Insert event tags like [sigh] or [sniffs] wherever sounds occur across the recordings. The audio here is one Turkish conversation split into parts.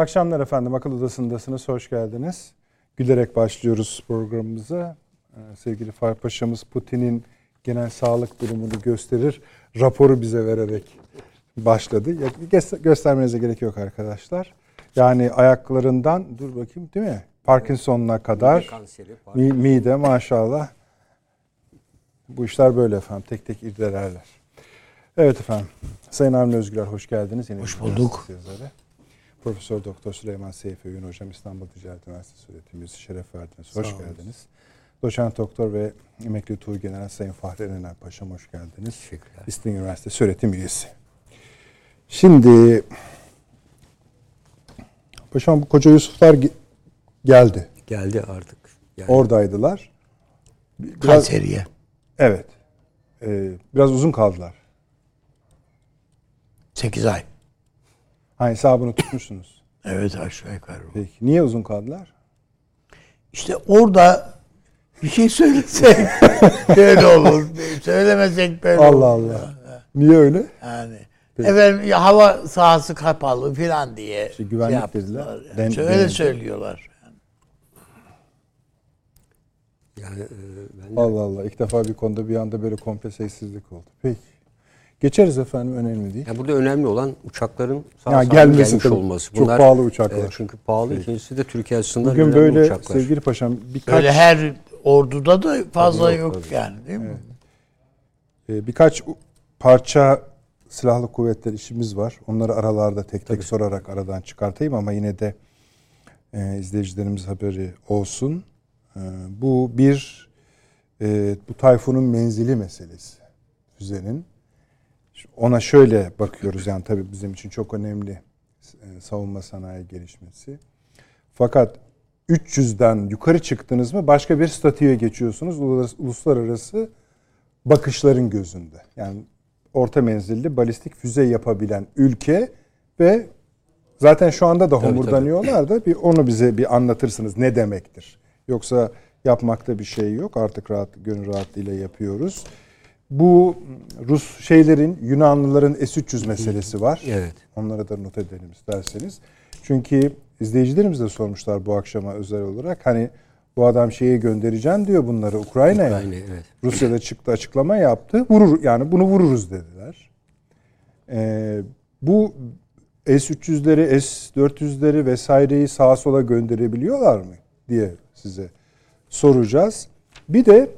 İyi akşamlar efendim. Akıl Odası'ndasınız. Hoş geldiniz. Gülerek başlıyoruz programımıza. Ee, sevgili Fahri Paşa'mız Putin'in genel sağlık durumunu gösterir. Raporu bize vererek başladı. Göstermenize gerek yok arkadaşlar. Yani ayaklarından dur bakayım değil mi? Parkinson'una kadar mide, kanseri, Parkinson. mide maşallah. Bu işler böyle efendim. Tek tek irdelerler. Evet efendim. Sayın Avni Özgürler hoş geldiniz. Yine hoş bulduk. Yazarı. Profesör Doktor Süleyman Seyfi Öğün Hocam İstanbul Ticaret Üniversitesi öğretim üyesi şeref verdiniz. Hoş geldiniz. Doçent Doktor ve Emekli Tuğ General Sayın Fahri Erener Paşam hoş geldiniz. Teşekkürler. İstinye Üniversitesi öğretim üyesi. Şimdi Paşam bu koca Yusuflar geldi. Geldi artık. Geldi. Oradaydılar. Biraz, Kayseri'ye. Evet. Ee, biraz uzun kaldılar. 8 ay. Ha hesabını tutmuşsunuz. [laughs] evet aşağı yukarı. Peki. Niye uzun kaldılar? İşte orada bir şey söylesek [laughs] böyle olur. Söylemesek böyle Allah olur. Allah. Niye öyle? Yani Peki. efendim ya, hava sahası kapalı falan diye işte güvenlik şey dediler. Yani. Den, öyle denildi. söylüyorlar. Yani, e, ben de... Allah Allah. İlk defa bir konuda bir anda böyle komple sessizlik oldu. Peki. Geçeriz efendim önemli değil. Ya burada önemli olan uçakların sağ yani gelmesi gelmiş olması. Bunlar, çok pahalı uçaklar. E, çünkü pahalı. Evet. İkincisi de Türkiye açısından Bugün böyle uçaklar. sevgili paşam birkaç... Böyle her orduda da fazla yok, yok yani değil mi? Evet. Ee, birkaç parça silahlı kuvvetler işimiz var. Onları aralarda tek tek Tabii. sorarak aradan çıkartayım ama yine de e, izleyicilerimiz haberi olsun. E, bu bir e, bu Tayfun'un menzili meselesi füzenin. Ona şöyle bakıyoruz yani tabii bizim için çok önemli e, savunma sanayi gelişmesi. Fakat 300'den yukarı çıktınız mı başka bir statüye geçiyorsunuz uluslararası bakışların gözünde. Yani orta menzilli balistik füze yapabilen ülke ve zaten şu anda da homurdanıyorlar da bir onu bize bir anlatırsınız ne demektir. Yoksa yapmakta bir şey yok. Artık rahat gönül rahatlığıyla yapıyoruz. Bu Rus şeylerin, Yunanlıların S-300 meselesi var. Evet. Onlara da not edelim isterseniz. Çünkü izleyicilerimiz de sormuşlar bu akşama özel olarak. Hani bu adam şeye göndereceğim diyor bunları Ukrayna'ya. Ukrayna, evet. Rusya'da çıktı açıklama yaptı. Vurur yani bunu vururuz dediler. Ee, bu S-300'leri, S-400'leri vesaireyi sağa sola gönderebiliyorlar mı diye size soracağız. Bir de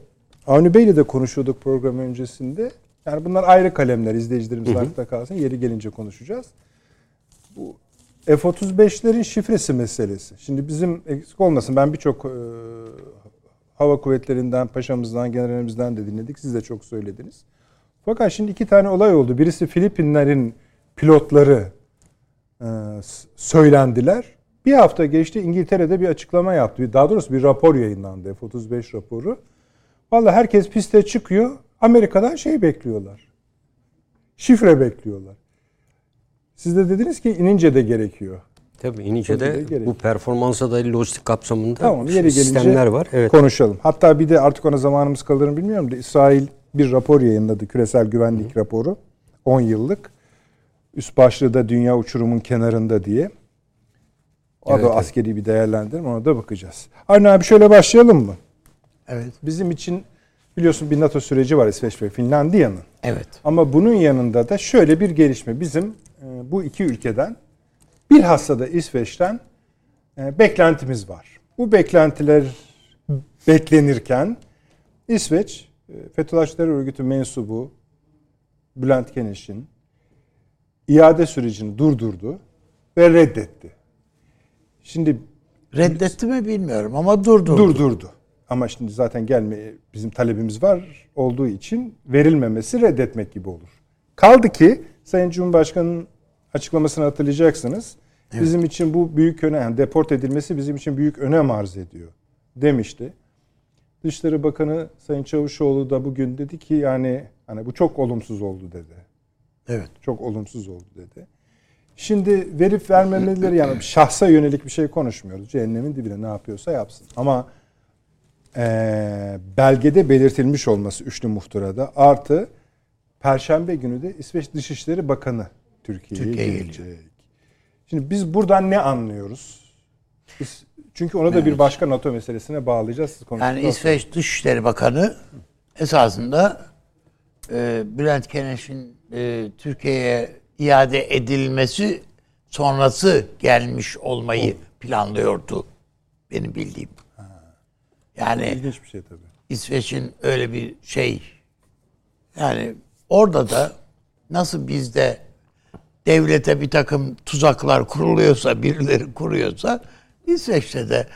Avni Bey'le de konuşuyorduk program öncesinde. Yani bunlar ayrı kalemler izleyicilerimiz akla kalsın. Yeri gelince konuşacağız. Bu F-35'lerin şifresi meselesi. Şimdi bizim eksik olmasın ben birçok e, hava kuvvetlerinden, paşamızdan, generalimizden de dinledik. Siz de çok söylediniz. Fakat şimdi iki tane olay oldu. Birisi Filipinlerin pilotları e, söylendiler. Bir hafta geçti İngiltere'de bir açıklama yaptı. Daha doğrusu bir rapor yayınlandı F-35 raporu. Valla herkes piste çıkıyor. Amerika'dan şey bekliyorlar. Şifre bekliyorlar. Siz de dediniz ki inince de gerekiyor. Tabii inince de, de bu performansa dair lojistik kapsamında tamam, yeri sistemler var. Evet. Konuşalım. Hatta bir de artık ona zamanımız kalır mı bilmiyorum da İsrail bir rapor yayınladı. Küresel güvenlik Hı. raporu. 10 yıllık. Üst başlığı da dünya uçurumun kenarında diye. O evet, da evet. askeri bir değerlendirme ona da bakacağız. Arne abi şöyle başlayalım mı? Evet. Bizim için biliyorsun bir NATO süreci var İsveç ve Finlandiya'nın. Evet. Ama bunun yanında da şöyle bir gelişme. Bizim e, bu iki ülkeden bilhassa da İsveç'ten e, beklentimiz var. Bu beklentiler beklenirken İsveç e, Fethullahçı Terör Örgütü mensubu Bülent Keneş'in iade sürecini durdurdu ve reddetti. Şimdi reddetti mi bilmiyorum ama durdurdu. Durdurdu. Ama şimdi zaten gelme bizim talebimiz var olduğu için verilmemesi reddetmek gibi olur. Kaldı ki Sayın Cumhurbaşkanı'nın açıklamasını hatırlayacaksınız. Evet. Bizim için bu büyük önem, yani deport edilmesi bizim için büyük önem arz ediyor demişti. Dışişleri Bakanı Sayın Çavuşoğlu da bugün dedi ki yani hani bu çok olumsuz oldu dedi. Evet. Çok olumsuz oldu dedi. Şimdi verip vermemeleri yani şahsa yönelik bir şey konuşmuyoruz. Cehennemin dibine ne yapıyorsa yapsın. Ama e, belgede belirtilmiş olması üçlü muhtırada artı Perşembe günü de İsveç Dışişleri Bakanı Türkiye'ye Türkiye gelecek. Geliyor. Şimdi biz buradan ne anlıyoruz? Biz, çünkü ona da evet. bir başka NATO meselesine bağlayacağız. yani İsveç Dışişleri Bakanı esasında e, Bülent Keneş'in e, Türkiye'ye iade edilmesi sonrası gelmiş olmayı planlıyordu. Benim bildiğim. Yani ilginç bir şey tabii. İsveç'in öyle bir şey yani orada da nasıl bizde devlete bir takım tuzaklar kuruluyorsa, birileri kuruyorsa İsveç'te de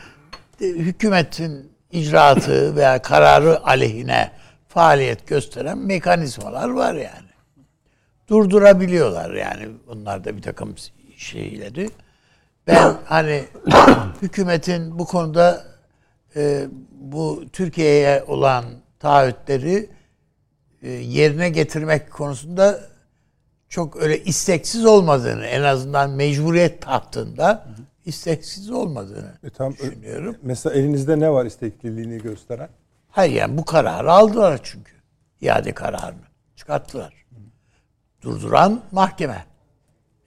hükümetin icraatı veya kararı aleyhine faaliyet gösteren mekanizmalar var yani. Durdurabiliyorlar yani bunlarda bir takım şeyleri. Ben hani [coughs] hükümetin bu konuda e, bu Türkiye'ye olan taahhütleri e, yerine getirmek konusunda çok öyle isteksiz olmadığını en azından mecburiyet tahtında isteksiz olmadığını e, tam, düşünüyorum. Mesela elinizde ne var istekliliğini gösteren? Hayır yani bu kararı aldılar çünkü. İade kararını çıkarttılar. Durduran mahkeme,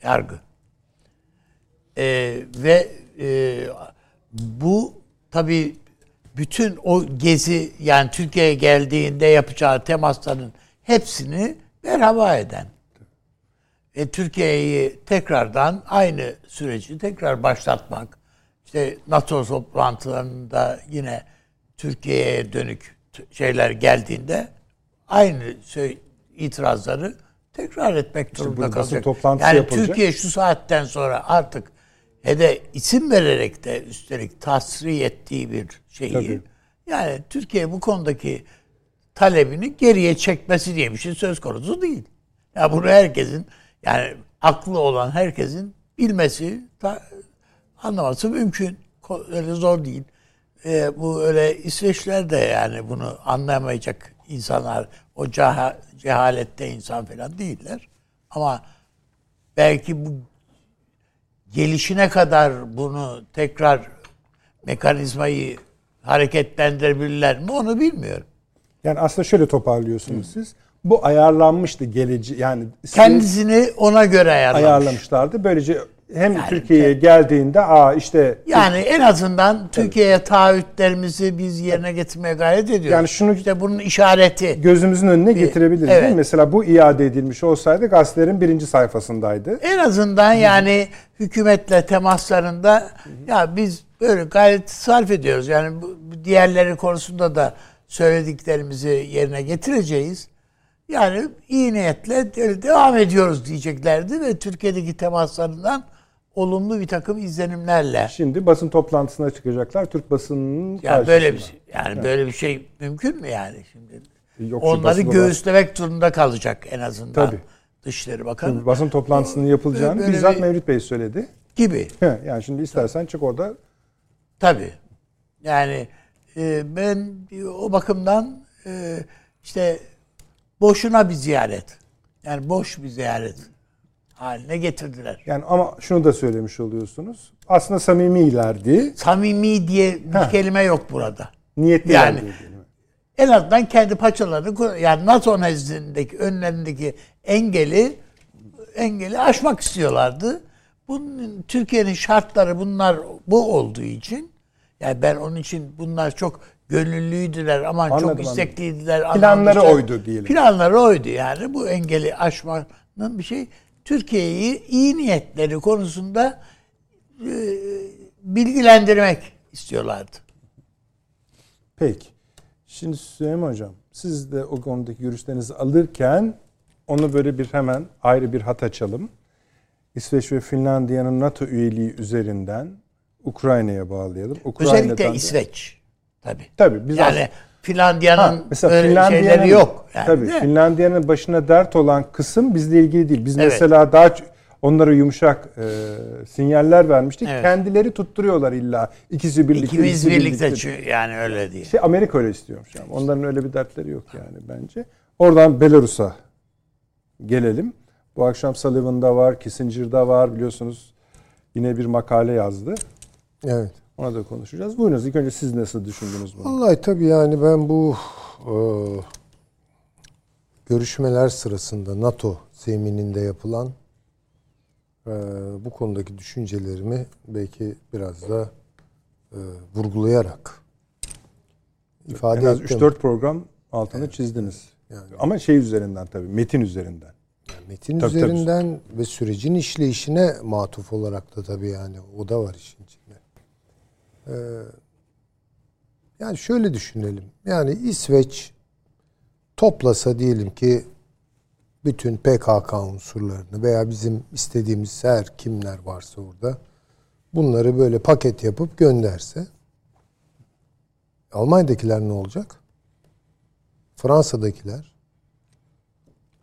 yargı. Ee, ve e, bu tabii bütün o gezi yani Türkiye'ye geldiğinde yapacağı temasların hepsini berhava eden ve Türkiye'yi tekrardan aynı süreci tekrar başlatmak işte NATO toplantılarında yine Türkiye'ye dönük şeyler geldiğinde aynı şey, itirazları tekrar etmek durumunda işte kalacak. Toplantı yani yapılacak. Türkiye şu saatten sonra artık he de isim vererek de üstelik tasrih ettiği bir şeyi Tabii. yani Türkiye bu konudaki talebini geriye çekmesi diye bir şey söz konusu değil. Ya bunu herkesin yani aklı olan herkesin bilmesi, ta, anlaması mümkün. Öyle zor değil. Ee, bu öyle İsveçler de yani bunu anlayamayacak insanlar, o ceha, cehalette insan falan değiller. Ama belki bu gelişine kadar bunu tekrar mekanizmayı hareketlendirebilirler mi onu bilmiyorum. Yani aslında şöyle toparlıyorsunuz Hı. siz. Bu ayarlanmıştı geleci yani kendisini ona göre ayarlamış. ayarlamışlardı. Böylece hem yani, Türkiye'ye geldiğinde aa işte yani en azından Türkiye'ye taahhütlerimizi biz yerine getirmeye gayret ediyoruz. Yani şunu işte bunun işareti gözümüzün önüne getirebiliriz evet. değil mi? Mesela bu iade edilmiş olsaydı gazetelerin birinci sayfasındaydı. En azından yani hükümetle temaslarında ya biz böyle gayret sarf ediyoruz. Yani bu diğerleri konusunda da söylediklerimizi yerine getireceğiz. Yani iyi niyetle devam ediyoruz diyeceklerdi ve Türkiye'deki temaslarından olumlu bir takım izlenimlerle. Şimdi basın toplantısına çıkacaklar. Türk basınının yani böyle bir şey, yani evet. böyle bir şey mümkün mü yani şimdi? Yok, Onları göğüslemek var. durumunda kalacak en azından. Tabii. Dışişleri Bakanı. Şimdi basın toplantısının yapılacağını böyle bizzat bir, Mevlüt Bey söyledi. Gibi. yani şimdi istersen çık orada. Tabii. Yani e, ben o bakımdan e, işte boşuna bir ziyaret. Yani boş bir ziyaret haline getirdiler. Yani ama şunu da söylemiş oluyorsunuz. Aslında samimilerdi. Samimi diye bir Heh. kelime yok burada. Niyetli yani en azından kendi paçalarını yani NATO nezdindeki önlerindeki engeli engeli aşmak istiyorlardı. Bunun Türkiye'nin şartları bunlar bu olduğu için yani ben onun için bunlar çok gönüllüydüler anladım, çok istekliydiler. Planları anladım. oydu diyelim. Planları oydu yani bu engeli aşmanın bir şey. Türkiye'yi iyi niyetleri konusunda e, bilgilendirmek istiyorlardı. Peki. Şimdi Süleyman Hocam siz de o konudaki görüşlerinizi alırken onu böyle bir hemen ayrı bir hat açalım. İsveç ve Finlandiya'nın NATO üyeliği üzerinden Ukrayna'ya bağlayalım. Ukrayna'dan Özellikle İsveç. Tabii. Tabii. Biz yani Finlandiya'nın mesela Finlandiya'nın, şeyleri yok. Yani, tabii. Finlandiya'nın başına dert olan kısım bizle ilgili değil. Biz evet. mesela daha onlara yumuşak e, sinyaller vermiştik. Evet. Kendileri tutturuyorlar illa ikisi birlikte. İkimiz birlikte, birlikte. yani öyle diye. Şey Amerika öyle istiyormuş yani. Onların öyle bir dertleri yok yani bence. Oradan Belarus'a gelelim. Bu akşam Sullivan'da var, Kissinger'da var biliyorsunuz. Yine bir makale yazdı. Evet. Ona da konuşacağız. Buyurunuz ilk önce siz nasıl düşündünüz bunu? Vallahi tabii yani ben bu e, görüşmeler sırasında NATO zemininde yapılan e, bu konudaki düşüncelerimi belki biraz da e, vurgulayarak ifade en az 3-4 program altını evet. çizdiniz. Yani. Ama şey üzerinden tabii metin üzerinden. Yani metin tabii, üzerinden tabii. ve sürecin işleyişine matuf olarak da tabii yani o da var işin içinde. Ee, yani şöyle düşünelim. Yani İsveç toplasa diyelim ki bütün PKK unsurlarını veya bizim istediğimiz her kimler varsa orada bunları böyle paket yapıp gönderse Almanya'dakiler ne olacak? Fransa'dakiler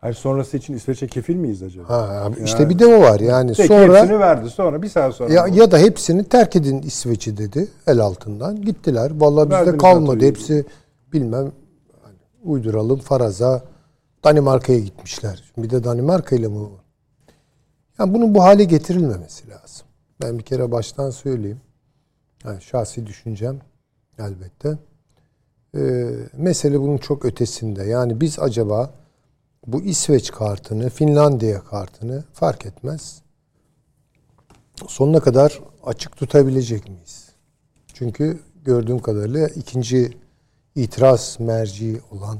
Hayır sonrası için İsveç'e kefil miyiz acaba? Ha, yani, işte bir de o var yani tek sonra hepsini verdi sonra bir saat sonra. Ya, ya da hepsini terk edin İsveç'i dedi el altından gittiler. Vallahi bizde kalmadı hepsi bilmem hani, uyduralım faraza Danimarka'ya gitmişler. Bir de Danimarka ile mi? Yani bunun bu hale getirilmemesi lazım. Ben bir kere baştan söyleyeyim. Yani şahsi düşüncem elbette. Ee, mesele bunun çok ötesinde. Yani biz acaba bu İsveç kartını, Finlandiya kartını fark etmez. Sonuna kadar açık tutabilecek miyiz? Çünkü gördüğüm kadarıyla ikinci itiraz merci olan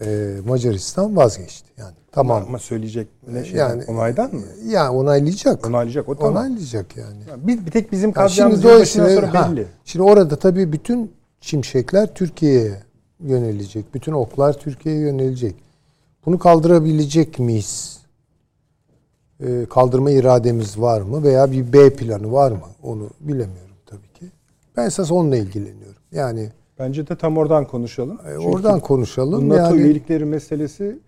e, Macaristan vazgeçti. Yani tamam. Ama söyleyecek ne şey? Yani onaydan mı? Yani onaylayacak. Onaylayacak o tamam. Onaylayacak yani. yani bir, bir tek bizim kazacağımız yani şimdi, sonra belli. Ha, şimdi orada tabii bütün şimşekler Türkiye'ye yönelecek. Bütün oklar Türkiye'ye yönelecek. Bunu kaldırabilecek miyiz? Ee, kaldırma irademiz var mı? Veya bir B planı var mı? Onu bilemiyorum tabii ki. Ben esas onunla ilgileniyorum. Yani Bence de tam oradan konuşalım. E, oradan konuşalım. NATO yani, üyelikleri meselesi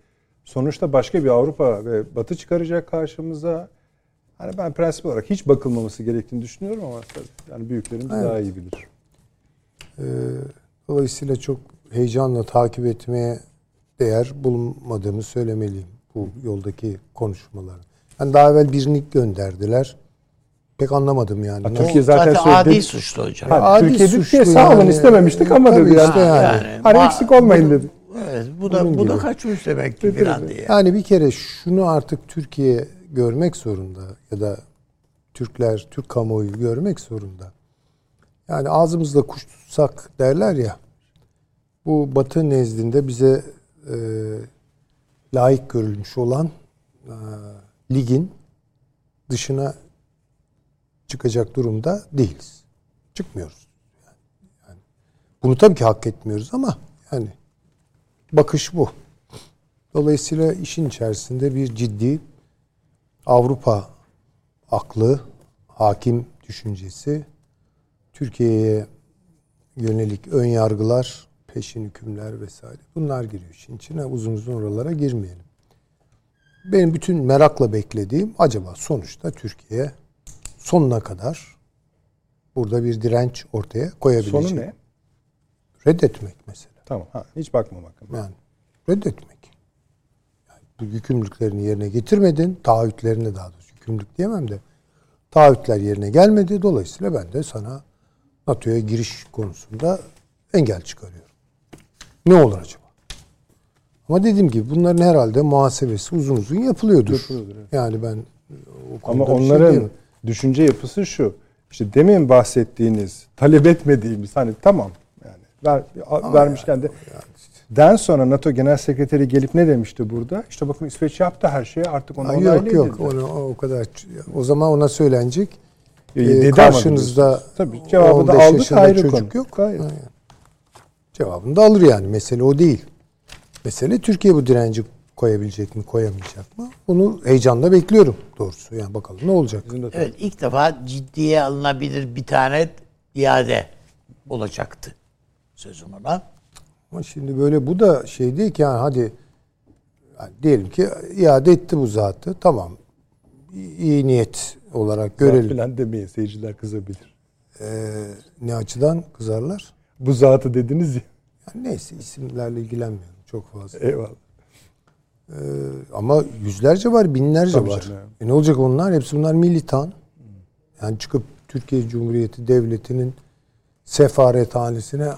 sonuçta başka bir Avrupa ve Batı çıkaracak karşımıza. Hani ben prensip olarak hiç bakılmaması gerektiğini düşünüyorum ama yani büyüklerimiz evet. daha iyi bilir. Ee, dolayısıyla çok heyecanla takip etmeye değer bulunmadığımı söylemeliyim bu yoldaki konuşmaları. Yani daha evvel birini gönderdiler. Pek anlamadım yani. Ha, Türkiye zaten, zaten söyledi. adi suçlu hocam. Ha, adi Türkiye suçlu dedi sağ olun yani. istememiştik ama dedi yani. Işte yani. yani. Hani eksik olmayın dedi. Evet, bu da Bunun bu gibi. da kaçmış demek ki bir an diye. Yani bir kere şunu artık Türkiye görmek zorunda ya da Türkler, Türk kamuoyu görmek zorunda. Yani ağzımızda kuş tutsak derler ya. Bu Batı nezdinde bize e, layık görülmüş olan e, ligin dışına çıkacak durumda değiliz. Çıkmıyoruz. Yani, yani bunu tabii ki hak etmiyoruz ama yani bakış bu. Dolayısıyla işin içerisinde bir ciddi Avrupa aklı, hakim düşüncesi, Türkiye'ye yönelik ön yargılar, peşin hükümler vesaire. Bunlar giriyor işin içine. Uzun uzun oralara girmeyelim. Benim bütün merakla beklediğim acaba sonuçta Türkiye sonuna kadar burada bir direnç ortaya koyabilecek. Sonu ne? Reddetmek mesela. Tamam. Ha, hiç bakmamak. Yani reddetmek. Yani bu yükümlülüklerini yerine getirmedin. Taahhütlerini daha doğrusu yükümlülük diyemem de taahhütler yerine gelmedi. Dolayısıyla ben de sana NATO'ya giriş konusunda engel çıkarıyorum. Ne olur acaba? Ama dediğim gibi bunların herhalde muhasebesi uzun uzun yapılıyordur. Yapılıyordur evet. Yani ben Ama şey onların şey düşünce yapısı şu. İşte demin bahsettiğiniz, talep etmediğimiz hani tamam yani ver, Ama vermişken de yani Den sonra NATO Genel Sekreteri gelip ne demişti burada? İşte bakın İsveç yaptı her şeyi artık onu onaylayın Yok yok onu, o kadar. O zaman ona söylenecek. Ee, karşınızda tabii cevabı da aldık ayrı çocuk konu. yok. Hayır. Hayır. Cevabını da alır yani. Mesele o değil. Mesele Türkiye bu direnci koyabilecek mi, koyamayacak mı? Bunu heyecanla bekliyorum doğrusu. Yani bakalım ne olacak. Evet ilk defa ciddiye alınabilir bir tane iade olacaktı sözüm ona. Ama şimdi böyle bu da şey değil ki yani hadi yani diyelim ki iade etti bu zatı. Tamam iyi niyet olarak görelim. Zat falan demeyin seyirciler kızabilir. Ee, ne açıdan kızarlar? Bu zatı dediniz ya. Yani neyse isimlerle ilgilenmiyorum çok fazla. Eyvallah. Ee, ama yüzlerce var, binlerce Tabii var. Canım. E ne olacak onlar? Hepsi bunlar militan. Yani çıkıp Türkiye Cumhuriyeti Devleti'nin sefarethanesine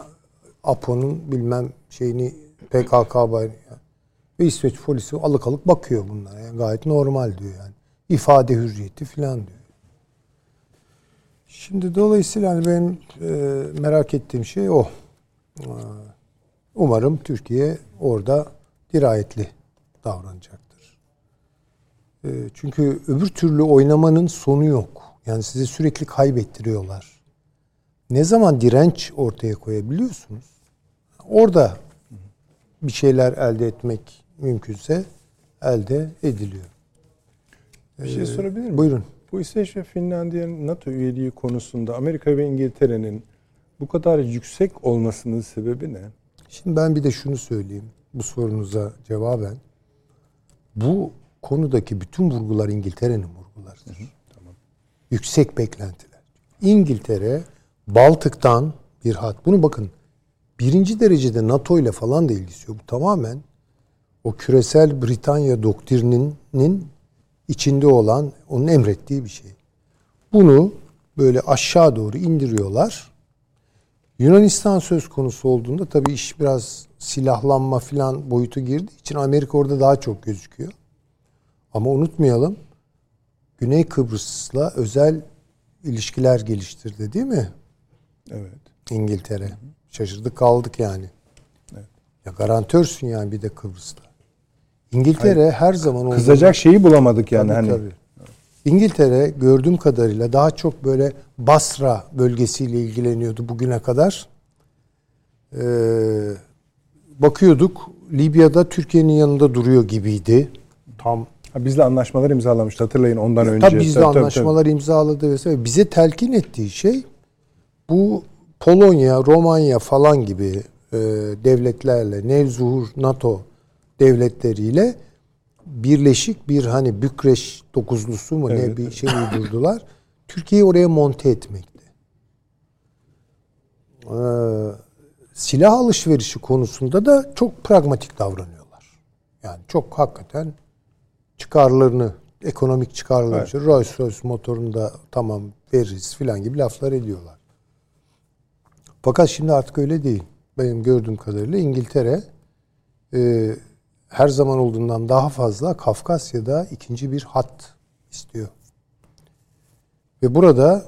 APO'nun bilmem şeyini PKK bayrağı ve İsveç polisi alık alık bakıyor bunlara. Yani gayet normal diyor yani. İfade hürriyeti falan diyor. Şimdi dolayısıyla hani benim e, merak ettiğim şey o. E, umarım Türkiye orada dirayetli davranacaktır. E, çünkü öbür türlü oynamanın sonu yok. Yani size sürekli kaybettiriyorlar. Ne zaman direnç ortaya koyabiliyorsunuz? Orada bir şeyler elde etmek mümkünse elde ediliyor. Bir şey sorabilir miyim? Buyurun. Bu İsveç ve Finlandiya'nın NATO üyeliği konusunda Amerika ve İngiltere'nin bu kadar yüksek olmasının sebebi ne? Şimdi ben bir de şunu söyleyeyim bu sorunuza cevaben. Bu konudaki bütün vurgular İngiltere'nin vurgularıdır. Hı hı, tamam. Yüksek beklentiler. İngiltere Baltık'tan bir hat. Bunu bakın birinci derecede NATO ile falan da ilgisi yok. Bu tamamen o küresel Britanya doktrininin içinde olan, onun emrettiği bir şey. Bunu böyle aşağı doğru indiriyorlar. Yunanistan söz konusu olduğunda tabii iş biraz silahlanma filan boyutu girdiği için Amerika orada daha çok gözüküyor. Ama unutmayalım Güney Kıbrıs'la özel ilişkiler geliştirdi değil mi? Evet. İngiltere. Şaşırdık kaldık yani. Evet. Ya garantörsün yani bir de Kıbrıs'ta. İngiltere Hayır. her zaman kızacak şeyi bulamadık yani tabii, hani. Tabii. İngiltere gördüğüm kadarıyla daha çok böyle Basra bölgesiyle ilgileniyordu bugüne kadar. Ee, bakıyorduk Libya'da Türkiye'nin yanında duruyor gibiydi. Tam ha, bizle anlaşmalar imzalamıştı hatırlayın ondan önce. Tabii bizle tabii, anlaşmalar tabii. imzaladı vesaire. Bize telkin ettiği şey bu Polonya, Romanya falan gibi e, devletlerle Nevzuhur NATO devletleriyle birleşik bir hani Bükreş dokuzlusu mu evet. ne bir şey uydurdular. [laughs] Türkiye'yi oraya monte etmekti. Ee, silah alışverişi konusunda da çok pragmatik davranıyorlar. Yani çok hakikaten çıkarlarını, ekonomik çıkarlarını, evet. Rolls Royce motorunu da tamam veririz filan gibi laflar ediyorlar. Fakat şimdi artık öyle değil. Benim gördüğüm kadarıyla İngiltere e, her zaman olduğundan daha fazla Kafkasya'da ikinci bir hat istiyor. Ve burada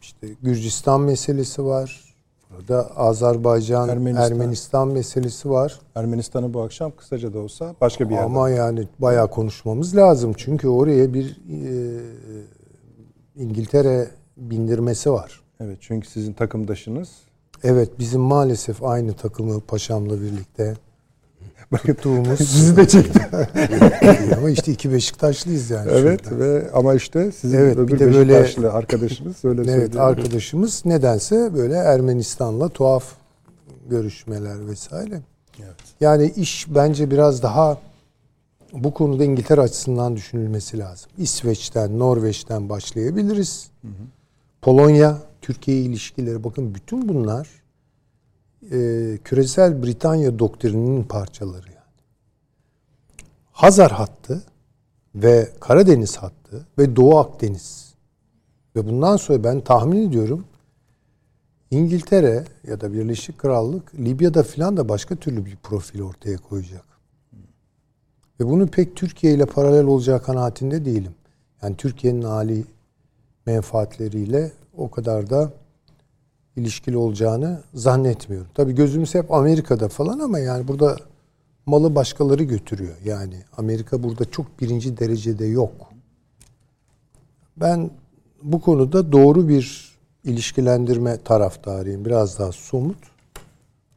işte Gürcistan meselesi var. Burada Azerbaycan, Ermenistan, Ermenistan meselesi var. Ermenistan'ı bu akşam kısaca da olsa başka bir yerde. Ama yani bayağı konuşmamız lazım. Çünkü oraya bir e, İngiltere bindirmesi var. Evet çünkü sizin takımdaşınız. Evet bizim maalesef aynı takımı paşamla birlikte tuttuğumuz. [laughs] Sizi de çekti. [laughs] ama işte iki Beşiktaşlıyız yani. Evet şurada. ve ama işte sizin evet, öbür bir de Beşiktaşlı böyle, arkadaşınız öyle [laughs] Evet arkadaşımız nedense böyle Ermenistan'la tuhaf görüşmeler vesaire. Evet. Yani iş bence biraz daha bu konuda İngiltere açısından düşünülmesi lazım. İsveç'ten, Norveç'ten başlayabiliriz. Hı hı. Polonya, Türkiye ilişkileri bakın bütün bunlar e, küresel Britanya doktrininin parçaları yani. Hazar hattı ve Karadeniz hattı ve Doğu Akdeniz ve bundan sonra ben tahmin ediyorum İngiltere ya da Birleşik Krallık Libya'da filan da başka türlü bir profil ortaya koyacak. Ve bunun pek Türkiye ile paralel olacağı kanaatinde değilim. Yani Türkiye'nin hali menfaatleriyle o kadar da ilişkili olacağını zannetmiyorum. Tabii gözümüz hep Amerika'da falan ama yani burada malı başkaları götürüyor. Yani Amerika burada çok birinci derecede yok. Ben bu konuda doğru bir ilişkilendirme taraftarıyım. Biraz daha somut.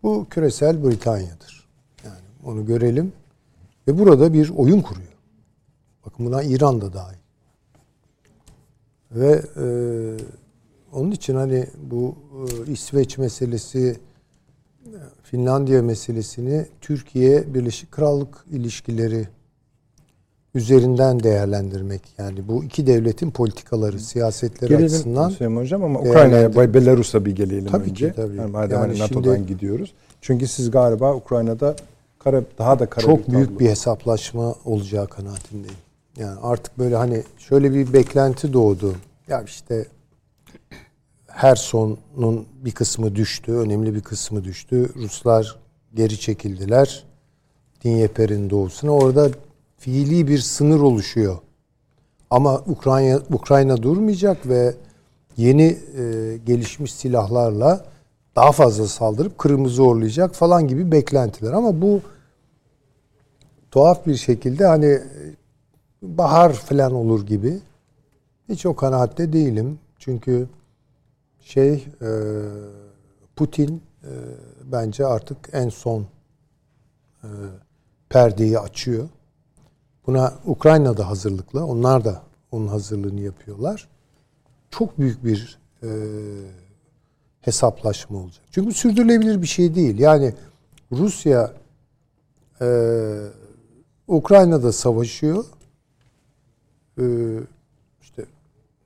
Bu küresel Britanya'dır. Yani onu görelim. Ve burada bir oyun kuruyor. Bakın buna İran da dahil. Ve e, onun için hani bu e, İsveç meselesi, Finlandiya meselesini Türkiye Birleşik Krallık ilişkileri üzerinden değerlendirmek. Yani bu iki devletin politikaları, siyasetleri gelelim, açısından. Gelelim Hocam ama Ukrayna'ya, Belarus'a bir gelelim tabii önce. Ki, tabii. Yani madem yani hani NATO'dan şimdi, gidiyoruz. Çünkü siz galiba Ukrayna'da kara, daha da kara çok bir büyük bir hesaplaşma olacağı kanaatindeyim. Yani artık böyle hani şöyle bir beklenti doğdu. Ya işte Herson'un bir kısmı düştü, önemli bir kısmı düştü. Ruslar geri çekildiler. Dinyeper'in doğusuna. Orada fiili bir sınır oluşuyor. Ama Ukrayna Ukrayna durmayacak ve yeni e, gelişmiş silahlarla daha fazla saldırıp Kırım'ı zorlayacak falan gibi beklentiler. Ama bu tuhaf bir şekilde hani bahar falan olur gibi. Hiç o kanaatte değilim. Çünkü şey e, Putin e, bence artık en son e, perdeyi açıyor. Buna Ukrayna da hazırlıklı. Onlar da onun hazırlığını yapıyorlar. Çok büyük bir e, hesaplaşma olacak. Çünkü sürdürülebilir bir şey değil. Yani Rusya e, Ukrayna'da savaşıyor. E, işte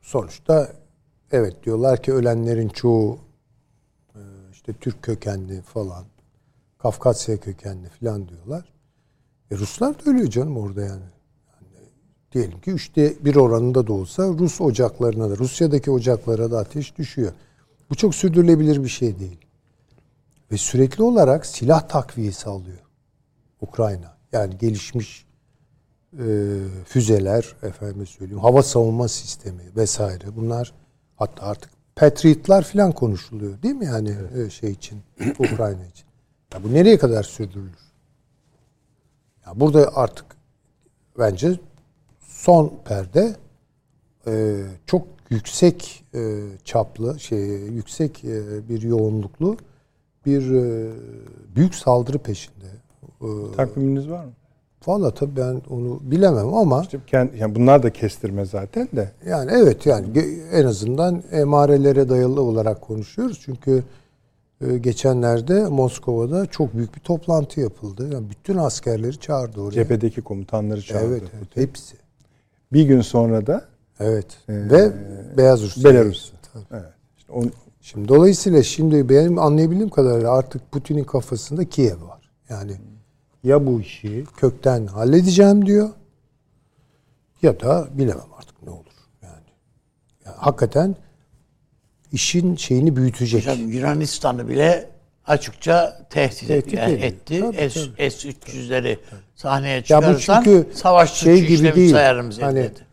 sonuçta evet diyorlar ki ölenlerin çoğu e, işte Türk kökenli falan, Kafkasya kökenli falan diyorlar. E Ruslar da ölüyor canım orada yani. yani. Diyelim ki üçte bir oranında da olsa Rus ocaklarına da, Rusya'daki ocaklara da ateş düşüyor. Bu çok sürdürülebilir bir şey değil. Ve sürekli olarak silah takviyesi alıyor Ukrayna. Yani gelişmiş e, füzeler, efendim söyleyeyim, hava savunma sistemi vesaire. Bunlar hatta artık Patriot'lar falan konuşuluyor değil mi yani evet. E, şey için, [clears throat] Ukrayna için. Ya bu nereye kadar sürdürülür? Ya burada artık bence son perde e, çok yüksek e, çaplı, şey yüksek e, bir yoğunluklu bir e, büyük saldırı peşinde. E, Takviminiz var mı? Valla tabii ben onu bilemem ama işte yani bunlar da kestirme zaten de. Yani evet yani en azından emarelere dayalı olarak konuşuyoruz. Çünkü ee, geçenlerde Moskova'da çok büyük bir toplantı yapıldı. Yani bütün askerleri çağırdı oraya. Cephedeki komutanları çağırdı. Evet, evet hepsi. Bir gün sonra da Evet. E, Ve Beyaz Rusya. Belarus. Evet. İşte on... Şimdi dolayısıyla şimdi benim anlayabildiğim kadarıyla artık Putin'in kafasında Kiev var. Yani ya bu işi kökten halledeceğim diyor ya da bilemem artık ne olur. Yani, yani hakikaten işin şeyini büyütecek. Hocam Yunanistan'ı bile açıkça tehdit, tehdit yani etti. Tabii, S, tabii. S-300'leri sahneye çıkarırsan ya bu çünkü savaş şey gibi değil. sayarım hani, dedi.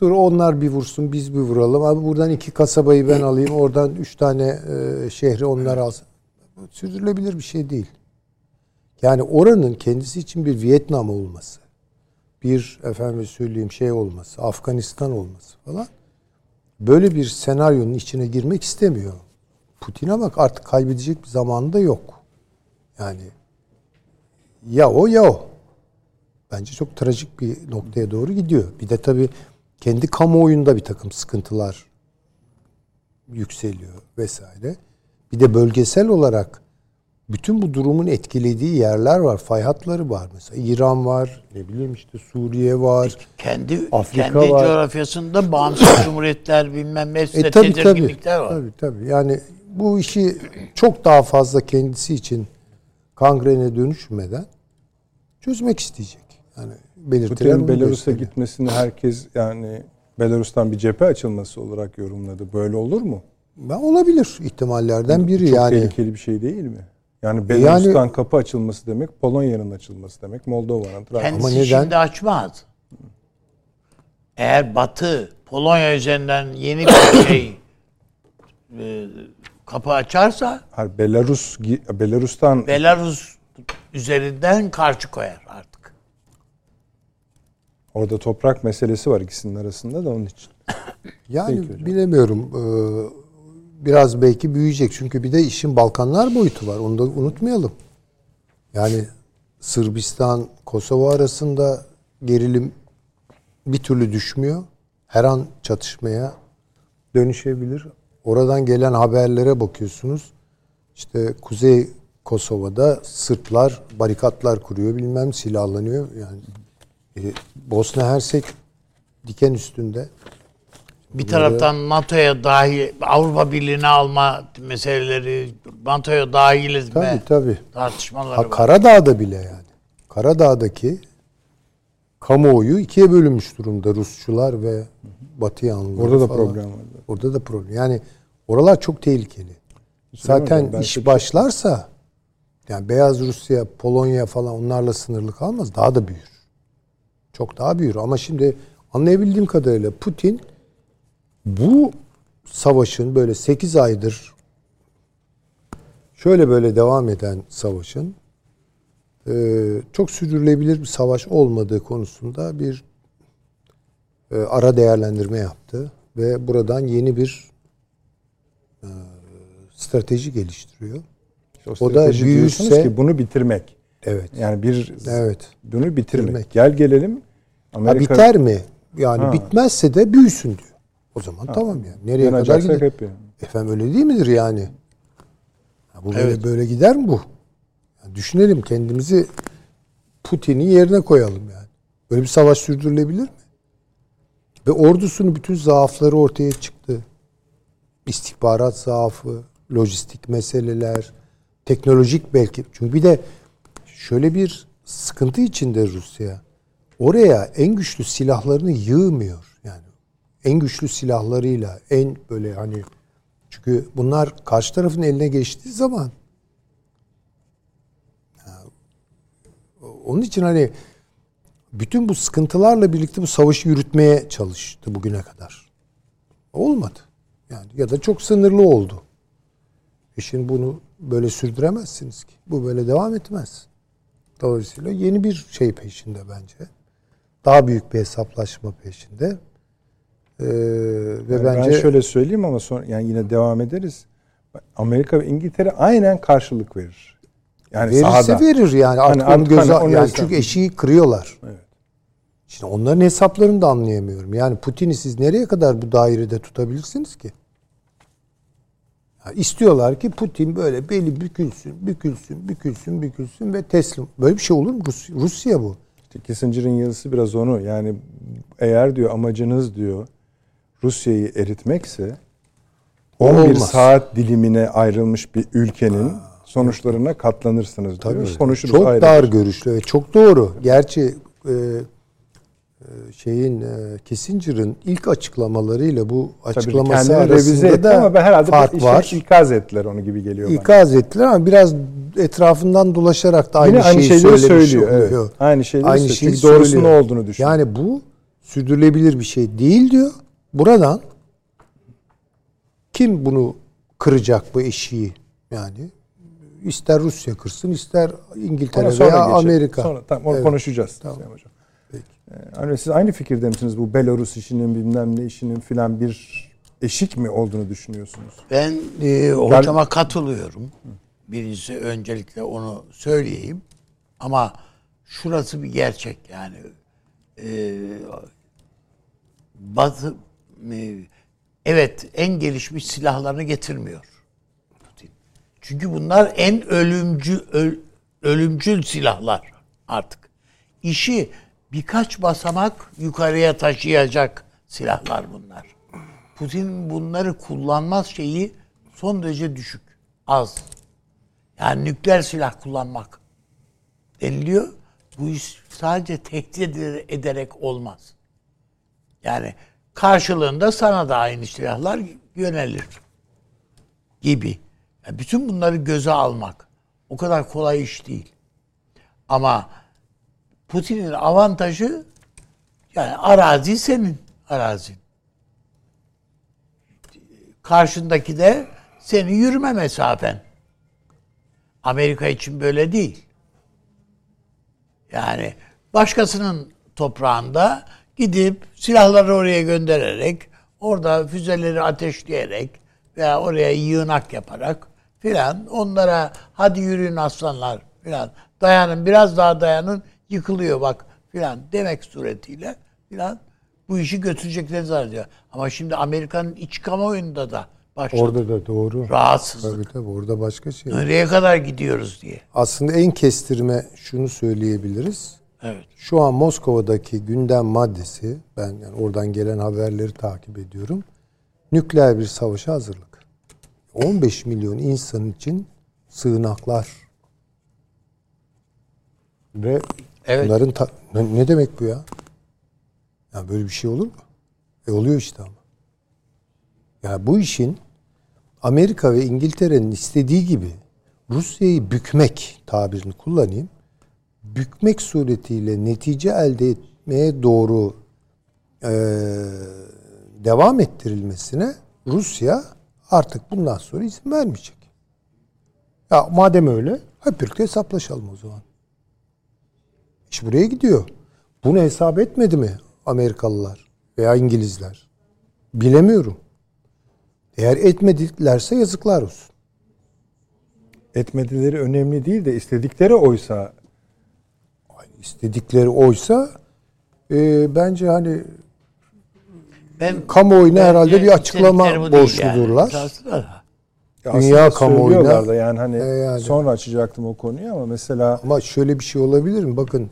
Dur onlar bir vursun biz bir vuralım. Abi buradan iki kasabayı ben [laughs] alayım. Oradan üç tane e, şehri onlar alsın. Sürdürülebilir bir şey değil. Yani oranın kendisi için bir Vietnam olması, bir efendim söyleyeyim şey olması, Afganistan olması falan böyle bir senaryonun içine girmek istemiyor. Putin'e bak artık kaybedecek bir zamanı da yok. Yani ya o ya o. Bence çok trajik bir noktaya doğru gidiyor. Bir de tabii kendi kamuoyunda bir takım sıkıntılar yükseliyor vesaire. Bir de bölgesel olarak bütün bu durumun etkilediği yerler var. Fay hatları var mesela. İran var, ne bileyim işte Suriye var. Kendi Afrika kendi var. coğrafyasında bağımsız [coughs] cumhuriyetler bilmem ne e, tabii, tedirginlikler tabii, var. Tabii tabii. Yani bu işi çok daha fazla kendisi için kangrene dönüşmeden çözmek isteyecek. Yani belirtilen Belarus'a gitmesini herkes yani Belarus'tan bir cephe açılması olarak yorumladı. Böyle olur mu? Ben olabilir ihtimallerden biri Çok yani. Çok tehlikeli bir şey değil mi? Yani Belarus'tan yani, kapı açılması demek, Polonya'nın açılması demek, Moldova'nın. Kendisi Ama neden? şimdi açmaz. Eğer Batı Polonya üzerinden yeni bir [coughs] şey e, kapı açarsa Hayır, Belarus Belarus'tan Belarus üzerinden karşı koyar artık. Orada toprak meselesi var ikisinin arasında da onun için. Yani bilemiyorum. Ee, biraz belki büyüyecek. Çünkü bir de işin Balkanlar boyutu var. Onu da unutmayalım. Yani Sırbistan, Kosova arasında gerilim bir türlü düşmüyor. Her an çatışmaya dönüşebilir. Oradan gelen haberlere bakıyorsunuz. İşte Kuzey Kosova'da Sırplar barikatlar kuruyor bilmem silahlanıyor. Yani E, Bosna Hersek diken üstünde. Bir taraftan NATO'ya dahil, Avrupa Birliği'ne alma meseleleri, NATO'ya dahiliz tabii, mi? Tabii Tartışmaları ha, Karadağ'da bile yani. Karadağ'daki kamuoyu ikiye bölünmüş durumda Rusçular ve Batı yanlıları Orada da falan. problem var. Orada da problem. Yani oralar çok tehlikeli. Zaten hocam, iş belki- başlarsa yani Beyaz Rusya, Polonya falan onlarla sınırlı kalmaz. Daha da büyür. Çok daha büyür. Ama şimdi anlayabildiğim kadarıyla Putin bu savaşın böyle 8 aydır şöyle böyle devam eden savaşın e, çok sürdürülebilir bir savaş olmadığı konusunda bir e, ara değerlendirme yaptı ve buradan yeni bir e, strateji geliştiriyor. O, O da büyürse- ki bunu bitirmek. Evet. Yani bir Evet. bunu bitirmek. Bitirmek. Gel gelelim. Ha, Amerika biter mi? Yani Ha. bitmezse de büyüsün diyor. O zaman tamam yani. Nereye kadar yanacaksak gider? hep yani. Efendim öyle değil midir yani? Ya bu böyle, Evet. böyle gider mi bu? Yani düşünelim kendimizi Putin'in yerine koyalım yani. Böyle bir savaş sürdürülebilir mi? Ve ordusunun bütün zaafları ortaya çıktı. İstihbarat zaafı, lojistik meseleler, teknolojik belki. Çünkü bir de şöyle bir sıkıntı içinde Rusya. Oraya en güçlü silahlarını yığmıyor. En güçlü silahlarıyla en böyle hani çünkü bunlar karşı tarafın eline geçtiği zaman onun için hani bütün bu sıkıntılarla birlikte bu savaşı yürütmeye çalıştı bugüne kadar. Olmadı. Yani ya da çok sınırlı oldu. E şimdi bunu böyle sürdüremezsiniz ki. Bu böyle devam etmez. Dolayısıyla yeni bir şey peşinde bence. Daha büyük bir hesaplaşma peşinde. Ee, ve Yani bence ben şöyle söyleyeyim ama sonra yani yine devam ederiz. Amerika ve İngiltere aynen karşılık verir. Yani verirse sahada. verir yani artık Hani onu göze hani onu yani hesap- çünkü eşiği kırıyorlar. Evet. Şimdi onların hesaplarını da anlayamıyorum. Yani Putin'i siz nereye kadar bu dairede tutabilirsiniz ki? Ya istiyorlar ki Putin böyle beli bükülsün, bükülsün, bükülsün, bükülsün ve teslim. Böyle bir şey olur mu? Rus- Rusya bu. İşte Kissinger'ın yazısı biraz onu. Yani eğer diyor amacınız diyor Rusya'yı eritmekse O 11 olmaz. saat dilimine ayrılmış bir ülkenin sonuçlarına katlanırsınız diyor. Tabii. Konuşuruz çok ayrı. dar görüşlü ve çok doğru. Gerçi e, e, şeyin e, Kissinger'ın ilk açıklamalarıyla bu Tabii açıklaması revize arasında etti da ama ben herhalde fark işte var. ikaz ettiler onu gibi geliyor bana. İkaz ettiler ama biraz etrafından dolaşarak da aynı, Yine aynı şeyi söylemiş söylüyor. Evet. Aynı şeyleri Aynı söylüyor. Çünkü doğrusu ne söylüyor. olduğunu düşünüyor. Yani bu sürdürülebilir bir şey değil diyor. Buradan kim bunu kıracak bu eşiği yani ister Rusya kırsın ister İngiltere Ona sonra veya geçelim. Amerika. Sonra, tamam, onu Evet. konuşacağız. Tamam. Sayın Hocam. Ee, hani siz aynı fikirde misiniz? Bu Belarus işinin bilmem ne işinin filan bir eşik mi olduğunu düşünüyorsunuz? Ben e, hocama katılıyorum. Birincisi öncelikle onu söyleyeyim. Ama şurası bir gerçek yani. E, Batı evet en gelişmiş silahlarını getirmiyor. Putin. Çünkü bunlar en ölümcü öl- ölümcül silahlar artık. İşi birkaç basamak yukarıya taşıyacak silahlar bunlar. Putin bunları kullanmaz şeyi son derece düşük. Az. Yani nükleer silah kullanmak deniliyor. Bu iş sadece tehdit eder- ederek olmaz. Yani karşılığında sana da aynı silahlar yönelir gibi. Yani bütün bunları göze almak o kadar kolay iş değil. Ama Putin'in avantajı yani arazi senin arazin. Karşındaki de senin yürüme mesafen. Amerika için böyle değil. Yani başkasının toprağında gidip silahları oraya göndererek, orada füzeleri ateşleyerek veya oraya yığınak yaparak filan onlara hadi yürüyün aslanlar filan dayanın biraz daha dayanın yıkılıyor bak filan demek suretiyle filan bu işi götürecekleri zannediyor. Ama şimdi Amerika'nın iç kamuoyunda da başladı. Orada da doğru. Rahatsızlık. Tabii tabii orada başka şey. Nereye kadar gidiyoruz diye. Aslında en kestirme şunu söyleyebiliriz. Evet. Şu an Moskova'daki gündem maddesi, ben yani oradan gelen haberleri takip ediyorum. Nükleer bir savaşa hazırlık. 15 milyon insan için sığınaklar. Ve evet. bunların ta- ne, ne demek bu ya? Ya böyle bir şey olur mu? E oluyor işte ama. Yani bu işin Amerika ve İngiltere'nin istediği gibi Rusya'yı bükmek tabirini kullanayım. Bükmek suretiyle netice elde etmeye doğru e, devam ettirilmesine Rusya artık bundan sonra izin vermeyecek. Ya madem öyle hep birlikte hesaplaşalım o zaman. İş buraya gidiyor. Bunu hesap etmedi mi Amerikalılar veya İngilizler? Bilemiyorum. Eğer etmedilerse yazıklar olsun. Etmedileri önemli değil de istedikleri oysa istedikleri oysa e, bence hani ben kamuoyuna herhalde bir açıklama borçludurlar. Yani. Dünya kamuoyuna da yani hani e yani. sonra açacaktım o konuyu ama mesela ama şöyle bir şey olabilir mi? Bakın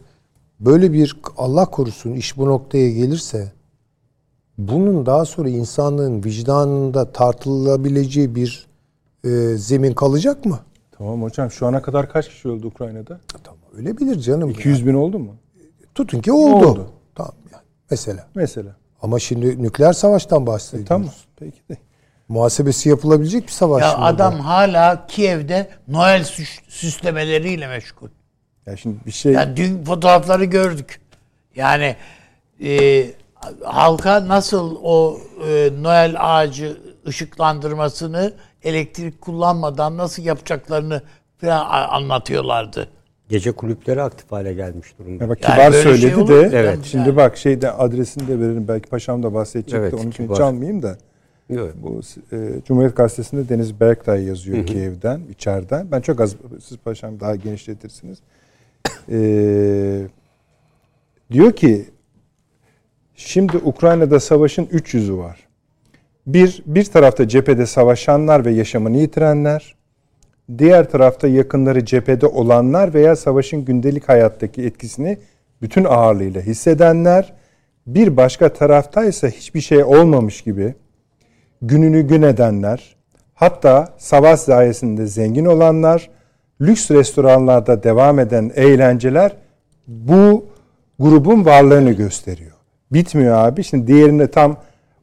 böyle bir Allah korusun iş bu noktaya gelirse bunun daha sonra insanlığın vicdanında tartılılabileceği bir e, zemin kalacak mı? Tamam hocam şu ana kadar kaç kişi öldü Ukrayna'da? Tamam öyle bilir canım. 200 yani. bin oldu mu? Tutun ki oldu. oldu. Tamam yani mesela. Mesela. Ama şimdi nükleer savaştan bahsediyoruz. E, tamam peki de. Muhasebesi yapılabilecek bir savaş. Ya adam bu. hala Kiev'de Noel süslemeleriyle meşgul. Ya şimdi bir şey... Ya dün fotoğrafları gördük. Yani e, halka nasıl o e, Noel ağacı ışıklandırmasını elektrik kullanmadan nasıl yapacaklarını falan anlatıyorlardı. Gece kulüpleri aktif hale gelmiş durumda. Ya bak kibar yani söyledi şey de. Evet. Şimdi yani. bak şeyde adresini de verelim. Belki paşam da bahsedecekti. Evet, Onun için hiç almayayım da. Evet. Bu e, Cumhuriyet Gazetesi'nde Deniz Berktay yazıyor hı hı. Kiev'den, içeriden. Ben çok az, siz paşam daha genişletirsiniz. Ee, diyor ki şimdi Ukrayna'da savaşın üç yüzü var. Bir, bir tarafta cephede savaşanlar ve yaşamını yitirenler, diğer tarafta yakınları cephede olanlar veya savaşın gündelik hayattaki etkisini bütün ağırlığıyla hissedenler, bir başka tarafta ise hiçbir şey olmamış gibi gününü gün edenler, hatta savaş sayesinde zengin olanlar, lüks restoranlarda devam eden eğlenceler bu grubun varlığını gösteriyor. Bitmiyor abi. Şimdi diğerini tam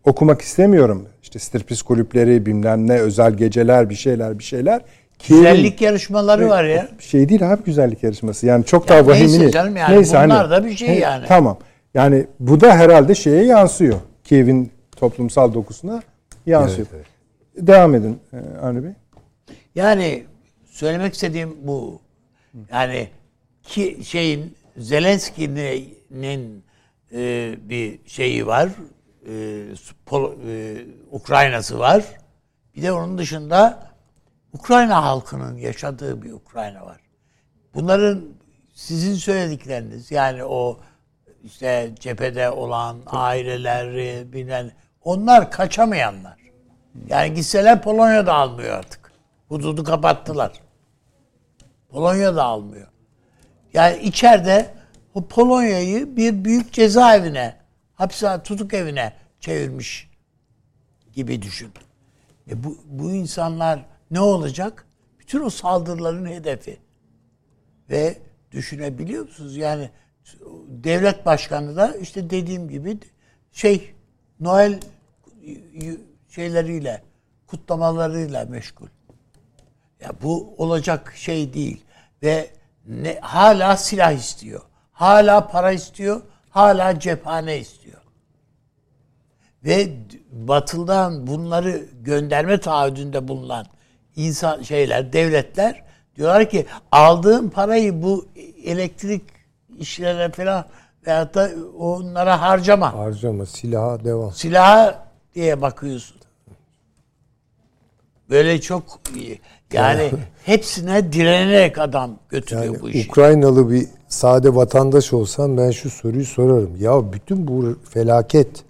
okumak istemiyorum. İşte striptiz kulüpleri, bilmem ne, özel geceler, bir şeyler, bir şeyler. Güzellik yarışmaları var ya. Şey değil abi güzellik yarışması. Yani çok ya daha vahimini. Neyse canım yani neyse, bunlar hani, da bir şey he, yani. Tamam. Yani bu da herhalde şeye yansıyor. Kiev'in toplumsal dokusuna yansıyor. Evet, evet. Devam edin e, Avni Bey. Yani söylemek istediğim bu. Yani ki şeyin Zelenski'nin e, bir şeyi var. E, Pol, e, Ukrayna'sı var. Bir de onun dışında Ukrayna halkının yaşadığı bir Ukrayna var. Bunların sizin söyledikleriniz yani o işte cephede olan aileleri bilen onlar kaçamayanlar. Yani gitseler Polonya'da almıyor artık. Hududu kapattılar. Polonya da almıyor. Yani içeride o Polonya'yı bir büyük cezaevine, hapishane tutuk evine çevirmiş gibi düşün. E bu, bu insanlar ne olacak? Bütün o saldırıların hedefi. Ve düşünebiliyor musunuz? Yani devlet başkanı da işte dediğim gibi şey Noel şeyleriyle kutlamalarıyla meşgul. Ya bu olacak şey değil ve ne hala silah istiyor. Hala para istiyor. Hala cephane istiyor. Ve batıldan bunları gönderme taahhüdünde bulunan insan şeyler, devletler diyorlar ki aldığın parayı bu elektrik işlere falan veyahut da onlara harcama. Harcama, silaha devam. Silaha diye bakıyorsun. Böyle çok yani hepsine direnerek adam götürüyor yani bu işi. Ukraynalı bir sade vatandaş olsam ben şu soruyu sorarım. Ya bütün bu felaket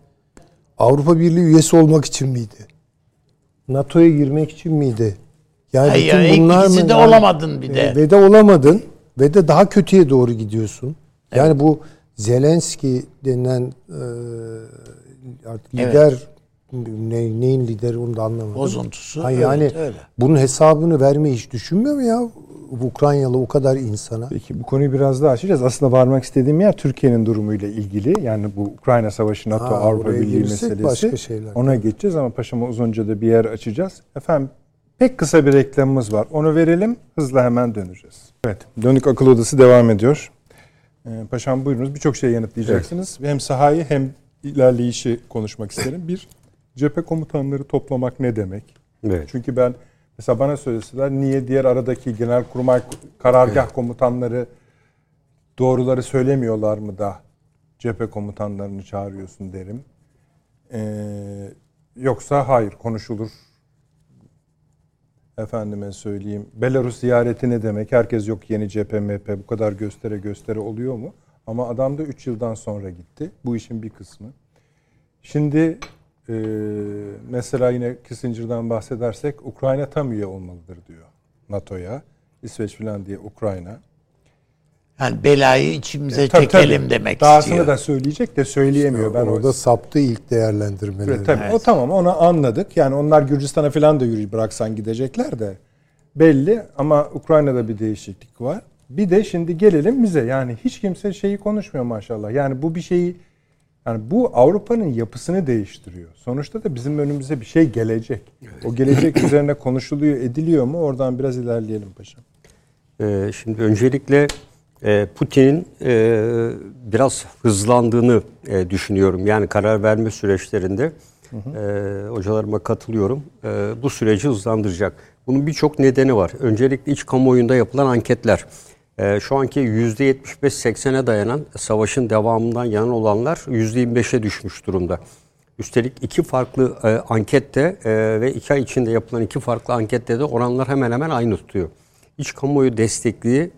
Avrupa Birliği üyesi olmak için miydi? NATO'ya girmek için miydi? Yani Hayır, bütün bunlar mı? de olamadın bir de. Ve de olamadın ve de daha kötüye doğru gidiyorsun. Yani evet. bu Zelenski denilen e, artık lider evet. ne, neyin lideri onu da anlamadım. Bozuntusu. Ha, yani evet, öyle. bunun hesabını vermeyi hiç düşünmüyor mu ya? Ukraynalı o kadar insana. Peki bu konuyu biraz daha açacağız. Aslında varmak istediğim yer Türkiye'nin durumuyla ilgili. Yani bu Ukrayna Savaşı, NATO, ha, Avrupa Birliği meselesi. Başka şeyler. Ona geçeceğiz ama paşama uzunca da bir yer açacağız. Efendim pek kısa bir reklamımız var. Onu verelim. Hızla hemen döneceğiz. Evet. Dönük Akıl Odası devam ediyor. Ee, paşam buyurunuz. Birçok şey yanıtlayacaksınız. Evet. Hem sahayı hem ilerleyişi konuşmak isterim. Bir, cephe komutanları toplamak ne demek? Evet. Çünkü ben Mesela bana söyleseler niye diğer aradaki genelkurmay karargah evet. komutanları doğruları söylemiyorlar mı da cephe komutanlarını çağırıyorsun derim. Ee, yoksa hayır konuşulur. Efendime söyleyeyim. Belarus ziyareti ne demek? Herkes yok yeni cephe MP bu kadar göstere göstere oluyor mu? Ama adam da 3 yıldan sonra gitti. Bu işin bir kısmı. Şimdi ee, mesela yine Kissinger'dan bahsedersek Ukrayna tam üye olmalıdır diyor NATO'ya. İsveç falan diye Ukrayna. Yani belayı içimize e, tabii, çekelim tabii. demek Dahasını istiyor. da söyleyecek de söyleyemiyor. İşte ben orada o... saptı ilk değerlendirmeleri. Evet, tabii evet. o tamam onu anladık. Yani onlar Gürcistan'a falan da yürü bıraksan gidecekler de belli ama Ukrayna'da bir değişiklik var. Bir de şimdi gelelim bize. Yani hiç kimse şeyi konuşmuyor maşallah. Yani bu bir şeyi yani bu Avrupa'nın yapısını değiştiriyor. Sonuçta da bizim önümüze bir şey gelecek. Evet. O gelecek [coughs] üzerine konuşuluyor, ediliyor mu? Oradan biraz ilerleyelim paşam. Ee, şimdi öncelikle Putin'in e, biraz hızlandığını e, düşünüyorum. Yani karar verme süreçlerinde hı hı. E, hocalarıma katılıyorum. E, bu süreci hızlandıracak. Bunun birçok nedeni var. Öncelikle iç kamuoyunda yapılan anketler. E, şu anki %75-80'e dayanan savaşın devamından yana olanlar %25'e düşmüş durumda. Üstelik iki farklı e, ankette e, ve iki ay içinde yapılan iki farklı ankette de oranlar hemen hemen aynı tutuyor. İç kamuoyu destekliği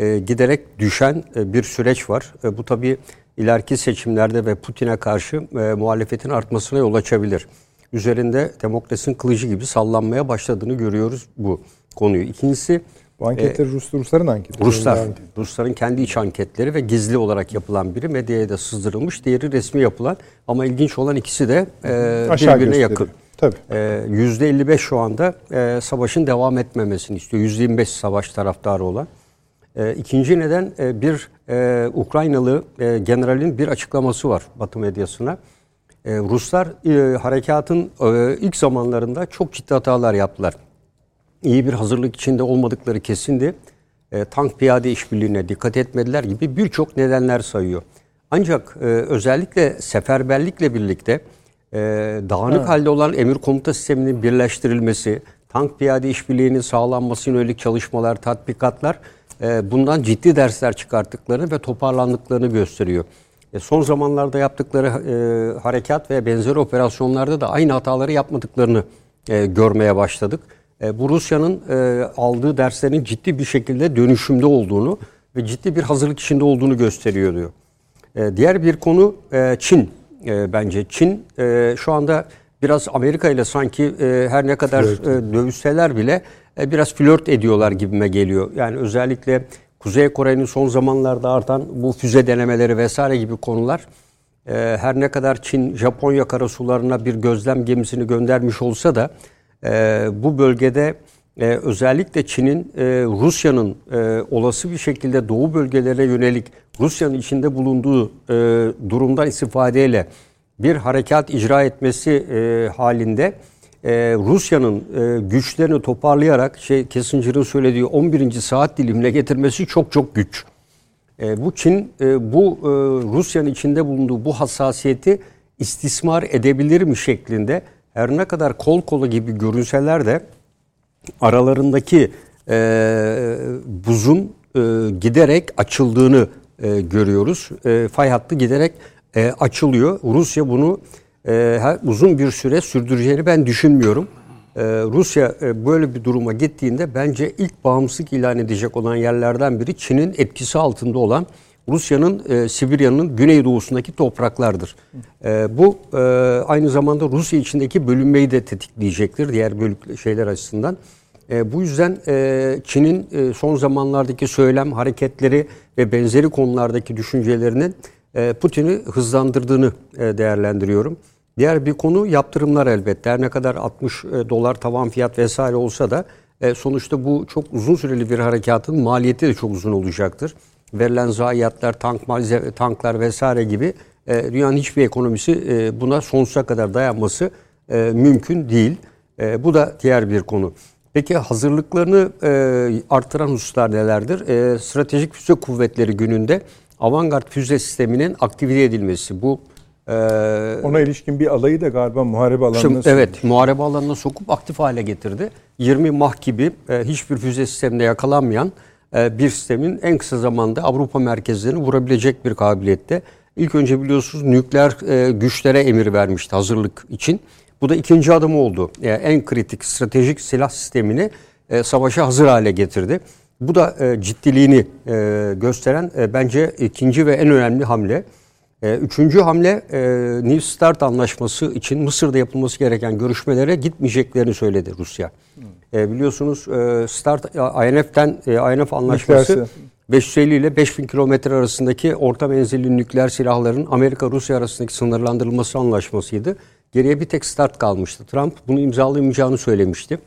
e, giderek düşen e, bir süreç var. E, bu tabii ileriki seçimlerde ve Putin'e karşı e, muhalefetin artmasına yol açabilir. Üzerinde demokrasinin kılıcı gibi sallanmaya başladığını görüyoruz bu konuyu. İkincisi bu anketler e, Rus, Rusların anketleri. Ruslar, Rusların kendi iç anketleri ve gizli olarak yapılan biri medyaya da sızdırılmış, diğeri resmi yapılan ama ilginç olan ikisi de e, birbirine gösteriyor. yakın. Tabii. E, %55 şu anda e, savaşın devam etmemesini istiyor. %25 savaş taraftarı olan. E, ikinci neden e, bir e, Ukraynalı e, generalin bir açıklaması var Batı medyasına. E, Ruslar e, harekatın e, ilk zamanlarında çok ciddi hatalar yaptılar iyi bir hazırlık içinde olmadıkları kesindi. E, tank piyade işbirliğine dikkat etmediler gibi birçok nedenler sayıyor. Ancak e, özellikle seferberlikle birlikte e, dağınık evet. halde olan emir komuta sisteminin birleştirilmesi, tank piyade işbirliğinin sağlanması yönelik çalışmalar, tatbikatlar e, bundan ciddi dersler çıkarttıklarını ve toparlandıklarını gösteriyor. E, son zamanlarda yaptıkları e, harekat ve benzeri operasyonlarda da aynı hataları yapmadıklarını e, görmeye başladık. E, bu Rusya'nın e, aldığı derslerin ciddi bir şekilde dönüşümde olduğunu ve ciddi bir hazırlık içinde olduğunu gösteriyor diyor. E, diğer bir konu Çin bence. Çin şu anda biraz Amerika ile sanki her ne kadar flört. dövüşseler bile biraz flört ediyorlar gibime geliyor. Yani özellikle Kuzey Kore'nin son zamanlarda artan bu füze denemeleri vesaire gibi konular her ne kadar Çin Japonya karasularına bir gözlem gemisini göndermiş olsa da e, bu bölgede e, özellikle Çin'in e, Rusya'nın e, olası bir şekilde doğu bölgelere yönelik Rusya'nın içinde bulunduğu e, durumdan istifadeyle bir harekat icra etmesi e, halinde e, Rusya'nın e, güçlerini toparlayarak şey Kissinger'ın söylediği 11. saat dilimine getirmesi çok çok güç. E, bu Çin e, bu e, Rusya'nın içinde bulunduğu bu hassasiyeti istismar edebilir mi şeklinde her ne kadar kol kola gibi görünseler de aralarındaki e, buzun e, giderek açıldığını e, görüyoruz. E, fay hattı giderek e, açılıyor. Rusya bunu e, uzun bir süre sürdüreceğini ben düşünmüyorum. E, Rusya e, böyle bir duruma gittiğinde bence ilk bağımsızlık ilan edecek olan yerlerden biri Çin'in etkisi altında olan Rusya'nın e, Sibirya'nın güneydoğusundaki topraklardır. E, bu e, aynı zamanda Rusya içindeki bölünmeyi de tetikleyecektir diğer bölük şeyler açısından. Bu yüzden Çin'in son zamanlardaki söylem, hareketleri ve benzeri konulardaki düşüncelerinin Putin'i hızlandırdığını değerlendiriyorum. Diğer bir konu yaptırımlar elbette. Her ne kadar 60 e, dolar tavan fiyat vesaire olsa da e, sonuçta bu çok uzun süreli bir harekatın maliyeti de çok uzun olacaktır. Verilen zayiatlar, tank, tanklar vesaire gibi e, dünyanın hiçbir ekonomisi buna sonsuza kadar dayanması mümkün değil. Bu da diğer bir konu. Peki hazırlıklarını arttıran hususlar nelerdir? Stratejik füze kuvvetleri gününde avantgard füze sisteminin aktive edilmesi. Bu e, ona ilişkin bir alayı da galiba muharebe alanına şimdi, Evet, muharebe alanına sokup aktif hale getirdi. 20 mah gibi e, hiçbir füze sisteminde yakalanmayan e, bir sistemin en kısa zamanda Avrupa merkezlerini vurabilecek bir kabiliyette. İlk önce biliyorsunuz nükleer e, güçlere emir vermişti hazırlık için. Bu da ikinci adım oldu. Yani en kritik stratejik silah sistemini e, savaşa hazır hale getirdi. Bu da e, ciddiliğini e, gösteren e, bence ikinci ve en önemli hamle. E, üçüncü hamle e, New START anlaşması için Mısır'da yapılması gereken görüşmelere gitmeyeceklerini söyledi Rusya. E, biliyorsunuz e, START INF'den e, INF anlaşması Nükleersi. 550 ile 5000 kilometre arasındaki orta menzilli nükleer silahların Amerika-Rusya arasındaki sınırlandırılması anlaşmasıydı. Geriye bir tek start kalmıştı. Trump bunu imzalayamayacağını söylemişti.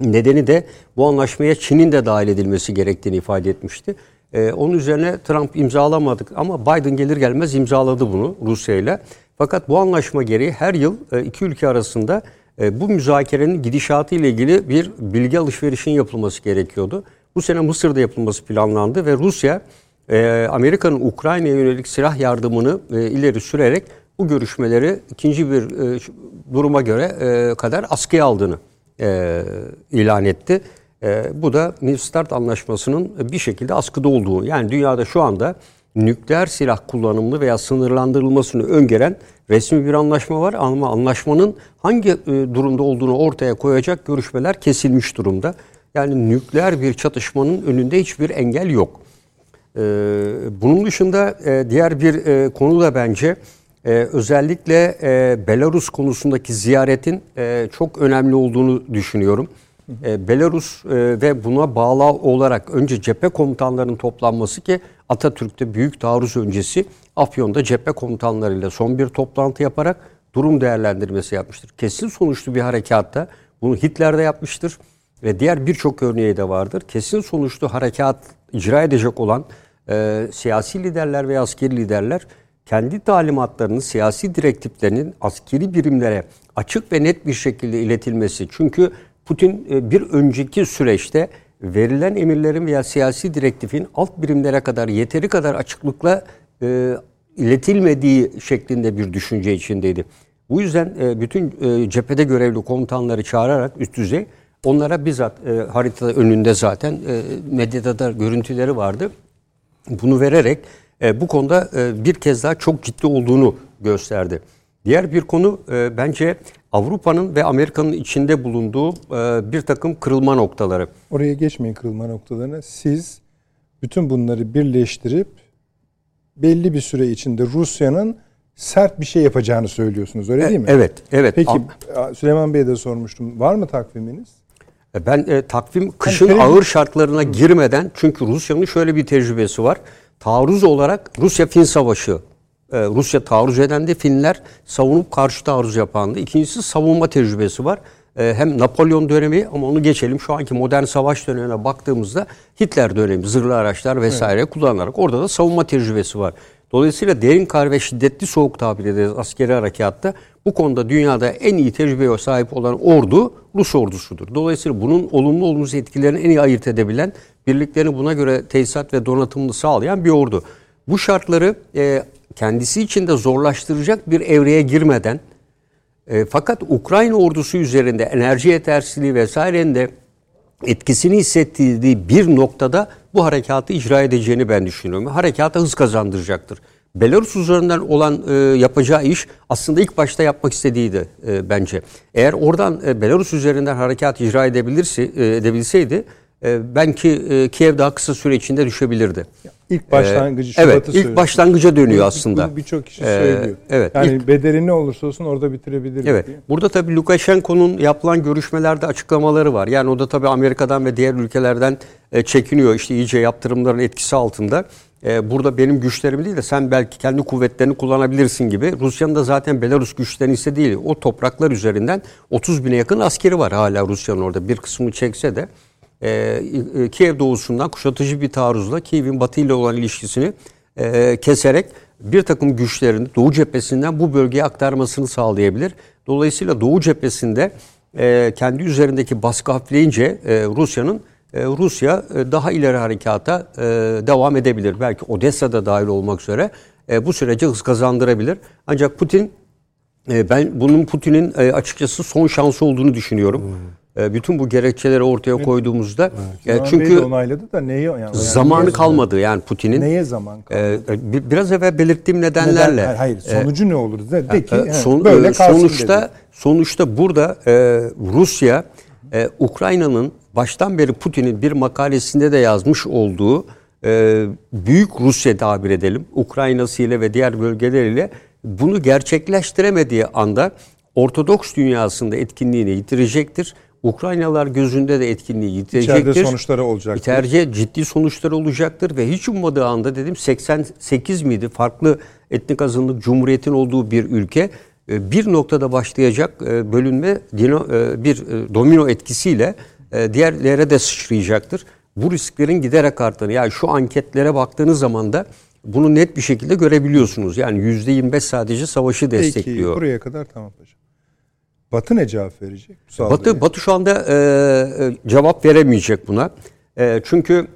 Nedeni de bu anlaşmaya Çin'in de dahil edilmesi gerektiğini ifade etmişti. Ee, onun üzerine Trump imzalamadık ama Biden gelir gelmez imzaladı bunu Rusya ile. Fakat bu anlaşma gereği her yıl e, iki ülke arasında e, bu müzakerenin gidişatı ile ilgili bir bilgi alışverişinin yapılması gerekiyordu. Bu sene Mısır'da yapılması planlandı ve Rusya e, Amerika'nın Ukrayna'ya yönelik silah yardımını e, ileri sürerek bu görüşmeleri ikinci bir e, duruma göre e, kadar askıya aldığını e, ilan etti. E, bu da New START anlaşmasının bir şekilde askıda olduğu. Yani dünyada şu anda nükleer silah kullanımını veya sınırlandırılmasını öngören resmi bir anlaşma var ama anlaşmanın hangi e, durumda olduğunu ortaya koyacak görüşmeler kesilmiş durumda. Yani nükleer bir çatışmanın önünde hiçbir engel yok. Ee, bunun dışında e, diğer bir e, konu da bence özellikle Belarus konusundaki ziyaretin çok önemli olduğunu düşünüyorum. E, Belarus e, ve buna bağlı olarak önce cephe komutanlarının toplanması ki Atatürk'te büyük taarruz öncesi Afyon'da cephe komutanlarıyla son bir toplantı yaparak durum değerlendirmesi yapmıştır. Kesin sonuçlu bir harekatta bunu Hitler de yapmıştır ve diğer birçok örneği de vardır. Kesin sonuçlu harekat icra edecek olan e, siyasi liderler ve askeri liderler kendi talimatlarının, siyasi direktiflerinin askeri birimlere açık ve net bir şekilde iletilmesi. Çünkü Putin e, bir önceki süreçte verilen emirlerin veya siyasi direktifin alt birimlere kadar yeteri kadar açıklıkla e, iletilmediği şeklinde bir düşünce içindeydi. Bu yüzden e, bütün e, cephede görevli komutanları çağırarak üst düzey onlara bizzat e, haritada önünde zaten e, medyada da görüntüleri vardı. Bunu vererek e, bu konuda e, bir kez daha çok ciddi olduğunu gösterdi. Diğer bir konu e, bence Avrupa'nın ve Amerika'nın içinde bulunduğu e, bir takım kırılma noktaları. Oraya geçmeyin kırılma noktalarına. Siz bütün bunları birleştirip belli bir süre içinde Rusya'nın sert bir şey yapacağını söylüyorsunuz öyle değil mi? Evet, evet. Peki Süleyman Bey'e de sormuştum. Var mı takviminiz? E, ben e, takvim kışın yani, ağır şartlarına girmeden çünkü Rusya'nın şöyle bir tecrübesi var. Taarruz olarak Rusya-Fin savaşı ee, Rusya taarruz eden de Finler savunup karşı taarruz yapandı. İkincisi savunma tecrübesi var. Ee, hem Napolyon dönemi ama onu geçelim. Şu anki modern savaş dönemine baktığımızda Hitler dönemi zırhlı araçlar vesaire evet. kullanarak orada da savunma tecrübesi var. Dolayısıyla derin kar ve şiddetli soğuk tabir ederiz askeri harekatta. Bu konuda dünyada en iyi tecrübeye sahip olan ordu Rus ordusudur. Dolayısıyla bunun olumlu olumsuz etkilerini en iyi ayırt edebilen, birliklerini buna göre tesisat ve donatımını sağlayan bir ordu. Bu şartları e, kendisi için de zorlaştıracak bir evreye girmeden e, fakat Ukrayna ordusu üzerinde enerji yetersizliği vesairenin de etkisini hissettiği bir noktada bu harekatı icra edeceğini ben düşünüyorum. Harekata hız kazandıracaktır. Belarus üzerinden olan e, yapacağı iş aslında ilk başta yapmak istediğiydi e, bence. Eğer oradan e, Belarus üzerinden harekat icra edebilirse e, edebilseydi e, belki e, Kiev daha kısa süre içinde düşebilirdi. İlk başlangıcı ee, Evet, ilk söylüyor. başlangıca dönüyor aslında. Birçok kişi söylüyor. Ee, evet. Yani ilk, bedeli ne olursa olsun orada bitirebilir. Evet. Diye. Burada tabii Lukashenko'nun yapılan görüşmelerde açıklamaları var. Yani o da tabii Amerika'dan ve diğer ülkelerden e, çekiniyor. İşte iyice yaptırımların etkisi altında. E, burada benim güçlerim değil de sen belki kendi kuvvetlerini kullanabilirsin gibi. Rusya'nın da zaten Belarus güçlerini ise değil. O topraklar üzerinden 30 bine yakın askeri var hala Rusya'nın orada. Bir kısmını çekse de e, e, Kiev doğusundan kuşatıcı bir taarruzla Kiev'in batı ile olan ilişkisini e, keserek bir takım güçlerini Doğu cephesinden bu bölgeye aktarmasını sağlayabilir. Dolayısıyla Doğu cephesinde e, kendi üzerindeki baskı hafifleyince e, Rusya'nın e, Rusya e, daha ileri harekata e, devam edebilir. Belki Odessa'da dahil olmak üzere e, bu sürece hız kazandırabilir. Ancak Putin e, ben bunun Putin'in e, açıkçası son şansı olduğunu düşünüyorum. Hmm. E, bütün bu gerekçeleri ortaya koyduğumuzda evet. e, çünkü onayladı da neyi yani, yani zamanı neye, kalmadı yani Putin'in. Neye zaman e, kalmadı? E, biraz evvel belirttiğim nedenlerle. Neden? Hayır, sonucu e, ne olur? De ki e, son, böyle sonuçta dedi. sonuçta burada e, Rusya e, Ukrayna'nın baştan beri Putin'in bir makalesinde de yazmış olduğu e, büyük Rusya tabir edelim Ukrayna'sı ile ve diğer bölgeleriyle bunu gerçekleştiremediği anda Ortodoks dünyasında etkinliğini yitirecektir. Ukraynalılar gözünde de etkinliği yitirecektir. İçeride sonuçları olacaktır. İçeride ciddi sonuçları olacaktır ve hiç ummadığı anda dedim 88 miydi farklı etnik azınlık cumhuriyetin olduğu bir ülke e, bir noktada başlayacak e, bölünme e, bir domino etkisiyle diğerlere de sıçrayacaktır. Bu risklerin giderek arttığını yani şu anketlere baktığınız zaman da bunu net bir şekilde görebiliyorsunuz. Yani %25 sadece savaşı destekliyor. Peki buraya kadar tamam hocam. Batı ne cevap verecek? Batı, Batı şu anda e, e, cevap veremeyecek buna. E, çünkü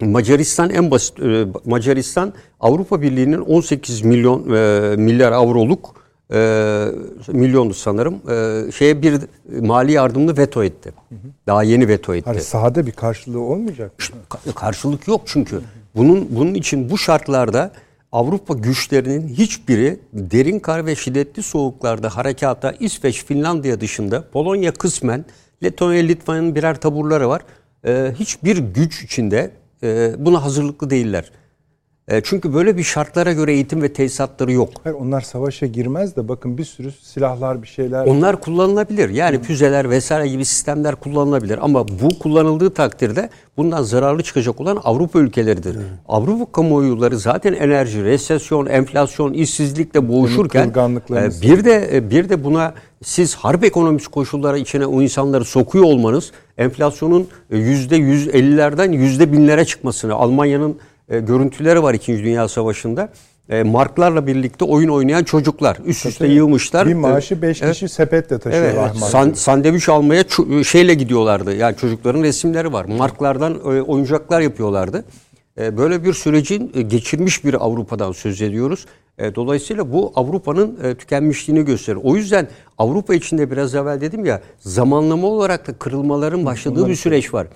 Macaristan en basit e, Macaristan Avrupa Birliği'nin 18 milyon e, milyar avroluk e, milyondu sanırım e, şeye bir mali yardımını veto etti. Hı hı. Daha yeni veto etti. Hani sahada bir karşılığı olmayacak mı? Karşılık yok çünkü. Bunun bunun için bu şartlarda Avrupa güçlerinin hiçbiri derin kar ve şiddetli soğuklarda harekata İsveç, Finlandiya dışında Polonya kısmen, Letonya, Litvanya'nın birer taburları var. Ee, hiçbir güç içinde e, buna hazırlıklı değiller. E, çünkü böyle bir şartlara göre eğitim ve tesisatları yok. Hayır, onlar savaşa girmez de bakın bir sürü silahlar bir şeyler. Onlar kullanılabilir. Yani hmm. füzeler vesaire gibi sistemler kullanılabilir. Ama bu kullanıldığı takdirde bundan zararlı çıkacak olan Avrupa ülkeleridir. Hmm. Avrupa kamuoyuları zaten enerji, resesyon, enflasyon, işsizlikle boğuşurken e, bir de e, bir de buna siz harp ekonomisi koşulları içine o insanları sokuyor olmanız enflasyonun yüzde yüz ellilerden yüzde binlere çıkmasını Almanya'nın e, görüntüleri var 2. Dünya Savaşı'nda. E, marklarla birlikte oyun oynayan çocuklar üst üste Tabii, yığmışlar. Bir maaşı 5 evet. kişi sepetle taşıyorlar. Evet, san, sandviç almaya şeyle gidiyorlardı. Yani çocukların resimleri var. Marklardan e, oyuncaklar yapıyorlardı. E, böyle bir sürecin e, geçirmiş bir Avrupa'dan söz ediyoruz. E, dolayısıyla bu Avrupa'nın e, tükenmişliğini gösterir. O yüzden Avrupa içinde biraz evvel dedim ya zamanlama olarak da kırılmaların başladığı bir süreç var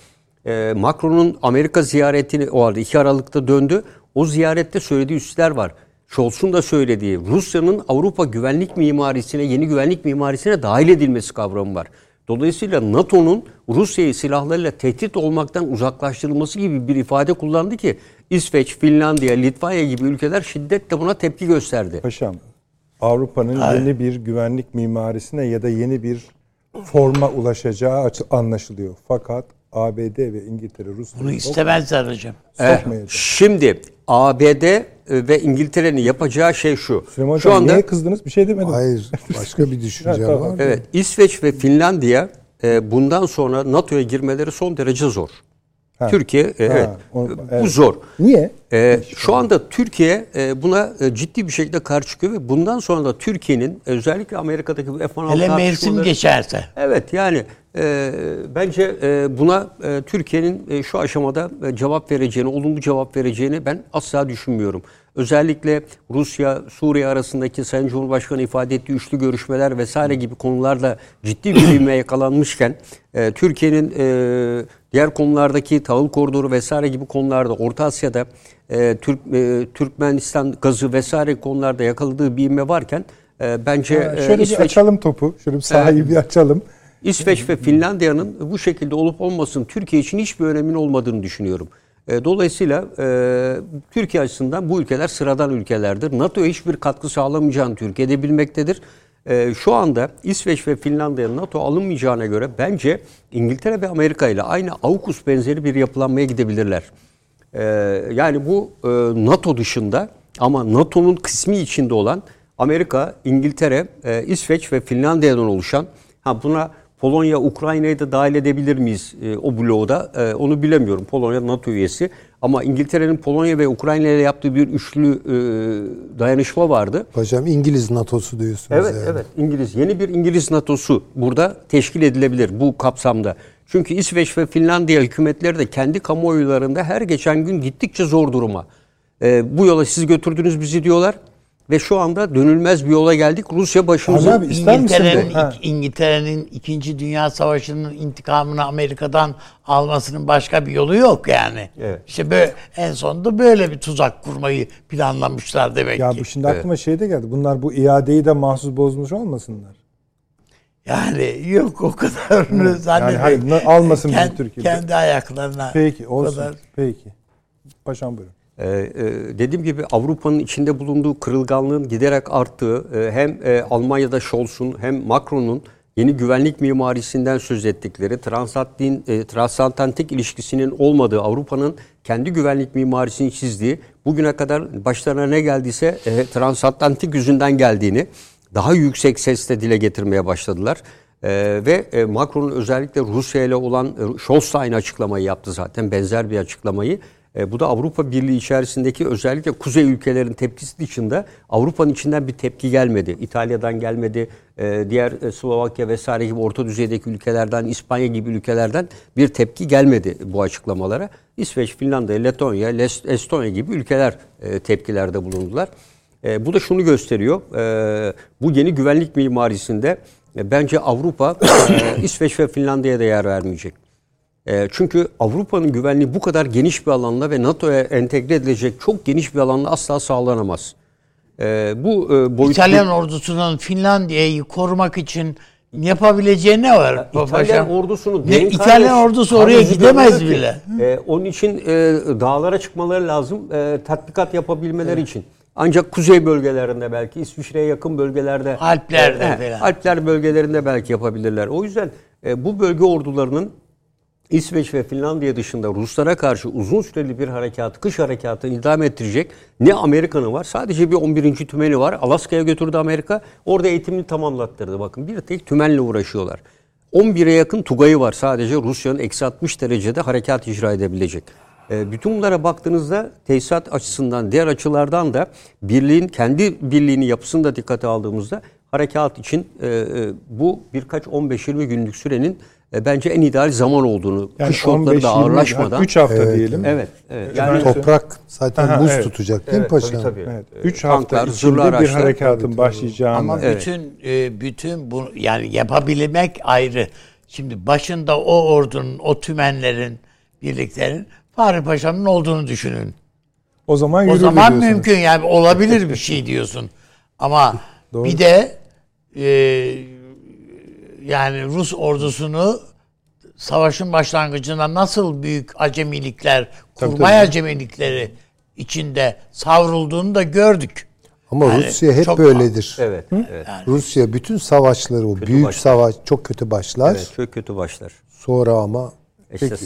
e, Macron'un Amerika ziyaretini o halde 2 Aralık'ta döndü. O ziyarette söylediği üsler var. Scholz'un da söylediği Rusya'nın Avrupa güvenlik mimarisine, yeni güvenlik mimarisine dahil edilmesi kavramı var. Dolayısıyla NATO'nun Rusya'yı silahlarıyla tehdit olmaktan uzaklaştırılması gibi bir ifade kullandı ki İsveç, Finlandiya, Litvanya gibi ülkeler şiddetle buna tepki gösterdi. Paşam, Avrupa'nın yeni bir güvenlik mimarisine ya da yeni bir forma ulaşacağı anlaşılıyor. Fakat ABD ve İngiltere, Rusya... Bunu istemezler hocam. Eh, şimdi ABD e, ve İngiltere'nin yapacağı şey şu. Süleyman şu anda niye kızdınız? Bir şey demedim. Hayır. Başka bir düşünce [laughs] var. Evet. İsveç ve Finlandiya e, bundan sonra NATO'ya girmeleri son derece zor. Ha. Türkiye e, ha, evet, o, evet bu zor. Niye? Ee, şu anda Türkiye e, buna e, ciddi bir şekilde karşı çıkıyor ve bundan sonra da Türkiye'nin özellikle Amerika'daki bu F-16 Hele mevsim geçerse. Evet yani e, bence e, buna e, Türkiye'nin e, şu aşamada e, cevap vereceğini, olumlu cevap vereceğini ben asla düşünmüyorum. Özellikle Rusya, Suriye arasındaki Sayın Cumhurbaşkanı ifade ettiği üçlü görüşmeler vesaire gibi konularda ciddi bir ivme yakalanmışken e, Türkiye'nin e, diğer konulardaki tahıl koridoru vesaire gibi konularda Orta Asya'da e, Türk e, Türkmenistan gazı vesaire konularda yakaladığı ivme varken e, bence ha, şöyle e, İsveç... bir açalım topu. Şöyle bir sahayı bir açalım. İsveç ve Finlandiya'nın bu şekilde olup olmasının Türkiye için hiçbir önemin olmadığını düşünüyorum. E, dolayısıyla e, Türkiye açısından bu ülkeler sıradan ülkelerdir. NATO'ya hiçbir katkı sağlamayacağını Türkiye'de bilmektedir. E, şu anda İsveç ve Finlandiya NATO alınmayacağına göre bence İngiltere ve Amerika ile aynı AUKUS benzeri bir yapılanmaya gidebilirler. E, yani bu e, NATO dışında ama NATO'nun kısmi içinde olan Amerika, İngiltere, e, İsveç ve Finlandiya'dan oluşan ha buna Polonya, Ukrayna'yı da dahil edebilir miyiz e, o bloğda? E, onu bilemiyorum. Polonya NATO üyesi. Ama İngiltere'nin Polonya ve Ukrayna ile yaptığı bir üçlü e, dayanışma vardı. Hocam İngiliz NATO'su diyorsunuz. Evet, yani. evet. İngiliz. Yeni bir İngiliz NATO'su burada teşkil edilebilir bu kapsamda. Çünkü İsveç ve Finlandiya hükümetleri de kendi kamuoylarında her geçen gün gittikçe zor duruma. E, bu yola siz götürdünüz bizi diyorlar. Ve şu anda dönülmez bir yola geldik. Rusya başımıza... Abi, İngiltere'nin, İngiltere'nin 2. Dünya Savaşı'nın intikamını Amerika'dan almasının başka bir yolu yok yani. Evet. İşte böyle, en sonunda böyle bir tuzak kurmayı planlamışlar demek ya ki. Ya bu şimdi aklıma evet. şey de geldi. Bunlar bu iadeyi de mahsus bozmuş olmasınlar. Yani yok o kadarını zannediyorum. Yani hayır, almasın Kend, bizi Türkiye'de. Kendi ayaklarına. Peki olsun. Kadar. Peki. Paşam buyurun. Ee, e, dediğim gibi Avrupa'nın içinde bulunduğu kırılganlığın giderek arttığı e, hem e, Almanya'da Scholz'un hem Macron'un yeni güvenlik mimarisinden söz ettikleri transatlantik, ilişkisinin olmadığı Avrupa'nın kendi güvenlik mimarisini çizdiği bugüne kadar başlarına ne geldiyse transatlantik yüzünden geldiğini daha yüksek sesle dile getirmeye başladılar. Ee, ve Macron'un özellikle Rusya ile olan Scholz aynı açıklamayı yaptı zaten benzer bir açıklamayı. E, bu da Avrupa Birliği içerisindeki özellikle kuzey ülkelerin tepkisi dışında Avrupa'nın içinden bir tepki gelmedi. İtalya'dan gelmedi, e, diğer e, Slovakya vesaire gibi orta düzeydeki ülkelerden, İspanya gibi ülkelerden bir tepki gelmedi bu açıklamalara. İsveç, Finlandiya, Letonya, Estonya gibi ülkeler e, tepkilerde bulundular. E, bu da şunu gösteriyor, e, bu yeni güvenlik mimarisinde e, bence Avrupa e, İsveç ve Finlandiya'ya da yer vermeyecek. E, çünkü Avrupa'nın güvenliği bu kadar geniş bir alanla ve NATO'ya entegre edilecek çok geniş bir alanla asla sağlanamaz. E, bu e, boyut... İtalyan ordusunun Finlandiya'yı korumak için yapabileceği ne var? Ya, İtalyan ordusunu ne, İtalyan ordusu oraya gidemez bile. E, onun için e, dağlara çıkmaları lazım. E, tatbikat yapabilmeleri evet. için. Ancak kuzey bölgelerinde belki İsviçre'ye yakın bölgelerde Alplerde e, falan. Alpler bölgelerinde belki yapabilirler. O yüzden e, bu bölge ordularının İsveç ve Finlandiya dışında Ruslara karşı uzun süreli bir harekat, kış harekatını idam ettirecek ne Amerika'nın var. Sadece bir 11. tümeni var. Alaska'ya götürdü Amerika. Orada eğitimini tamamlattırdı. Bakın bir tek tümenle uğraşıyorlar. 11'e yakın Tugay'ı var sadece Rusya'nın eksi 60 derecede harekat icra edebilecek. E, bütün bunlara baktığınızda tesisat açısından diğer açılardan da birliğin kendi birliğini yapısını da dikkate aldığımızda harekat için e, e, bu birkaç 15-20 günlük sürenin e, bence en ideal zaman olduğunu, yani kış şortları da ağırlaşmadan. 3 hafta evet, diyelim. Evet. evet. Yani toprak zaten Aha, buz evet. tutacak değil mi evet, paşam? Tabii, tabii. Evet. 3 hafta Tanklar, içinde bir harekatın tabii, başlayacağını. Ama evet. bütün e, bütün bu yani yapabilmek ayrı. Şimdi başında o ordunun, o tümenlerin, birliklerin Fahri Paşa'nın olduğunu düşünün. O zaman O zaman diyorsunuz. mümkün yani olabilir bir şey diyorsun. Ama bir de e, yani Rus ordusunu savaşın başlangıcında nasıl büyük acemilikler, kurmay acemilikleri içinde savrulduğunu da gördük. Ama yani Rusya hep çok, böyledir. Evet, evet. Yani, Rusya bütün savaşları o büyük başlar. savaş çok kötü başlar. Evet, çok kötü başlar. Sonra ama işte, peki.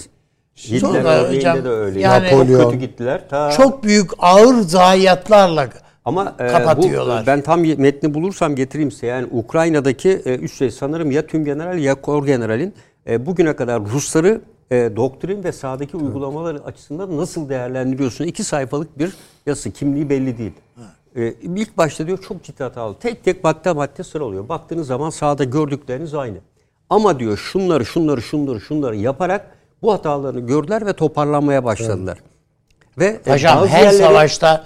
Hitler Sonra hocam, de öyle. Yani, Napolyon. Çok kötü gittiler. Ta... Çok büyük ağır zayiatlarla ama e, kapatıyorlar. Bu, ben tam metni bulursam getireyim size. Yani Ukrayna'daki e, üst şey sanırım ya tüm general ya kor generalin e, bugüne kadar Rusları e, doktrin ve sahadaki evet. uygulamaları açısından nasıl değerlendiriyorsun? İki sayfalık bir yazı. Kimliği belli değil. E, ilk başta diyor çok ciddi hatalı. Tek tek madde madde sıralıyor. Baktığınız zaman sahada gördükleriniz aynı. Ama diyor şunları şunları şunları şunları yaparak bu hatalarını gördüler ve toparlanmaya başladılar. Evet. Ve Hocam her yerleri... savaşta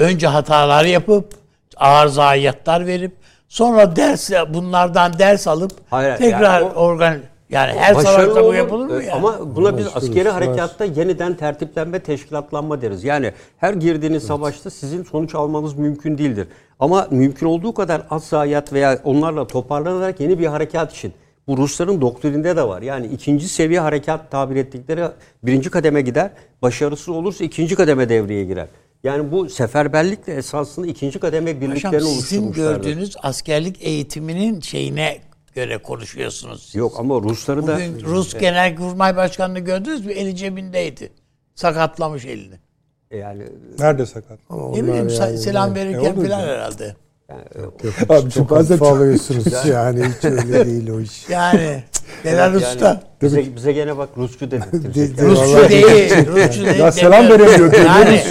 önce hatalar yapıp ağır zayiatlar verip sonra ders bunlardan ders alıp Hayır, tekrar yani o, organ yani her savaşta bu yapılır mı yani? Ama buna biz askeri harekatta yeniden tertiplenme, teşkilatlanma deriz. Yani her girdiğiniz evet. savaşta sizin sonuç almanız mümkün değildir. Ama mümkün olduğu kadar az zayiat veya onlarla toparlanarak yeni bir harekat için Bu Rusların doktrininde de var. Yani ikinci seviye harekat tabir ettikleri birinci kademe gider. Başarısız olursa ikinci kademe devreye girer. Yani bu seferberlikle esasında ikinci kademe birliklerini Paşam, sizin gördüğünüz askerlik eğitiminin şeyine göre konuşuyorsunuz. Yok ama Rusları da... Bugün Rus evet. Genelkurmay Başkanı'nı gördünüz mü? Eli cebindeydi. Sakatlamış elini. E yani Nerede sakat? Ama ne bileyim yani, selam verirken e, falan herhalde. Yani, yok, Abi çok fazla alıyorsunuz [laughs] yani hiç öyle değil o iş. [laughs] Yani Genel evet, Usta. Yani bize, bize gene bak Rusçu dedirtecek. Rusçu değil. Rusçu değil. Ya selam veremiyor. Yani,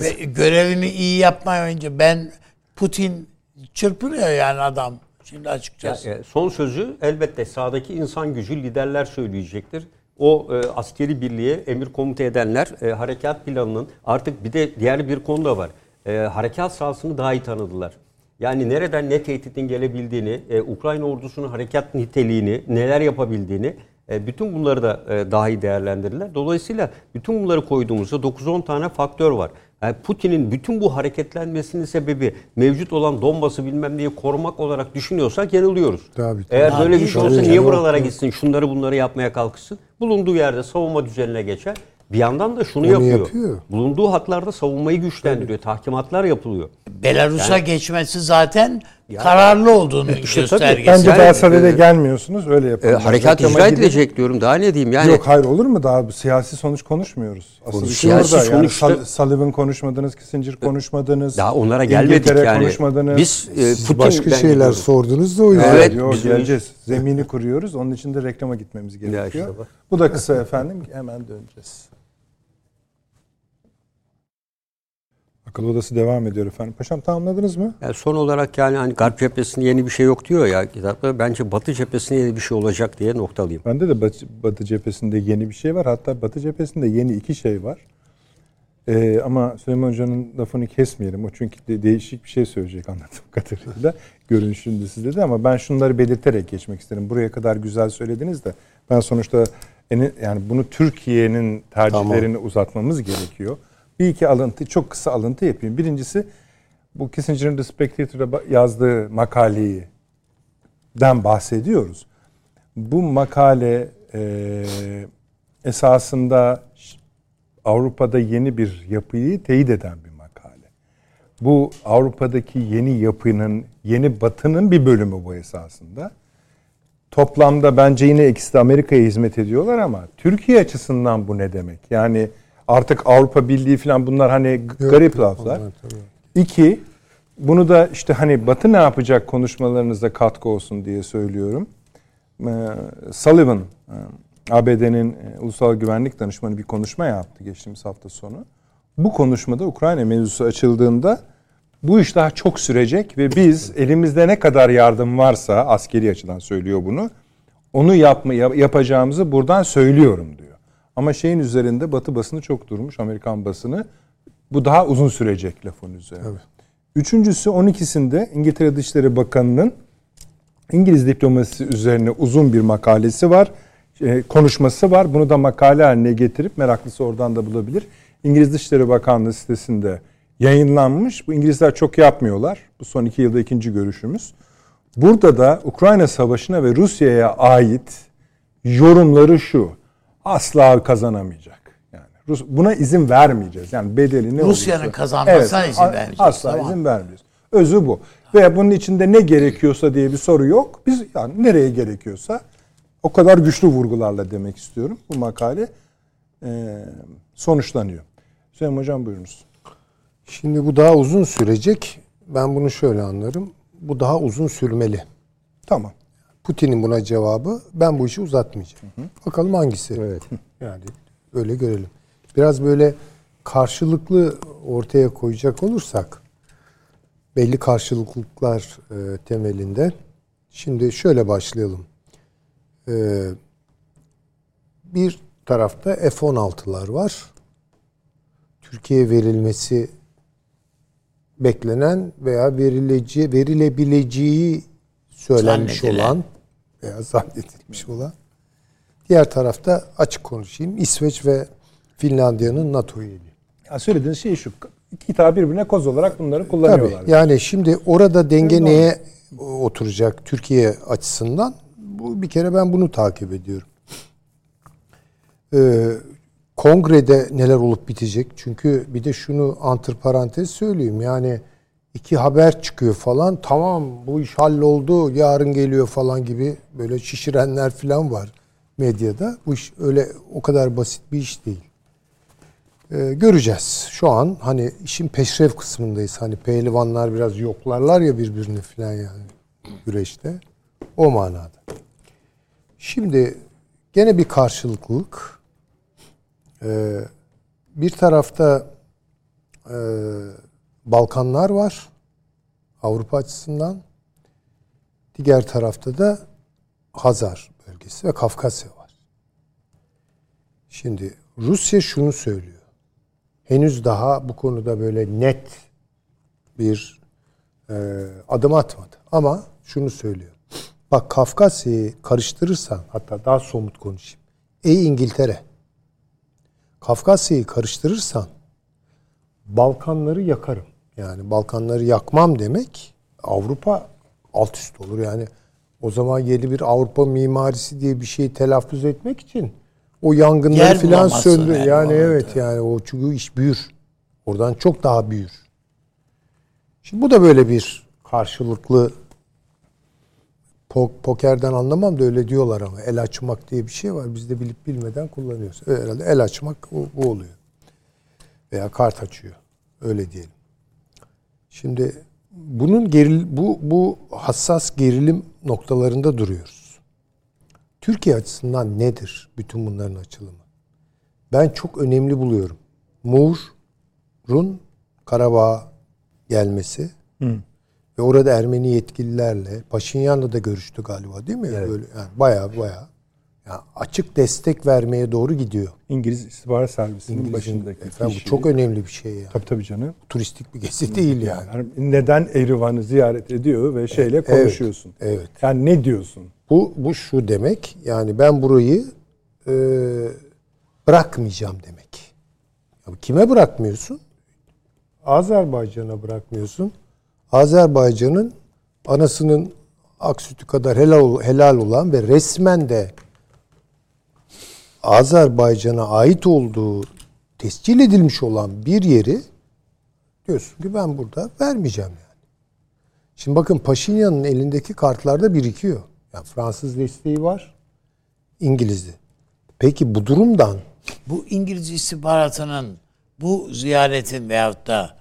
ve görevini iyi yapmayınca ben Putin çırpınıyor yani adam. Şimdi açıkçası. Ya, e, son sözü elbette sağdaki insan gücü liderler söyleyecektir. O e, askeri birliğe emir komuta edenler e, harekat planının artık bir de diğer bir konu da var. E, harekat sahasını daha iyi tanıdılar. Yani nereden ne tehditin gelebildiğini, e, Ukrayna ordusunun harekat niteliğini, neler yapabildiğini e, bütün bunları da e, daha iyi değerlendirirler. Dolayısıyla bütün bunları koyduğumuzda 9-10 tane faktör var. Yani Putin'in bütün bu hareketlenmesinin sebebi mevcut olan Donbas'ı bilmem diye korumak olarak düşünüyorsak yanılıyoruz. Tabii, tabii. Eğer böyle bir şey olsa niye buralara gitsin, şunları bunları yapmaya kalkışsın? Bulunduğu yerde savunma düzenine geçer. Bir yandan da şunu yapıyor. yapıyor. Bulunduğu hatlarda savunmayı güçlendiriyor. Tabii. Tahkimatlar yapılıyor. Belarus'a yani, geçmesi zaten yani, kararlı olduğunu işte göstergesi. Bence daha sadede gelmiyorsunuz. Öyle yapın. E, harekat icra edilecek diyorum. Daha ne diyeyim yani. Yok hayır olur mu? Daha siyasi sonuç konuşmuyoruz. Asıl Konu, şey siyasi orada. Sonuçta, yani Sullivan konuşmadınız, Kissinger konuşmadınız. Daha onlara gelmedik İngiltere yani. konuşmadınız. Biz e, Putin başka şeyler gidiyoruz. sordunuz da o yüzden. Evet. Yok, geleceğiz. Zemini kuruyoruz. Onun için de reklama gitmemiz gerekiyor. Işte Bu da kısa efendim. Hemen döneceğiz. Akıl odası devam ediyor efendim. Paşam tamamladınız mı? Yani son olarak yani hani Garp cephesinde yeni bir şey yok diyor ya kitapta. Bence Batı cephesinde yeni bir şey olacak diye noktalıyım. Bende de Batı, Batı cephesinde yeni bir şey var. Hatta Batı cephesinde yeni iki şey var. Ee, ama Süleyman Hoca'nın lafını kesmeyelim. O çünkü de, değişik bir şey söyleyecek anladığım [laughs] kadarıyla. Görünüşünde sizde de ama ben şunları belirterek geçmek isterim. Buraya kadar güzel söylediniz de ben sonuçta yani bunu Türkiye'nin tercihlerini tamam. uzatmamız gerekiyor bir iki alıntı, çok kısa alıntı yapayım. Birincisi bu Kissinger'ın The Spectator'da yazdığı makaleyi den bahsediyoruz. Bu makale e, esasında Avrupa'da yeni bir yapıyı teyit eden bir makale. Bu Avrupa'daki yeni yapının, yeni batının bir bölümü bu esasında. Toplamda bence yine ikisi de Amerika'ya hizmet ediyorlar ama Türkiye açısından bu ne demek? Yani Artık Avrupa Birliği falan bunlar hani Yok, garip laflar. İki, bunu da işte hani Batı ne yapacak konuşmalarınızda katkı olsun diye söylüyorum. Ee, Sullivan, e, ABD'nin e, Ulusal Güvenlik Danışmanı bir konuşma yaptı geçtiğimiz hafta sonu. Bu konuşmada Ukrayna mevzusu açıldığında bu iş daha çok sürecek ve biz elimizde ne kadar yardım varsa askeri açıdan söylüyor bunu. Onu yapma yapacağımızı buradan söylüyorum diyor. Ama şeyin üzerinde Batı basını çok durmuş, Amerikan basını. Bu daha uzun sürecek lafın üzerine. Evet. Üçüncüsü 12'sinde İngiltere Dışişleri Bakanı'nın İngiliz diplomasisi üzerine uzun bir makalesi var. E, konuşması var. Bunu da makale haline getirip meraklısı oradan da bulabilir. İngiliz Dışişleri Bakanlığı sitesinde yayınlanmış. Bu İngilizler çok yapmıyorlar. Bu son iki yılda ikinci görüşümüz. Burada da Ukrayna Savaşı'na ve Rusya'ya ait yorumları şu asla kazanamayacak. Yani Rus, buna izin vermeyeceğiz. Yani bedeli ne Rusya'nın kazanmasına evet, izin vermeyeceğiz. Asla tamam. izin vermiyoruz. Özü bu. Veya bunun içinde ne gerekiyorsa diye bir soru yok. Biz yani nereye gerekiyorsa o kadar güçlü vurgularla demek istiyorum. Bu makale e, sonuçlanıyor. Süleyman Hocam buyurunuz. Şimdi bu daha uzun sürecek. Ben bunu şöyle anlarım. Bu daha uzun sürmeli. Tamam. Putin'in buna cevabı ben bu işi uzatmayacağım. Hı hı. Bakalım hangisi? Evet. [laughs] Yani öyle görelim. Biraz böyle karşılıklı ortaya koyacak olursak belli karşılıklıklar e, temelinde. Şimdi şöyle başlayalım. E, bir tarafta F-16'lar var. Türkiye verilmesi beklenen veya verileceği, verilebileceği söylenmiş olan veya zannedilmiş olan. Diğer tarafta açık konuşayım İsveç ve Finlandiya'nın NATO üyeliği. Ya söylediğiniz şey şu. İki tane birbirine koz olarak bunları kullanıyorlar. Tabii. Yani şimdi orada denge neye oturacak Türkiye açısından? bu bir kere ben bunu takip ediyorum. Ee, kongrede neler olup bitecek? Çünkü bir de şunu antiparantez söyleyeyim. Yani iki haber çıkıyor falan. Tamam bu iş halloldu. Yarın geliyor falan gibi böyle şişirenler falan var medyada. Bu iş öyle o kadar basit bir iş değil. Ee, göreceğiz. Şu an hani işin peşrev kısmındayız. Hani pehlivanlar biraz yoklarlar ya birbirini falan yani güreşte. O manada. Şimdi gene bir karşılıklılık. Ee, bir tarafta e, Balkanlar var Avrupa açısından. Diğer tarafta da Hazar bölgesi ve Kafkasya var. Şimdi Rusya şunu söylüyor. Henüz daha bu konuda böyle net bir e, adım atmadı. Ama şunu söylüyor. Bak Kafkasya'yı karıştırırsan hatta daha somut konuşayım. Ey İngiltere Kafkasya'yı karıştırırsan Balkanları yakarım. Yani Balkanları yakmam demek Avrupa alt üst olur. Yani o zaman yeni bir Avrupa mimarisi diye bir şeyi telaffuz etmek için o yangınları filan söndür. Yani, yani evet yani o çünkü iş büyür. Oradan çok daha büyür. Şimdi bu da böyle bir karşılıklı pokerden anlamam da öyle diyorlar ama el açmak diye bir şey var. Biz de bilip bilmeden kullanıyoruz. Herhalde el açmak bu, bu oluyor. Veya kart açıyor. Öyle diyelim. Şimdi bunun geril bu bu hassas gerilim noktalarında duruyoruz. Türkiye açısından nedir bütün bunların açılımı? Ben çok önemli buluyorum. Mur'un Karabağ gelmesi Hı. ve orada Ermeni yetkililerle Paşinyan'la da görüştü galiba değil mi? Evet. Böyle yani baya baya yani açık destek vermeye doğru gidiyor. İngiliz istihbarat servisinin başındaki efendim, kişi. Bu çok önemli bir şey yani. Tabii tabii canım. Turistik bir gezi değil yani. yani. Neden Erivan'ı ziyaret ediyor ve şeyle konuşuyorsun. Evet, evet. Yani ne diyorsun? Bu bu şu demek. Yani ben burayı e, bırakmayacağım demek. Ya kime bırakmıyorsun? Azerbaycan'a bırakmıyorsun. Azerbaycan'ın anasının ak sütü kadar helal, helal olan ve resmen de Azerbaycan'a ait olduğu tescil edilmiş olan bir yeri diyorsun ki ben burada vermeyeceğim yani. Şimdi bakın Paşinyan'ın elindeki kartlarda birikiyor. Yani Fransız desteği var, İngiliz'i. Peki bu durumdan bu İngiliz istihbaratının bu ziyaretin veyahut da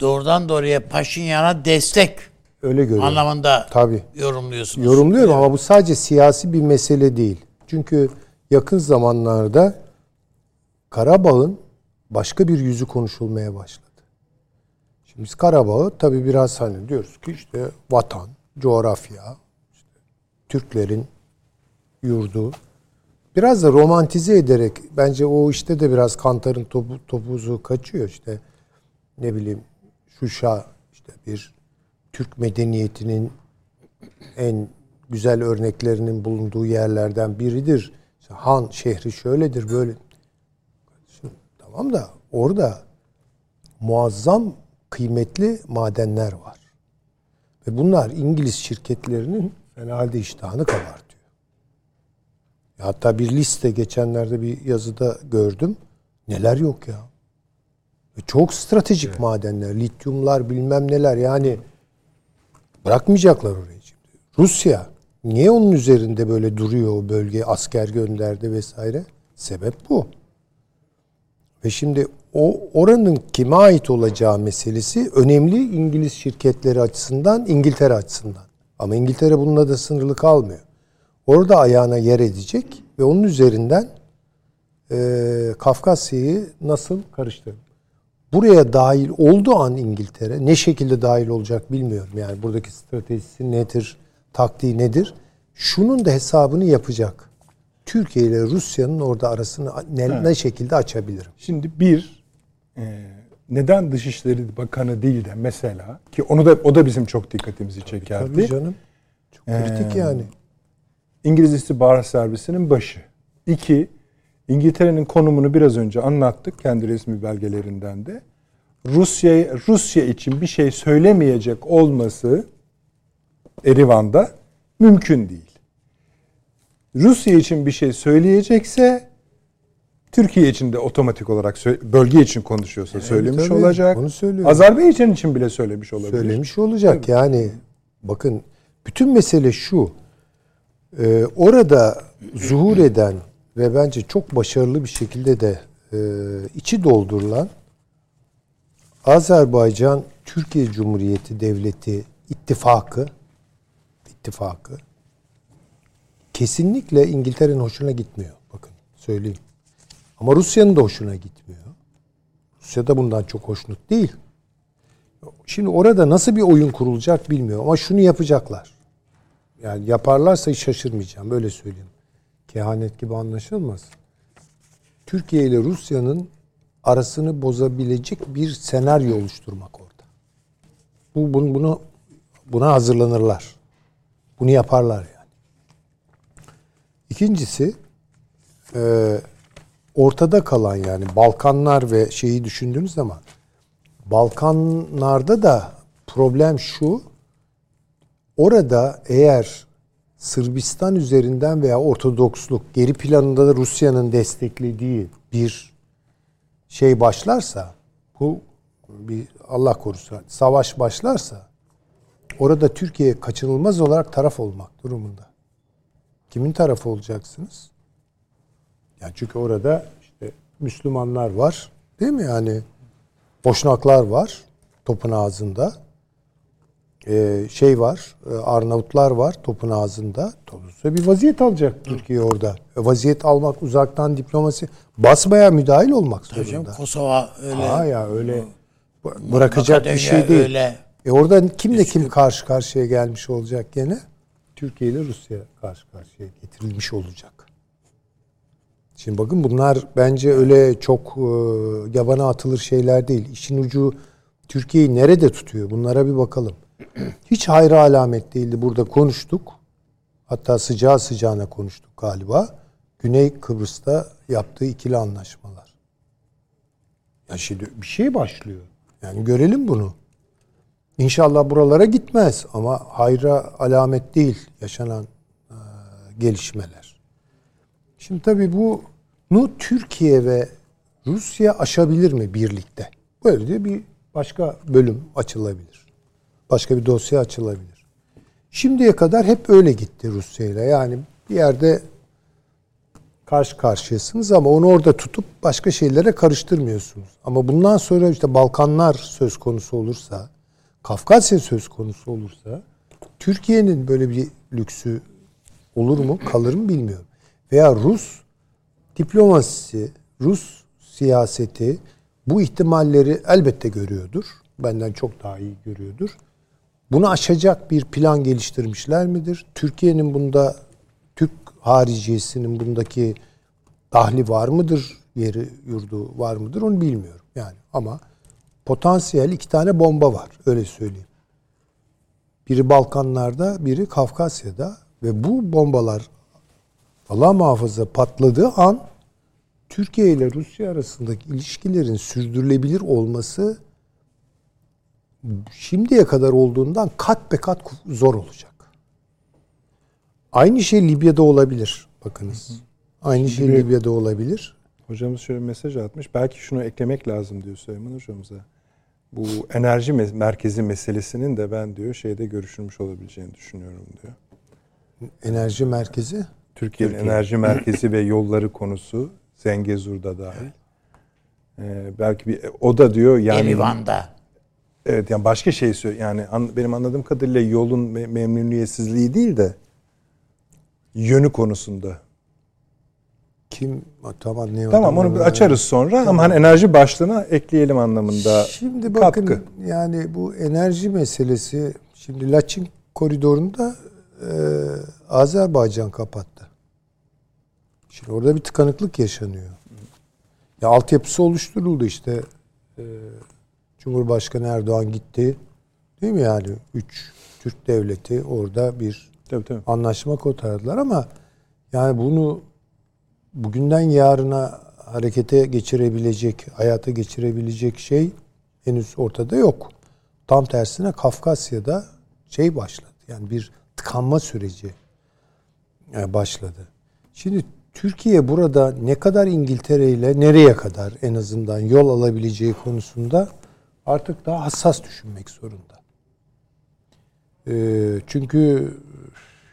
doğrudan doğruya Paşinyan'a destek öyle görüyorum. anlamında Tabii. yorumluyorsunuz. Yorumluyorum ama bu sadece siyasi bir mesele değil. Çünkü yakın zamanlarda Karabağ'ın başka bir yüzü konuşulmaya başladı. Şimdi biz Karabağ'ı tabi biraz hani diyoruz ki işte vatan, coğrafya, işte Türklerin yurdu. Biraz da romantize ederek bence o işte de biraz Kantar'ın topu, topuzu kaçıyor işte ne bileyim Şuşa işte bir Türk medeniyetinin en güzel örneklerinin bulunduğu yerlerden biridir. İşte Han şehri şöyledir böyle. Şimdi, tamam da orada muazzam kıymetli madenler var. Ve bunlar İngiliz şirketlerinin fena halde iştahını kabartıyor. Hatta bir liste geçenlerde bir yazıda gördüm. Neler yok ya. Ve çok stratejik evet. madenler, lityumlar bilmem neler yani bırakmayacaklar orayı şimdi. Rusya Niye onun üzerinde böyle duruyor o bölge asker gönderdi vesaire? Sebep bu. Ve şimdi o oranın kime ait olacağı meselesi önemli İngiliz şirketleri açısından, İngiltere açısından. Ama İngiltere bununla da sınırlı kalmıyor. Orada ayağına yer edecek ve onun üzerinden e, Kafkasya'yı nasıl karıştırır? Buraya dahil olduğu an İngiltere ne şekilde dahil olacak bilmiyorum. Yani buradaki stratejisi nedir, taktiği nedir? Şunun da hesabını yapacak. Türkiye ile Rusya'nın orada arasını ne, evet. ne şekilde açabilirim? Şimdi bir e, neden Dışişleri Bakanı değil de mesela ki onu da o da bizim çok dikkatimizi tabii, çekerdi. Tabii canım. Çok kritik ee, yani. İngiliz İstihbarat Servisi'nin başı. İki, İngiltere'nin konumunu biraz önce anlattık kendi resmi belgelerinden de. Rusya Rusya için bir şey söylemeyecek olması Erivan'da mümkün değil. Rusya için bir şey söyleyecekse Türkiye için de otomatik olarak bölge için konuşuyorsa evet, söylemiş tabii, olacak. Onu söylüyor. Azerbaycan için bile söylemiş olabilir. Söylemiş olacak. Tabii. Yani bakın bütün mesele şu. Ee, orada zuhur eden ve bence çok başarılı bir şekilde de e, içi doldurulan Azerbaycan Türkiye Cumhuriyeti Devleti ittifakı ittifakı kesinlikle İngiltere'nin hoşuna gitmiyor. Bakın söyleyeyim. Ama Rusya'nın da hoşuna gitmiyor. Rusya da bundan çok hoşnut değil. Şimdi orada nasıl bir oyun kurulacak bilmiyorum ama şunu yapacaklar. Yani yaparlarsa hiç şaşırmayacağım. Böyle söyleyeyim. Kehanet gibi anlaşılmaz. Türkiye ile Rusya'nın arasını bozabilecek bir senaryo oluşturmak orada. Bu bunu, bunu buna hazırlanırlar. Bunu yaparlar yani. İkincisi e, ortada kalan yani Balkanlar ve şeyi düşündüğünüz zaman Balkanlarda da problem şu orada eğer Sırbistan üzerinden veya Ortodoksluk geri planında da Rusya'nın desteklediği bir şey başlarsa bu bir Allah korusun savaş başlarsa orada Türkiye kaçınılmaz olarak taraf olmak durumunda. Kimin tarafı olacaksınız? Yani çünkü orada işte Müslümanlar var. Değil mi yani? Boşnaklar var topun ağzında. Ee, şey var, e, Arnavutlar var topun ağzında. Dolayısıyla bir vaziyet alacak Türkiye orada. E, vaziyet almak, uzaktan diplomasi, basmaya müdahil olmak zorunda. Hocam, Kosova öyle. Aa ya öyle bırakacak bir şey değil. Öyle. E orada kimle kim karşı karşıya gelmiş olacak gene? Türkiye ile Rusya karşı karşıya getirilmiş olacak. Şimdi bakın bunlar bence öyle çok e, yabana atılır şeyler değil. İşin ucu Türkiye'yi nerede tutuyor? Bunlara bir bakalım. [clears throat] Hiç hayra alamet değildi. Burada konuştuk. Hatta sıcağı sıcağına konuştuk galiba. Güney Kıbrıs'ta yaptığı ikili anlaşmalar. Ya şimdi bir şey başlıyor. Yani görelim bunu. İnşallah buralara gitmez ama hayra alamet değil yaşanan e, gelişmeler. Şimdi tabii bu nu Türkiye ve Rusya aşabilir mi birlikte? Böyle de bir başka bölüm açılabilir. Başka bir dosya açılabilir. Şimdiye kadar hep öyle gitti Rusya ile. Yani bir yerde karşı karşıyasınız ama onu orada tutup başka şeylere karıştırmıyorsunuz. Ama bundan sonra işte Balkanlar söz konusu olursa, Kafkasya söz konusu olursa Türkiye'nin böyle bir lüksü olur mu, kalır mı bilmiyorum. Veya Rus diplomasisi, Rus siyaseti bu ihtimalleri elbette görüyordur. Benden çok daha iyi görüyordur. Bunu aşacak bir plan geliştirmişler midir? Türkiye'nin bunda, Türk hariciyesinin bundaki dahli var mıdır? Yeri, yurdu var mıdır? Onu bilmiyorum. Yani ama potansiyel iki tane bomba var. Öyle söyleyeyim. Biri Balkanlarda, biri Kafkasya'da ve bu bombalar Allah muhafaza patladığı an Türkiye ile Rusya arasındaki ilişkilerin sürdürülebilir olması şimdiye kadar olduğundan kat be kat zor olacak. Aynı şey Libya'da olabilir. Bakınız. Aynı şey Şimdi, şey Libya'da olabilir. Hocamız şöyle bir mesaj atmış. Belki şunu eklemek lazım diyor Süleyman hocamıza. Bu enerji merkezi meselesinin de ben diyor şeyde görüşülmüş olabileceğini düşünüyorum diyor. Enerji merkezi? Türkiye'nin Türkiye. enerji [laughs] merkezi ve yolları konusu Zengezur'da dahil. Ee, belki bir o da diyor yani Erivan'da. Evet yani başka şey söylüyor. Yani an, benim anladığım kadarıyla yolun me- memnuniyetsizliği değil de yönü konusunda. Kim tamam ne Tamam onu bir açarız sonra tamam. ama hani enerji başlığına ekleyelim anlamında. Şimdi bakın katkı. yani bu enerji meselesi şimdi Laçin koridorunda e, Azerbaycan kapattı. Şimdi orada bir tıkanıklık yaşanıyor. Ya altyapısı oluşturuldu işte. E, Cumhurbaşkanı Erdoğan gitti. Değil mi yani? Üç Türk devleti orada bir tabii, tabii. anlaşma kotardılar ama yani bunu bugünden yarına harekete geçirebilecek, hayata geçirebilecek şey henüz ortada yok. Tam tersine Kafkasya'da şey başladı. Yani bir tıkanma süreci e, başladı. Şimdi Türkiye burada ne kadar İngiltere ile nereye kadar en azından yol alabileceği konusunda artık daha hassas düşünmek zorunda. Ee, çünkü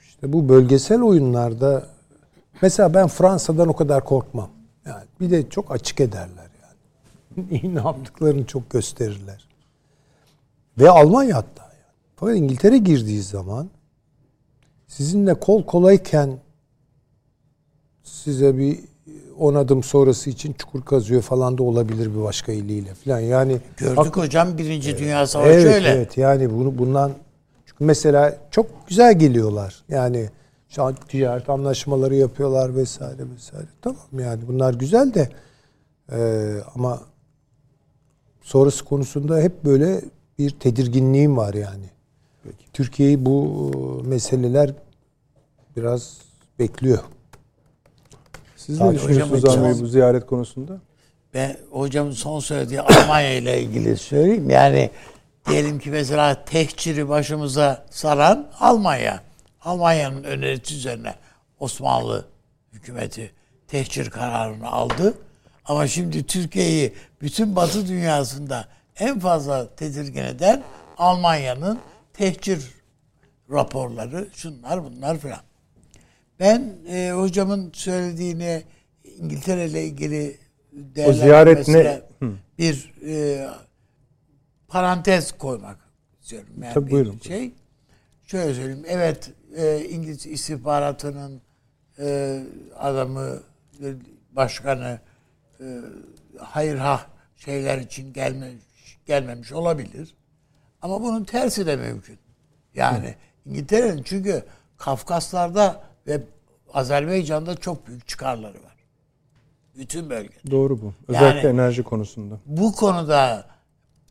işte bu bölgesel oyunlarda mesela ben Fransa'dan o kadar korkmam. Yani bir de çok açık ederler yani. [laughs] ne yaptıklarını çok gösterirler. Ve Almanya hatta yani. Fakat İngiltere girdiği zaman sizinle kol kolayken size bir on adım sonrası için çukur kazıyor falan da olabilir bir başka eliyle falan. Yani gördük hak, hocam Birinci Dünya Savaşı evet, öyle. Evet yani bunu bundan çünkü mesela çok güzel geliyorlar. Yani şu an ticaret anlaşmaları yapıyorlar vesaire vesaire. Tamam yani bunlar güzel de e, ama sonrası konusunda hep böyle bir tedirginliğim var yani. Türkiye'yi bu meseleler biraz bekliyor. Siz ne düşünüyorsunuz Ahmet bu ziyaret konusunda? Ben hocamın son söylediği Almanya ile ilgili söyleyeyim. Yani diyelim ki mesela tehciri başımıza saran Almanya. Almanya'nın önerisi üzerine Osmanlı hükümeti tehcir kararını aldı. Ama şimdi Türkiye'yi bütün Batı dünyasında en fazla tedirgin eden Almanya'nın tehcir raporları, şunlar bunlar filan. Ben e, hocamın söylediğini İngiltere ile ilgili o ziyaret ne? bir e, parantez koymak istiyorum. Yani Tabii buyurun. Şey, şöyle söyleyeyim. Evet e, İngiliz istihbaratının e, adamı, e, başkanı e, hayır ha şeyler için gelmemiş, gelmemiş olabilir. Ama bunun tersi de mümkün. Yani İngiltere'nin çünkü Kafkaslar'da ve Azerbaycan'da çok büyük çıkarları var. Bütün bölge. Doğru bu. Özellikle yani, enerji konusunda. Bu konuda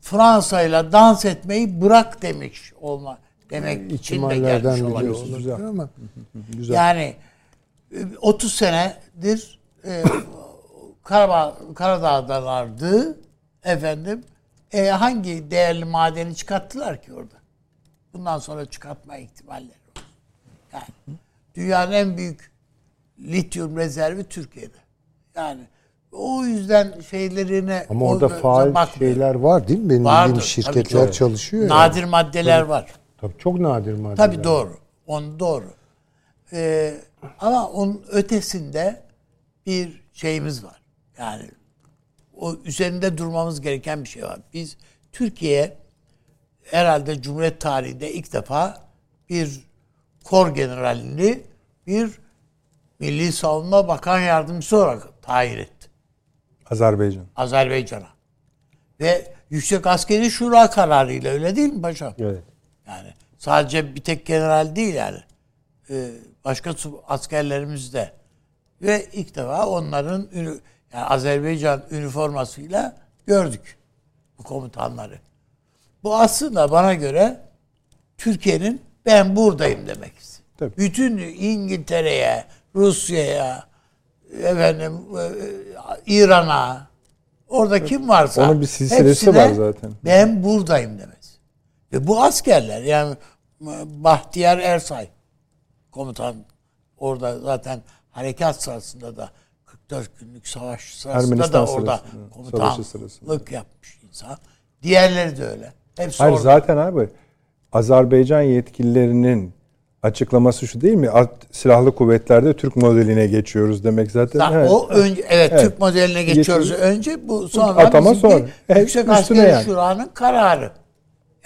Fransa ile dans etmeyi bırak demiş olma demek için de gelmiş olabilir. Güzel. Ama [laughs] Güzel. Yani 30 senedir e, Karabağ, Karadağ'dalardı efendim. E, hangi değerli madeni çıkarttılar ki orada? Bundan sonra çıkartma ihtimalleri var. Yani dünyanın en büyük lityum rezervi Türkiye'de. Yani o yüzden şeylerine ama orada faal bakmıyor. şeyler var değil mi? Benim Vardır, bildiğim şirketler çalışıyor. Nadir yani. maddeler tabii, var. Tabii çok nadir maddeler. Tabii doğru. On doğru. Ee, ama onun ötesinde bir şeyimiz var. Yani o üzerinde durmamız gereken bir şey var. Biz Türkiye herhalde Cumhuriyet tarihinde ilk defa bir kor generalini bir Milli Savunma Bakan Yardımcısı olarak tayin etti. Azerbaycan. Azerbaycan'a. Ve Yüksek Askeri Şura kararıyla öyle değil mi paşam? Evet. Yani sadece bir tek general değil yani. Ee, başka askerlerimiz de. Ve ilk defa onların yani Azerbaycan üniformasıyla gördük bu komutanları. Bu aslında bana göre Türkiye'nin ben buradayım demek Tabii. Bütün İngiltere'ye, Rusya'ya, efendim e, İran'a orada kim varsa onun bir silsilesi var zaten. Ben buradayım demez. Ve bu askerler yani Bahtiyar Ersay komutan orada zaten harekat sırasında da 44 günlük savaş sırasında Ermenistan da orada komutanlık yapmış insan. Diğerleri de öyle. Hepsi Hayır orada. zaten abi Azerbaycan yetkililerinin açıklaması şu değil mi? Silahlı kuvvetlerde Türk modeline geçiyoruz demek zaten. Zaten evet. O önce evet, evet Türk modeline geçiyoruz Geçiyoruz. önce bu sonra atama sonra Yüksek Askeri yani. Şura'nın kararı.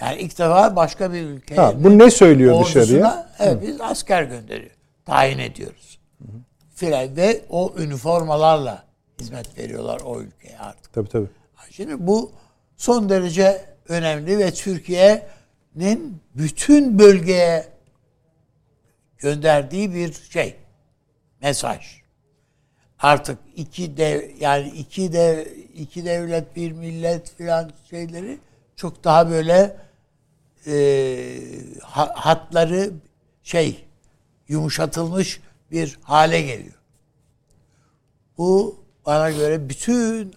Yani ilk defa başka bir ülke. Ha, bu ne söylüyor dışarıya? Evet biz asker gönderiyor. Tayin ediyoruz. Filan ve o üniformalarla hizmet veriyorlar o ülkeye artık. Tabii tabii. Şimdi bu son derece önemli ve Türkiye'nin bütün bölgeye gönderdiği bir şey. Mesaj. Artık iki dev yani iki dev iki devlet bir millet filan şeyleri çok daha böyle e, hatları şey yumuşatılmış bir hale geliyor. Bu bana göre bütün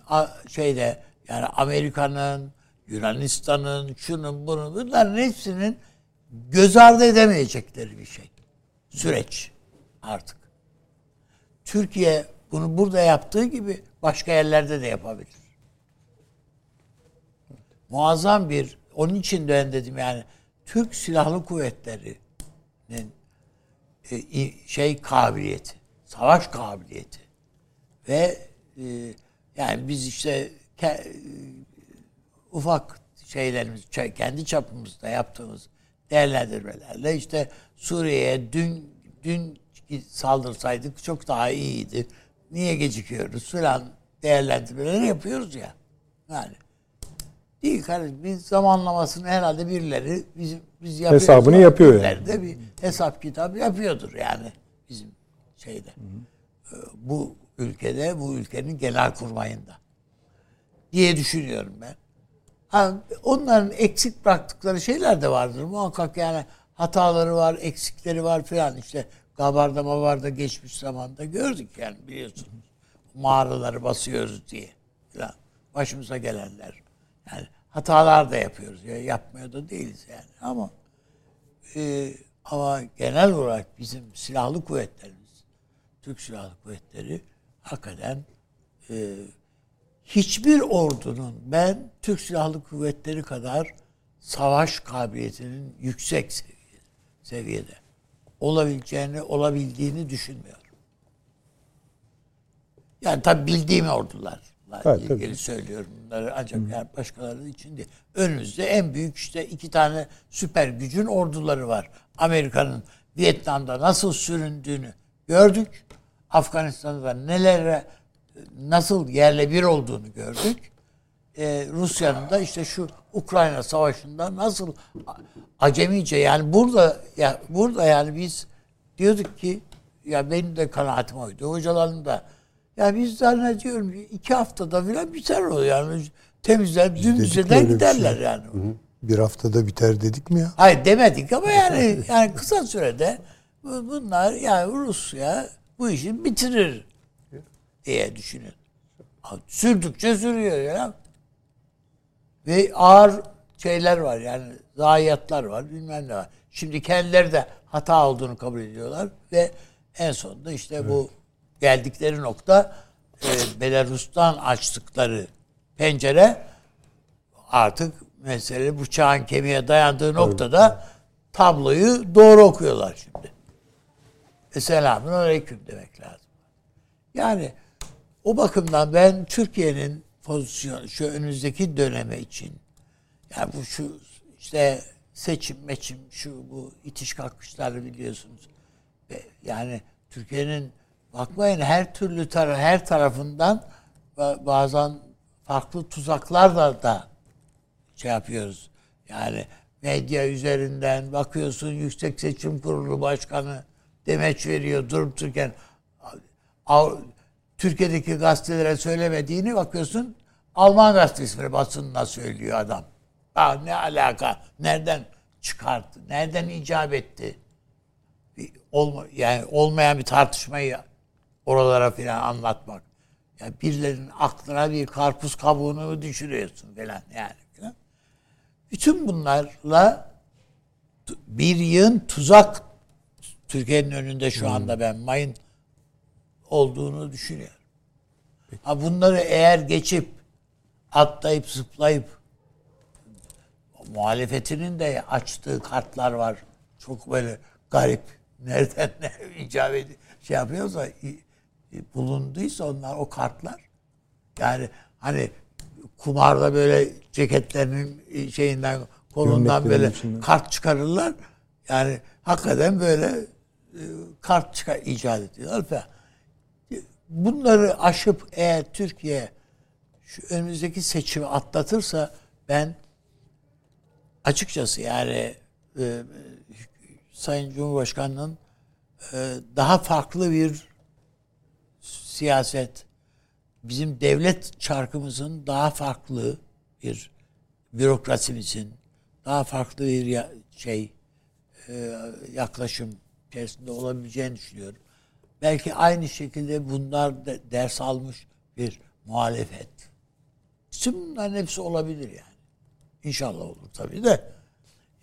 şeyde yani Amerika'nın, Yunanistan'ın, şunun bunun bunların hepsinin göz ardı edemeyecekleri bir şey süreç artık. Türkiye bunu burada yaptığı gibi başka yerlerde de yapabilir. Muazzam bir onun için ben dedim yani Türk Silahlı Kuvvetleri'nin e, şey kabiliyeti, savaş kabiliyeti ve e, yani biz işte ke, ufak şeylerimiz kendi çapımızda yaptığımız değerlendirmelerle işte Suriye'ye dün dün saldırsaydık çok daha iyiydi. Niye gecikiyoruz falan değerlendirmeleri yapıyoruz ya. Yani değil kardeşim. Biz zamanlamasını herhalde birileri bizim biz yapıyoruz. Hesabını yapıyor yani. De bir hesap kitap yapıyordur yani bizim şeyde. Hı hı. Bu ülkede, bu ülkenin genel kurmayında diye düşünüyorum ben. Ha, onların eksik bıraktıkları şeyler de vardır. Muhakkak yani hataları var, eksikleri var falan işte Gabarda Mabarda geçmiş zamanda gördük yani biliyorsunuz. Mağaraları basıyoruz diye falan. Başımıza gelenler. Yani hatalar da yapıyoruz. Ya, yapmıyor da değiliz yani. Ama e, ama genel olarak bizim silahlı kuvvetlerimiz, Türk Silahlı Kuvvetleri hakikaten e, hiçbir ordunun ben Türk Silahlı Kuvvetleri kadar savaş kabiliyetinin yüksek seviyede olabileceğini, olabildiğini düşünmüyorum. Yani tabi bildiğim ordular evet, ilgili tabii. söylüyorum bunları ancak Hı. yani başkaları için değil. Önümüzde en büyük işte iki tane süper gücün orduları var. Amerika'nın Vietnam'da nasıl süründüğünü gördük. Afganistan'da nelere nasıl yerle bir olduğunu gördük. Ee, Rusya'nın da işte şu Ukrayna savaşında nasıl acemice yani burada ya burada yani biz diyorduk ki ya benim de kanaatim oydu. Hocaların da ya biz zannediyorum ki iki haftada falan biter o yani. Temizler, dümdüzeden giderler şey. yani. Hı hı. Bir haftada biter dedik mi ya? Hayır demedik ama yani [laughs] yani kısa sürede bunlar yani Rusya bu işi bitirir diye düşünüyor. Sürdükçe sürüyor ya. Ve ağır şeyler var yani zayiatlar var bilmem ne var. Şimdi kendileri de hata olduğunu kabul ediyorlar ve en sonunda işte evet. bu geldikleri nokta e, Belarus'tan açtıkları pencere artık mesele bıçağın kemiğe dayandığı noktada tabloyu doğru okuyorlar şimdi. E selamun aleyküm demek lazım. Yani o bakımdan ben Türkiye'nin pozisyonu şu önümüzdeki döneme için yani bu şu işte seçim meçim şu bu itiş kalkışları biliyorsunuz. Yani Türkiye'nin bakmayın her türlü tara her tarafından bazen farklı tuzaklarla da şey yapıyoruz. Yani medya üzerinden bakıyorsun Yüksek Seçim Kurulu Başkanı demeç veriyor durup dururken Türkiye'deki gazetelere söylemediğini bakıyorsun Alman gazetesine basınına söylüyor adam. Ha, ne alaka? Nereden çıkarttı? Nereden icap etti? Olma, yani olmayan bir tartışmayı oralara filan anlatmak. Yani birilerinin aklına bir karpuz kabuğunu düşürüyorsun falan yani. Falan. Bütün bunlarla bir yığın tuzak Türkiye'nin önünde şu anda hmm. ben mayın olduğunu düşünüyorum. Ha bunları eğer geçip atlayıp zıplayıp muhalefetinin de açtığı kartlar var. Çok böyle garip. Nereden [laughs] ne icap ediyor, şey yapıyorsa bulunduysa onlar o kartlar. Yani hani kumarda böyle ceketlerinin şeyinden kolundan böyle içinden. kart çıkarırlar. Yani hakikaten böyle e, kart çıkar icat ediyorlar falan. Bunları aşıp eğer Türkiye şu önümüzdeki seçimi atlatırsa ben açıkçası yani e, Sayın Cumhurbaşkanı'nın e, daha farklı bir siyaset, bizim devlet çarkımızın daha farklı bir bürokrasimizin daha farklı bir şey e, yaklaşım içerisinde olabileceğini düşünüyorum. Belki aynı şekilde bunlar da ders almış bir muhalefet. Tüm bunların hepsi olabilir yani. İnşallah olur tabii de.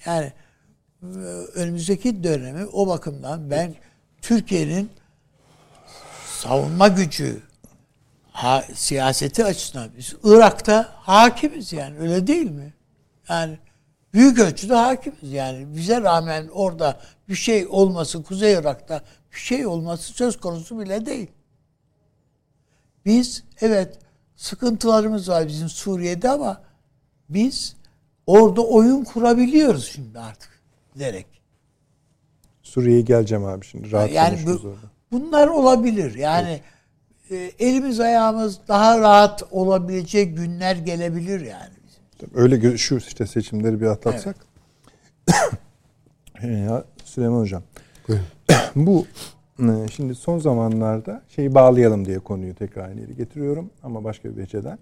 Yani önümüzdeki dönemi o bakımdan ben Türkiye'nin savunma gücü ha, siyaseti açısından biz Irak'ta hakimiz yani öyle değil mi? Yani büyük ölçüde hakimiz yani. Bize rağmen orada bir şey olması, Kuzey Irak'ta bir şey olması söz konusu bile değil. Biz evet sıkıntılarımız var bizim Suriye'de ama biz orada oyun kurabiliyoruz şimdi artık giderek. Suriye'ye geleceğim abi şimdi. Rahat yani bu, orada. Bunlar olabilir. Yani e, elimiz ayağımız daha rahat olabilecek günler gelebilir yani. Öyle şu işte seçimleri bir atlatsak. Evet. [coughs] ya Süleyman Hocam. [coughs] bu e, şimdi son zamanlarda şeyi bağlayalım diye konuyu tekrar yere getiriyorum ama başka bir veçeden.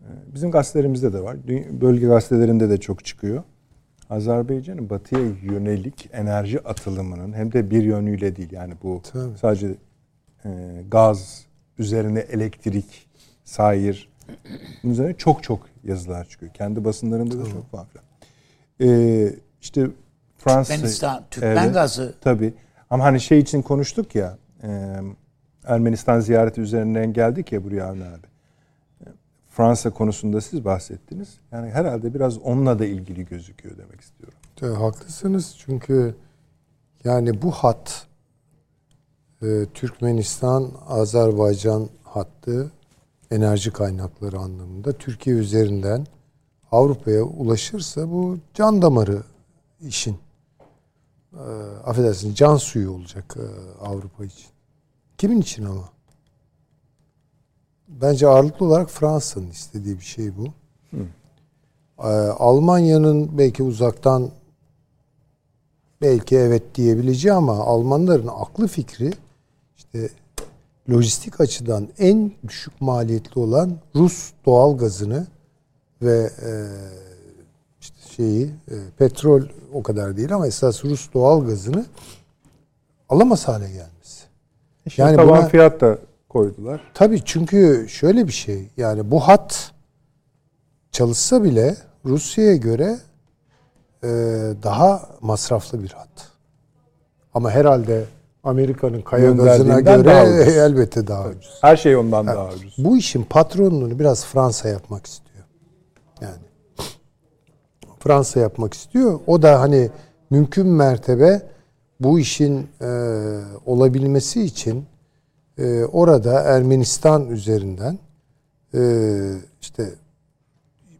E, bizim gazetelerimizde de var. Bölge gazetelerinde de çok çıkıyor. Azerbaycan'ın batıya yönelik enerji atılımının hem de bir yönüyle değil yani bu Tabii. sadece e, gaz üzerine elektrik, sayır bunun üzerine çok çok yazılar çıkıyor. Kendi basınlarında da Tabii. çok falan filan. Ee, işte Fransa... Türkmenistan, Türkmen evet, gazı. Tabii. Ama hani şey için konuştuk ya e, Ermenistan ziyareti üzerinden geldik ya buraya Avni abi. Fransa konusunda siz bahsettiniz. Yani herhalde biraz onunla da ilgili gözüküyor demek istiyorum. De, haklısınız çünkü yani bu hat e, Türkmenistan Azerbaycan hattı enerji kaynakları anlamında Türkiye üzerinden Avrupa'ya ulaşırsa bu can damarı işin. E, affedersin can suyu olacak e, Avrupa için. Kimin için ama? Bence ağırlıklı olarak Fransa'nın istediği bir şey bu. Hı. Ee, Almanya'nın belki uzaktan belki evet diyebileceği ama Almanların aklı fikri işte lojistik açıdan en düşük maliyetli olan Rus doğal gazını ve e, işte şeyi e, petrol o kadar değil ama esas Rus doğal gazını alamaz hale gelmesi. İşte yani tavan buna, fiyat da koydular. Tabii çünkü şöyle bir şey yani bu hat çalışsa bile Rusya'ya göre e, daha masraflı bir hat. Ama herhalde Amerika'nın kaya gazına göre daha [laughs] elbette daha Tabii. ucuz. Her şey ondan yani, daha ucuz. Bu işin patronluğunu biraz Fransa yapmak istiyor. Yani [sniffs] Fransa yapmak istiyor. O da hani mümkün mertebe bu işin e, olabilmesi için e, orada Ermenistan üzerinden e, işte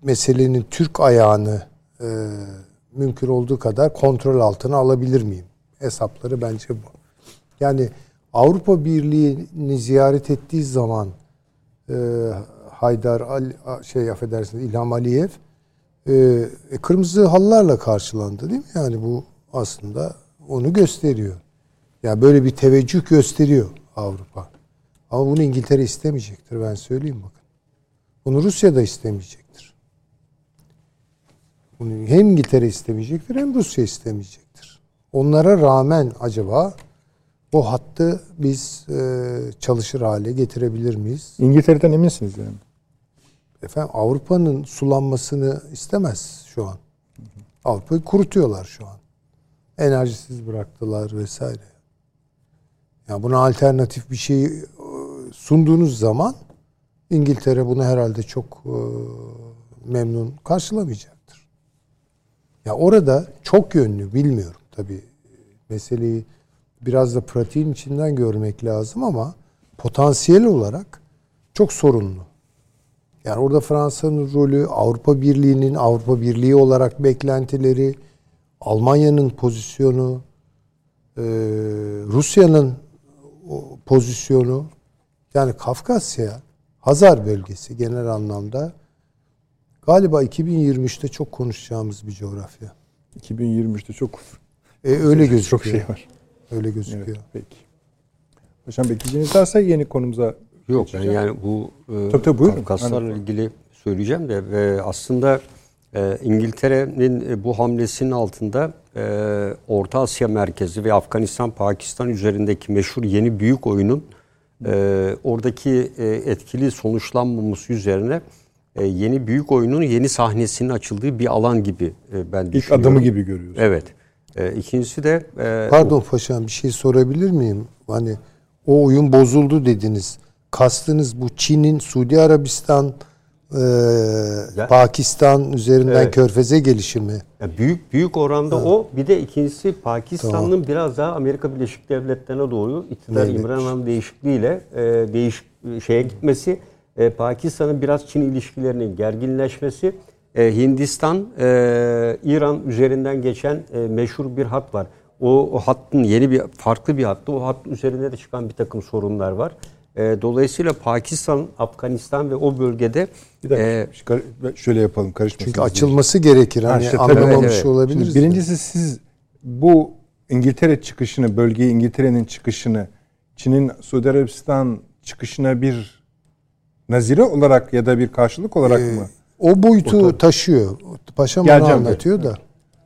meselenin Türk ayağını e, mümkün olduğu kadar kontrol altına alabilir miyim? Hesapları bence bu. Yani Avrupa Birliği'ni ziyaret ettiği zaman e, Haydar Ali, şey affedersiniz İlham Aliyev e, e, kırmızı hallarla karşılandı değil mi? Yani bu aslında onu gösteriyor. Yani böyle bir teveccüh gösteriyor Avrupa. Ama bunu İngiltere istemeyecektir ben söyleyeyim bakın. Bunu Rusya da istemeyecektir. Bunu hem İngiltere istemeyecektir hem Rusya istemeyecektir. Onlara rağmen acaba bu hattı biz e, çalışır hale getirebilir miyiz? İngiltere'den eminsiniz yani. Efendim Avrupa'nın sulanmasını istemez şu an. Avrupa'yı kurutuyorlar şu an. Enerjisiz bıraktılar vesaire. Yani buna alternatif bir şey e, sunduğunuz zaman İngiltere bunu herhalde çok e, memnun karşılamayacaktır. Ya orada çok yönlü bilmiyorum tabii meseleyi biraz da pratiğin içinden görmek lazım ama potansiyel olarak çok sorunlu. Yani orada Fransa'nın rolü, Avrupa Birliği'nin Avrupa Birliği olarak beklentileri, Almanya'nın pozisyonu, Rusya'nın pozisyonu yani Kafkasya Hazar bölgesi genel anlamda galiba 2023'te çok konuşacağımız bir coğrafya. 2023'te çok e, öyle gözüküyor. Çok şey var. Öyle gözüküyor. Evet, peki. Hocam bekleyeceğiniz varsa yeni konumuza Yok ben yani bu e, tabii, tabii, Kafkaslarla ilgili söyleyeceğim de ve aslında e, İngiltere'nin e, bu hamlesinin altında e, Orta Asya merkezi ve Afganistan, Pakistan üzerindeki meşhur yeni büyük oyunun e, oradaki e, etkili sonuçlanmaması üzerine e, yeni büyük oyunun yeni sahnesinin açıldığı bir alan gibi e, ben İlk düşünüyorum. İlk adımı gibi görüyorsun. Evet. E, ikincisi de... E, Pardon paşam bir şey sorabilir miyim? Hani o oyun bozuldu dediniz. Kastınız bu Çin'in Suudi Arabistan e, Pakistan üzerinden evet. Körfez'e gelişi mi? Ya büyük büyük oranda evet. o. Bir de ikincisi Pakistan'ın tamam. biraz daha Amerika Birleşik Devletleri'ne doğru iktidar evet. İmran Han değişikliğiyle e, değiş şeye gitmesi, e, Pakistan'ın biraz Çin ilişkilerinin gerginleşmesi, e, Hindistan, e, İran üzerinden geçen e, meşhur bir hat var. O, o hattın yeni bir farklı bir hattı. O hat üzerinde de çıkan bir takım sorunlar var. E, dolayısıyla Pakistan, Afganistan ve o bölgede bir dakika, e, şöyle yapalım karışmasın. Çünkü açılması gerekir. Hani işte, anlamamış evet, olabiliriz. Şimdi birincisi siz bu İngiltere çıkışını, bölgeye İngiltere'nin çıkışını, Çin'in Suudi Arabistan çıkışına bir nazire olarak ya da bir karşılık olarak ee, mı? O boyutu o taşıyor. Paşam onu anlatıyor da.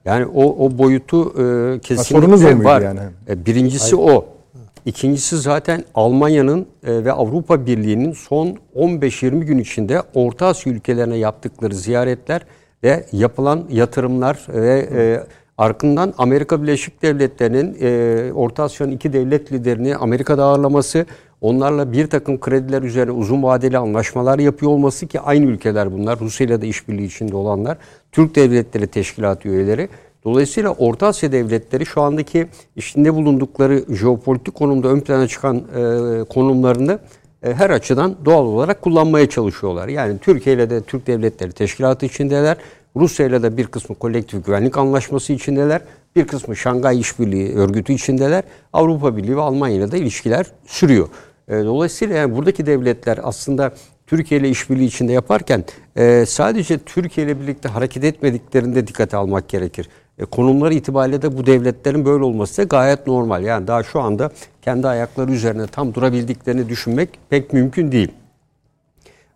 Yani o o boyutu e, kesinlikle ha, var. Yani? E, birincisi Hayır. o. İkincisi zaten Almanya'nın e, ve Avrupa Birliği'nin son 15-20 gün içinde Orta Asya ülkelerine yaptıkları ziyaretler ve yapılan yatırımlar ve e, arkından Amerika Birleşik Devletleri'nin e, Orta Asya'nın iki devlet liderini Amerika'da ağırlaması, onlarla bir takım krediler üzerine uzun vadeli anlaşmalar yapıyor olması ki aynı ülkeler bunlar. Rusya ile de işbirliği içinde olanlar. Türk Devletleri Teşkilatı üyeleri. Dolayısıyla Orta Asya devletleri şu andaki içinde bulundukları jeopolitik konumda ön plana çıkan e, konumlarını e, her açıdan doğal olarak kullanmaya çalışıyorlar. Yani Türkiye ile de Türk Devletleri Teşkilatı içindeler. Rusya ile de bir kısmı kolektif güvenlik anlaşması içindeler. Bir kısmı Şangay İşbirliği Örgütü içindeler. Avrupa Birliği ve Almanya ile de ilişkiler sürüyor. E, dolayısıyla yani buradaki devletler aslında Türkiye ile işbirliği içinde yaparken e, sadece Türkiye ile birlikte hareket etmediklerinde dikkate almak gerekir. E, konumları itibariyle de bu devletlerin böyle olması da gayet normal. Yani daha şu anda kendi ayakları üzerine tam durabildiklerini düşünmek pek mümkün değil.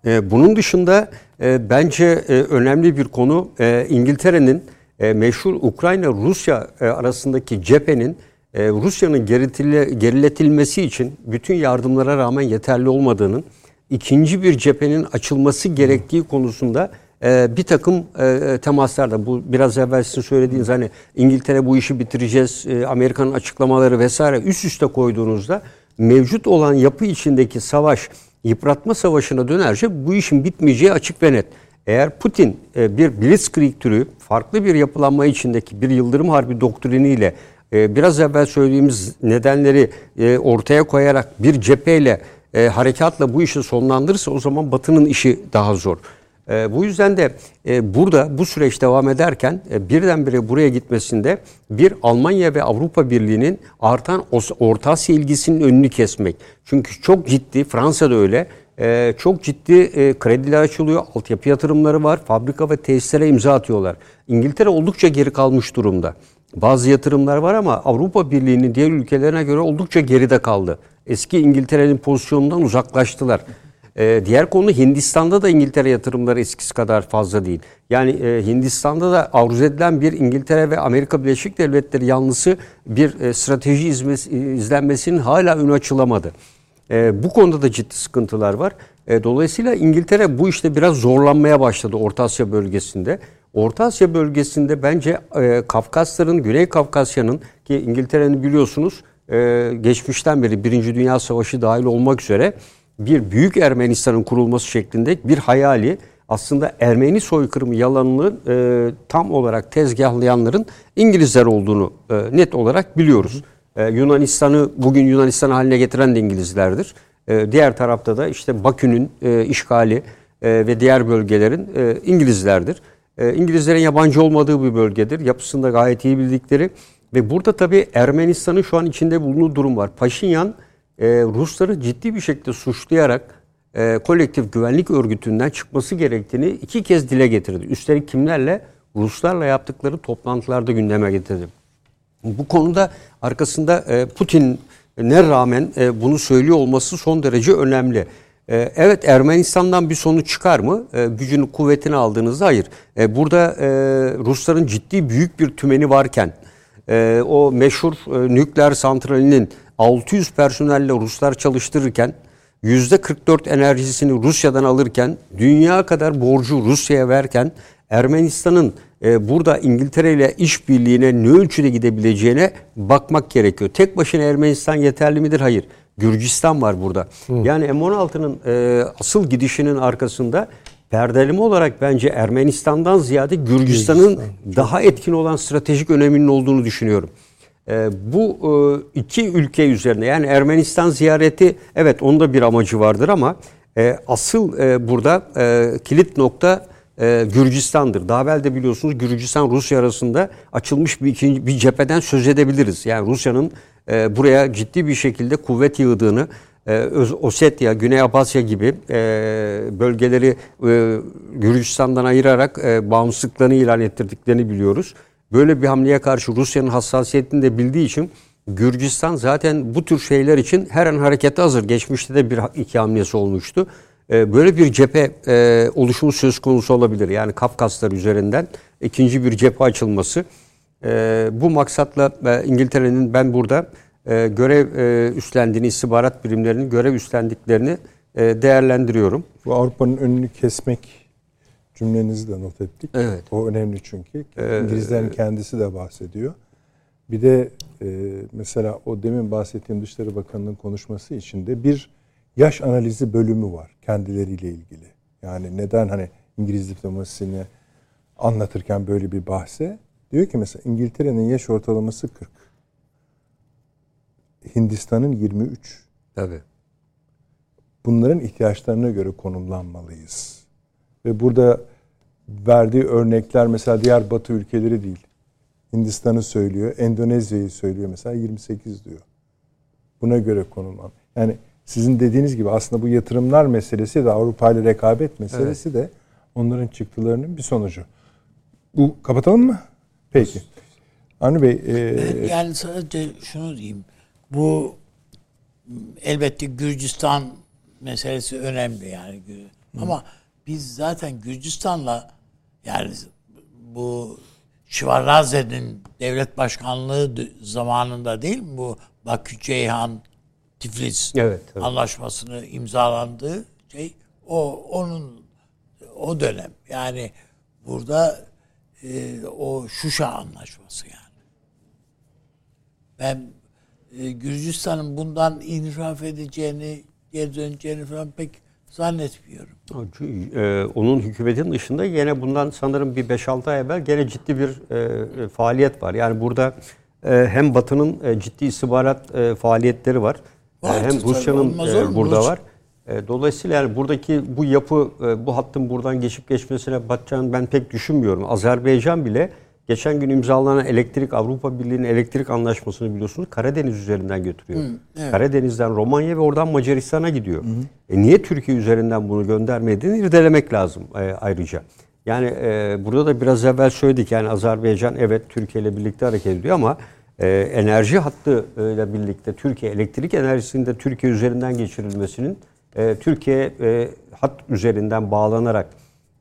E, bunun dışında e, bence e, önemli bir konu e, İngiltere'nin e, meşhur Ukrayna-Rusya e, arasındaki cephenin e, Rusya'nın geriletilmesi için bütün yardımlara rağmen yeterli olmadığının, ikinci bir cephenin açılması gerektiği konusunda e, bir takım e, temaslar da bu biraz evvel sizin söylediğiniz hani İngiltere bu işi bitireceğiz, e, Amerika'nın açıklamaları vesaire üst üste koyduğunuzda mevcut olan yapı içindeki savaş yıpratma savaşına dönerse bu işin bitmeyeceği açık ve net. Eğer Putin e, bir blitzkrieg türü farklı bir yapılanma içindeki bir yıldırım harbi doktriniyle e, biraz evvel söylediğimiz nedenleri e, ortaya koyarak bir cepheyle e, harekatla bu işi sonlandırırsa o zaman Batı'nın işi daha zor. E, bu yüzden de e, burada bu süreç devam ederken e, birdenbire buraya gitmesinde bir Almanya ve Avrupa Birliği'nin artan Orta Asya ilgisinin önünü kesmek. Çünkü çok ciddi Fransa'da öyle e, çok ciddi e, krediler açılıyor, altyapı yatırımları var, fabrika ve tesislere imza atıyorlar. İngiltere oldukça geri kalmış durumda. Bazı yatırımlar var ama Avrupa Birliği'nin diğer ülkelerine göre oldukça geride kaldı. Eski İngiltere'nin pozisyonundan uzaklaştılar. Ee, diğer konu Hindistan'da da İngiltere yatırımları eskisi kadar fazla değil. Yani e, Hindistan'da da arzu edilen bir İngiltere ve Amerika Birleşik Devletleri yanlısı bir e, strateji izmesi, izlenmesinin hala önü açılamadı. E, bu konuda da ciddi sıkıntılar var. E, dolayısıyla İngiltere bu işte biraz zorlanmaya başladı Orta Asya bölgesinde. Orta Asya bölgesinde bence e, Kafkasların, Güney Kafkasya'nın ki İngiltere'nin biliyorsunuz e, geçmişten beri Birinci Dünya Savaşı dahil olmak üzere bir büyük Ermenistan'ın kurulması şeklinde bir hayali aslında Ermeni soykırımı yalanını e, tam olarak tezgahlayanların İngilizler olduğunu e, net olarak biliyoruz. E, Yunanistan'ı bugün Yunanistan haline getiren de İngilizlerdir. E, diğer tarafta da işte Bakü'nün e, işgali e, ve diğer bölgelerin e, İngilizlerdir. E, İngilizlerin yabancı olmadığı bir bölgedir. Yapısında gayet iyi bildikleri ve burada tabii Ermenistan'ın şu an içinde bulunduğu durum var. Paşinyan e, Rusları ciddi bir şekilde suçlayarak e, kolektif güvenlik örgütünden çıkması gerektiğini iki kez dile getirdi. Üstelik kimlerle? Ruslarla yaptıkları toplantılarda gündeme getirdi. Bu konuda arkasında e, Putin ne rağmen e, bunu söylüyor olması son derece önemli. E, evet Ermenistan'dan bir sonuç çıkar mı? E, gücünü kuvvetini aldığınızda hayır. E, burada e, Rusların ciddi büyük bir tümeni varken e, o meşhur e, nükleer santralinin 600 personelle Ruslar çalıştırırken %44 enerjisini Rusya'dan alırken dünya kadar borcu Rusya'ya verken Ermenistan'ın e, burada İngiltere ile işbirliğine ne ölçüde gidebileceğine bakmak gerekiyor. Tek başına Ermenistan yeterli midir? Hayır. Gürcistan var burada. Hı. Yani M16'nın e, asıl gidişinin arkasında perdeleme olarak bence Ermenistan'dan ziyade Gürcistan'ın Gürcistan. daha etkin olan stratejik öneminin olduğunu düşünüyorum. E, bu e, iki ülke üzerine yani Ermenistan ziyareti evet onda bir amacı vardır ama e, asıl e, burada kilit nokta e, Gürcistan'dır. Daha evvel de biliyorsunuz Gürcistan Rusya arasında açılmış bir ikinci bir cepheden söz edebiliriz. Yani Rusya'nın e, buraya ciddi bir şekilde kuvvet yığdığını e, Osetya, Güney Abasya gibi e, bölgeleri e, Gürcistan'dan ayırarak e, bağımsızlıklarını ilan ettirdiklerini biliyoruz. Böyle bir hamleye karşı Rusya'nın hassasiyetini de bildiği için Gürcistan zaten bu tür şeyler için her an harekete hazır. Geçmişte de bir iki hamlesi olmuştu. Ee, böyle bir cephe e, oluşumu söz konusu olabilir. Yani Kafkaslar üzerinden ikinci bir cephe açılması. Ee, bu maksatla e, İngiltere'nin ben burada e, görev üstlendiğini, istihbarat birimlerinin görev üstlendiklerini değerlendiriyorum. Bu Avrupa'nın önünü kesmek cümlenizi de not ettik. Evet. O önemli çünkü. İngilizlerin kendisi de bahsediyor. Bir de mesela o demin bahsettiğim Dışişleri Bakanı'nın konuşması içinde bir yaş analizi bölümü var kendileriyle ilgili. Yani neden hani İngiliz diplomasisini anlatırken böyle bir bahse diyor ki mesela İngiltere'nin yaş ortalaması 40. Hindistan'ın 23. Tabii. Bunların ihtiyaçlarına göre konumlanmalıyız. Ve burada verdiği örnekler mesela diğer batı ülkeleri değil. Hindistan'ı söylüyor, Endonezya'yı söylüyor mesela 28 diyor. Buna göre konumlan. Yani sizin dediğiniz gibi aslında bu yatırımlar meselesi de Avrupa ile rekabet meselesi evet. de onların çıktılarının bir sonucu. Bu kapatalım mı? Peki. Avni Bey. E... [clears throat] Yani sadece şunu diyeyim. Bu elbette Gürcistan meselesi önemli yani. Hı. Biz zaten Gürcistan'la yani bu Şivaraze'nin devlet başkanlığı zamanında değil mi bu Bakü Ceyhan Tiflis evet, evet. anlaşmasını imzalandığı şey o onun o dönem yani burada e, o Şuşa anlaşması yani. Ben e, Gürcistan'ın bundan inraf edeceğini, geri döneceğini falan pek zannetmiyorum. E, onun hükümetin dışında yine bundan sanırım bir 5-6 ay evvel gene ciddi bir e, faaliyet var. Yani burada e, hem Batı'nın e, ciddi istihbarat e, faaliyetleri var. Var, hem Rusya'nın e, burada Rus. var. E, dolayısıyla yani buradaki bu yapı, e, bu hattın buradan geçip geçmesine batacağını ben pek düşünmüyorum. Azerbaycan bile geçen gün imzalanan elektrik Avrupa Birliği'nin elektrik anlaşmasını biliyorsunuz Karadeniz üzerinden götürüyor. Hı, evet. Karadeniz'den Romanya ve oradan Macaristan'a gidiyor. Hı hı. E niye Türkiye üzerinden bunu göndermediğini irdelemek lazım e, ayrıca. Yani e, burada da biraz evvel söyledik yani Azerbaycan evet Türkiye ile birlikte hareket ediyor ama e, enerji hattı ile birlikte Türkiye elektrik enerjisinde Türkiye üzerinden geçirilmesinin e, Türkiye e, hat üzerinden bağlanarak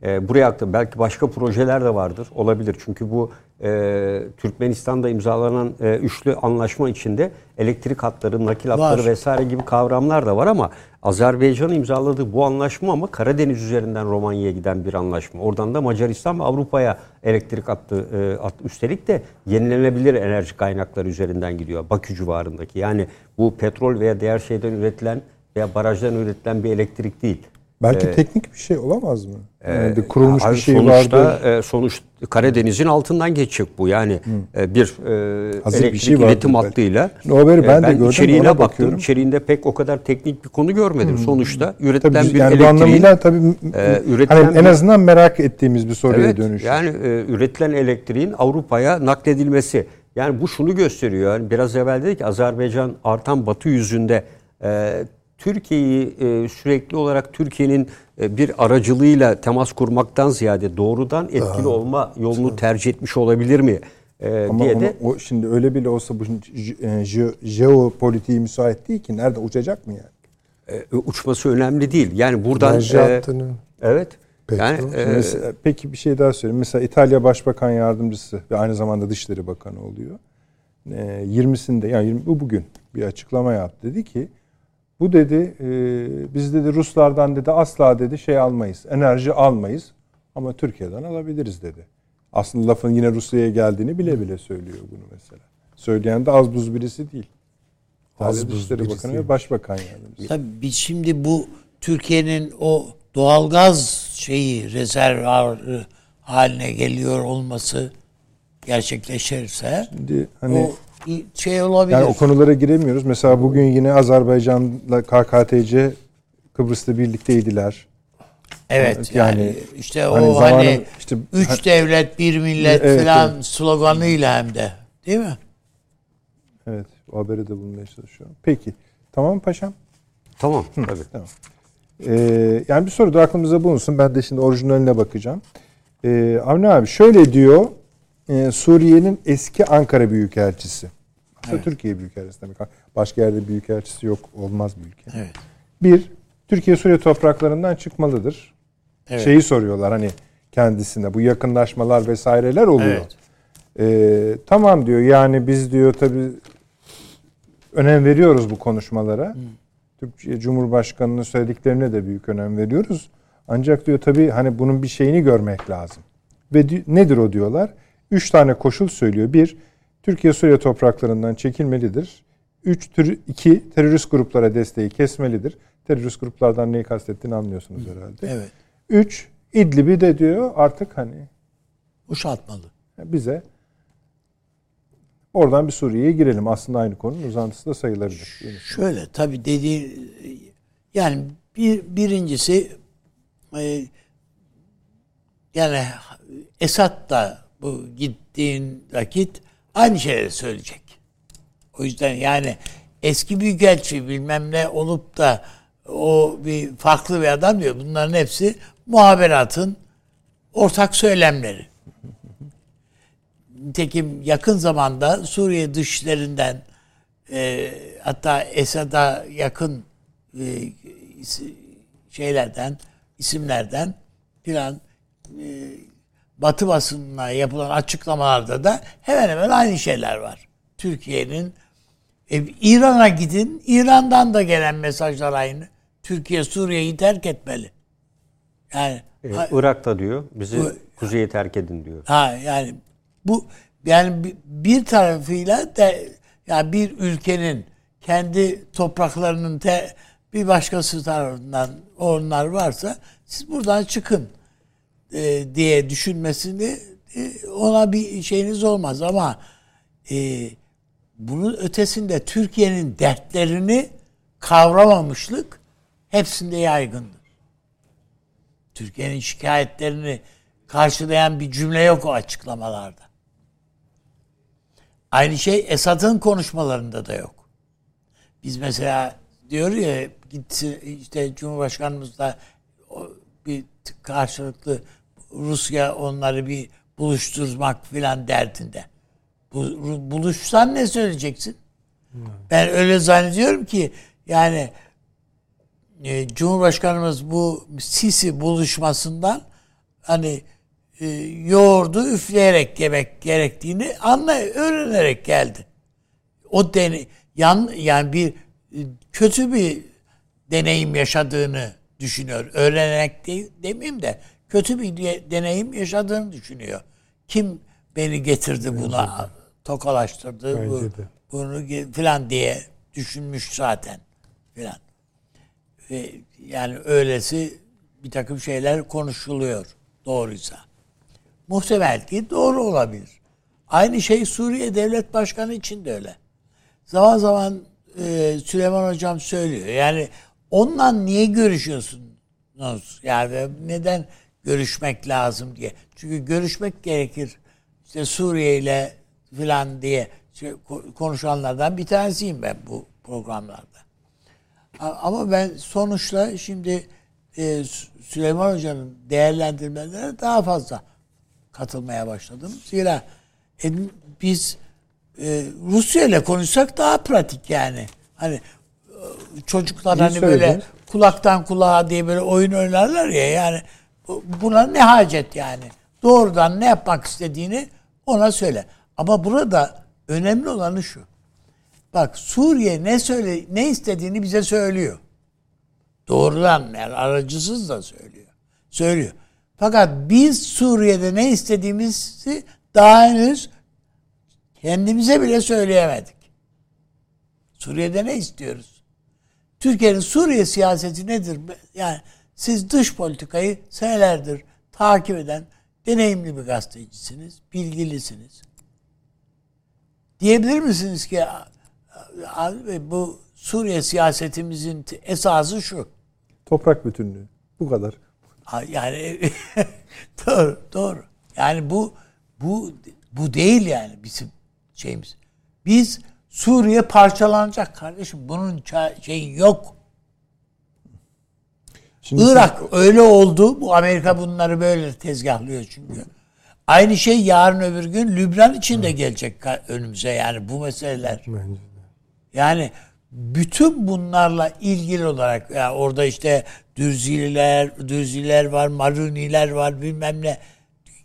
e, buraya aktı. Belki başka projeler de vardır. Olabilir. Çünkü bu e, Türkmenistan'da imzalanan e, üçlü anlaşma içinde elektrik hatları, nakil hatları var. vesaire gibi kavramlar da var ama Azerbaycan'ın imzaladığı bu anlaşma ama Karadeniz üzerinden Romanya'ya giden bir anlaşma. Oradan da Macaristan ve Avrupa'ya elektrik hattı, e, hat, üstelik de yenilenebilir enerji kaynakları üzerinden gidiyor. Bakü civarındaki. Yani bu petrol veya diğer şeyden üretilen veya barajdan üretilen bir elektrik değil. Belki ee, teknik bir şey olamaz mı? E, yani e, kurulmuş bir şey sonuçta, vardı. E, sonuç Karadeniz'in altından geçecek bu. Yani e, bir e, Hazır elektrik bir şey iletim hattıyla. O haberi ben e, de gördüm. İçeriğine baktım. Bakıyorum. İçeriğinde pek o kadar teknik bir konu görmedim. Hmm. Sonuçta üretilen tabii, bir yani elektriğin. Bu anlamıyla tabii e, üretilen hani en azından merak ettiğimiz bir soruya evet, dönüş. Yani e, üretilen elektriğin Avrupa'ya nakledilmesi. Yani bu şunu gösteriyor. Yani biraz evvel dedik Azerbaycan artan batı yüzünde e, Türkiye'yi e, sürekli olarak Türkiye'nin e, bir aracılığıyla temas kurmaktan ziyade doğrudan etkili Aha. olma yolunu tercih etmiş olabilir mi? E, Ama diye onu, de o şimdi öyle bile olsa bu e, jeopolitiği müsait değil ki nerede uçacak mı yani? E, uçması önemli değil. Yani buradan e, evet. Petrol. Yani e, mesela, peki bir şey daha söyleyeyim. Mesela İtalya Başbakan Yardımcısı ve aynı zamanda Dışişleri Bakanı oluyor. E, 20'sinde yani 20, bu bugün bir açıklama yaptı. Dedi ki bu dedi e, biz dedi Ruslardan dedi asla dedi şey almayız. Enerji almayız ama Türkiye'den alabiliriz dedi. Aslında lafın yine Rusya'ya geldiğini bile bile söylüyor bunu mesela. Söyleyen de az buz birisi değil. Az Dışişleri Bakanı ve Başbakan yani. Tabii şimdi bu Türkiye'nin o doğalgaz şeyi rezervuarı haline geliyor olması gerçekleşirse Şimdi hani o şey olabilir. Yani o konulara giremiyoruz. Mesela bugün yine Azerbaycan'la KKTC Kıbrıs'ta birlikteydiler. Evet yani, yani işte hani o hani işte üç hani, devlet bir millet evet, falan evet. sloganıyla hem de değil mi? Evet o haberi de bulmaya çalışıyorum. Peki tamam paşam? Tamam Hı, tabii. Tamam. Ee, yani bir soru da aklımıza bulunsun. Ben de şimdi orijinaline bakacağım. Ee, Avni abi şöyle diyor e, Suriye'nin eski Ankara Büyükelçisi. Aslında evet. Türkiye Büyükelçisi demek. Başka yerde Büyükelçisi yok. Olmaz bir ülke. Evet. Bir, Türkiye Suriye topraklarından çıkmalıdır. Evet. Şeyi soruyorlar hani kendisine. Bu yakınlaşmalar vesaireler oluyor. Evet. Ee, tamam diyor yani biz diyor tabi önem veriyoruz bu konuşmalara. Hı. Türkiye Cumhurbaşkanı'nın söylediklerine de büyük önem veriyoruz. Ancak diyor tabi hani bunun bir şeyini görmek lazım. Ve nedir o diyorlar? Üç tane koşul söylüyor. Bir, Türkiye Suriye topraklarından çekilmelidir. Üç, tür, iki, terörist gruplara desteği kesmelidir. Terörist gruplardan neyi kastettiğini anlıyorsunuz herhalde. Evet. Üç, İdlib'i de diyor artık hani uşatmalı. Bize oradan bir Suriye'ye girelim. Aslında aynı konunun uzantısı da sayılabilir. Şöyle tabii dediği yani bir birincisi e, yani Esad da bu gittiğin vakit aynı şeyleri söyleyecek. O yüzden yani eski büyükelçi bilmem ne olup da o bir farklı bir adam diyor. Bunların hepsi muhaberatın ortak söylemleri. Nitekim yakın zamanda Suriye dışlarından e, hatta Esad'a yakın e, şeylerden, isimlerden filan e, Batı basınına yapılan açıklamalarda da hemen hemen aynı şeyler var. Türkiye'nin e, İran'a gidin, İran'dan da gelen mesajlar aynı. Türkiye Suriye'yi terk etmeli. Yani evet, ha, Irak'ta diyor. Bizi bu, kuzeye terk edin diyor. Ha yani bu yani bir, tarafıyla da yani bir ülkenin kendi topraklarının te, bir başkası tarafından onlar varsa siz buradan çıkın e, diye düşünmesini e, ona bir şeyiniz olmaz ama e, bunun ötesinde Türkiye'nin dertlerini kavramamışlık hepsinde yaygındır. Türkiye'nin şikayetlerini karşılayan bir cümle yok o açıklamalarda. Aynı şey Esad'ın konuşmalarında da yok. Biz mesela diyor ya gitsin işte Cumhurbaşkanımızla bir karşılıklı Rusya onları bir buluşturmak filan derdinde. Bu, buluşsan ne söyleyeceksin? Hmm. Ben öyle zannediyorum ki yani e, Cumhurbaşkanımız bu Sisi buluşmasından hani e, yoğurdu üfleyerek yemek gerektiğini anla öğrenerek geldi. O dene, yan yani bir e, kötü bir deneyim yaşadığını düşünüyor. Öğrenerek değil demeyeyim de kötü bir deneyim yaşadığını düşünüyor. Kim beni getirdi buna, tokalaştırdı, bu, bunu filan diye düşünmüş zaten filan. Ve yani öylesi bir takım şeyler konuşuluyor doğruysa. Muhtemel ki doğru olabilir. Aynı şey Suriye Devlet Başkanı için de öyle. Zaman zaman e, Süleyman Hocam söylüyor. Yani onunla niye görüşüyorsunuz? Yani neden görüşmek lazım diye. Çünkü görüşmek gerekir. İşte Suriye ile filan diye konuşanlardan bir tanesiyim ben bu programlarda. Ama ben sonuçta şimdi e, Süleyman Hoca'nın değerlendirmelerine daha fazla katılmaya başladım. Zira e, biz e, Rusya ile konuşsak daha pratik yani. Hani çocuklar İyi hani söyledin. böyle kulaktan kulağa diye böyle oyun oynarlar ya yani buna ne hacet yani? Doğrudan ne yapmak istediğini ona söyle. Ama burada önemli olanı şu. Bak Suriye ne söyle ne istediğini bize söylüyor. Doğrudan yani aracısız da söylüyor. Söylüyor. Fakat biz Suriye'de ne istediğimizi daha henüz kendimize bile söyleyemedik. Suriye'de ne istiyoruz? Türkiye'nin Suriye siyaseti nedir? Yani siz dış politikayı senelerdir takip eden deneyimli bir gazetecisiniz, bilgilisiniz. Diyebilir misiniz ki bu Suriye siyasetimizin esası şu. Toprak bütünlüğü. Bu kadar. Yani [laughs] doğru, doğru. Yani bu bu bu değil yani bizim şeyimiz. Biz Suriye parçalanacak kardeşim. Bunun şeyi yok. Şimdi Irak siz... öyle oldu. Bu Amerika bunları böyle tezgahlıyor çünkü. Aynı şey yarın öbür gün Lübnan için de gelecek önümüze yani bu meseleler. Yani bütün bunlarla ilgili olarak yani orada işte Dürzililer, Dürziler var, Maruniler var bilmem ne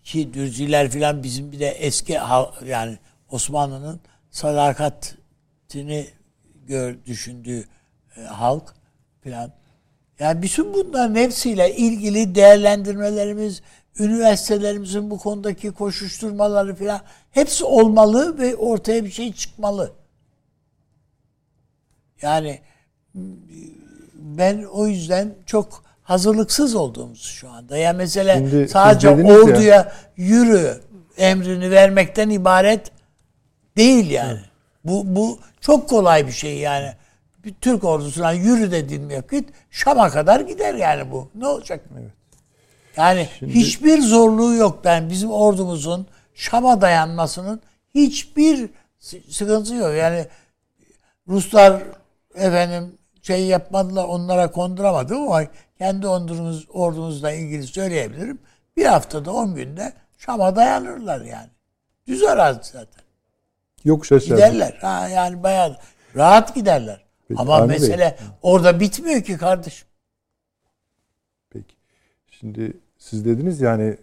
ki Dürziler filan bizim bir de eski yani Osmanlı'nın sadakatini gör, düşündüğü e, halk filan. Yani bütün bunların hepsiyle ilgili değerlendirmelerimiz, üniversitelerimizin bu konudaki koşuşturmaları filan hepsi olmalı ve ortaya bir şey çıkmalı. Yani ben o yüzden çok hazırlıksız olduğumuz şu anda. Yani mesela Şimdi sadece orduya ya, yürü emrini vermekten ibaret değil yani. Evet. Bu bu çok kolay bir şey yani. Türk ordusuna yürü dediğin vakit Şam'a kadar gider yani bu. Ne olacak? Evet. Yani Şimdi... hiçbir zorluğu yok ben bizim ordumuzun Şam'a dayanmasının hiçbir sıkıntısı yok. Yani Ruslar efendim şey yapmadılar onlara konduramadım ama kendi ordumuz, ordumuzla ilgili söyleyebilirim. Bir haftada on günde Şam'a dayanırlar yani. Düz arazi zaten. Yok şaşırdım. Giderler. Ha, yani bayağı rahat giderler. Peki, ama mesele Bey. orada bitmiyor ki kardeşim. Peki. Şimdi siz dediniz yani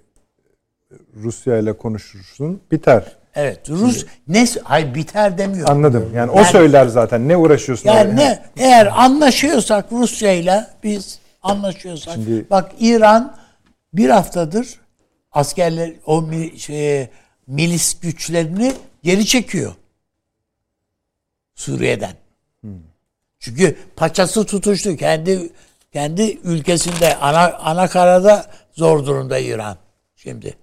Rusya ile konuşursun biter. Evet. Rus ne hay biter demiyor. Anladım. Yani, yani o söyler zaten. Ne uğraşıyorsun? Yani oraya? ne eğer anlaşıyorsak Rusya ile biz anlaşıyorsak. Şimdi, bak İran bir haftadır askerler o şey, milis güçlerini geri çekiyor. Suriye'den. Hmm. Çünkü paçası tutuştu. Kendi kendi ülkesinde ana ana zor durumda İran şimdi.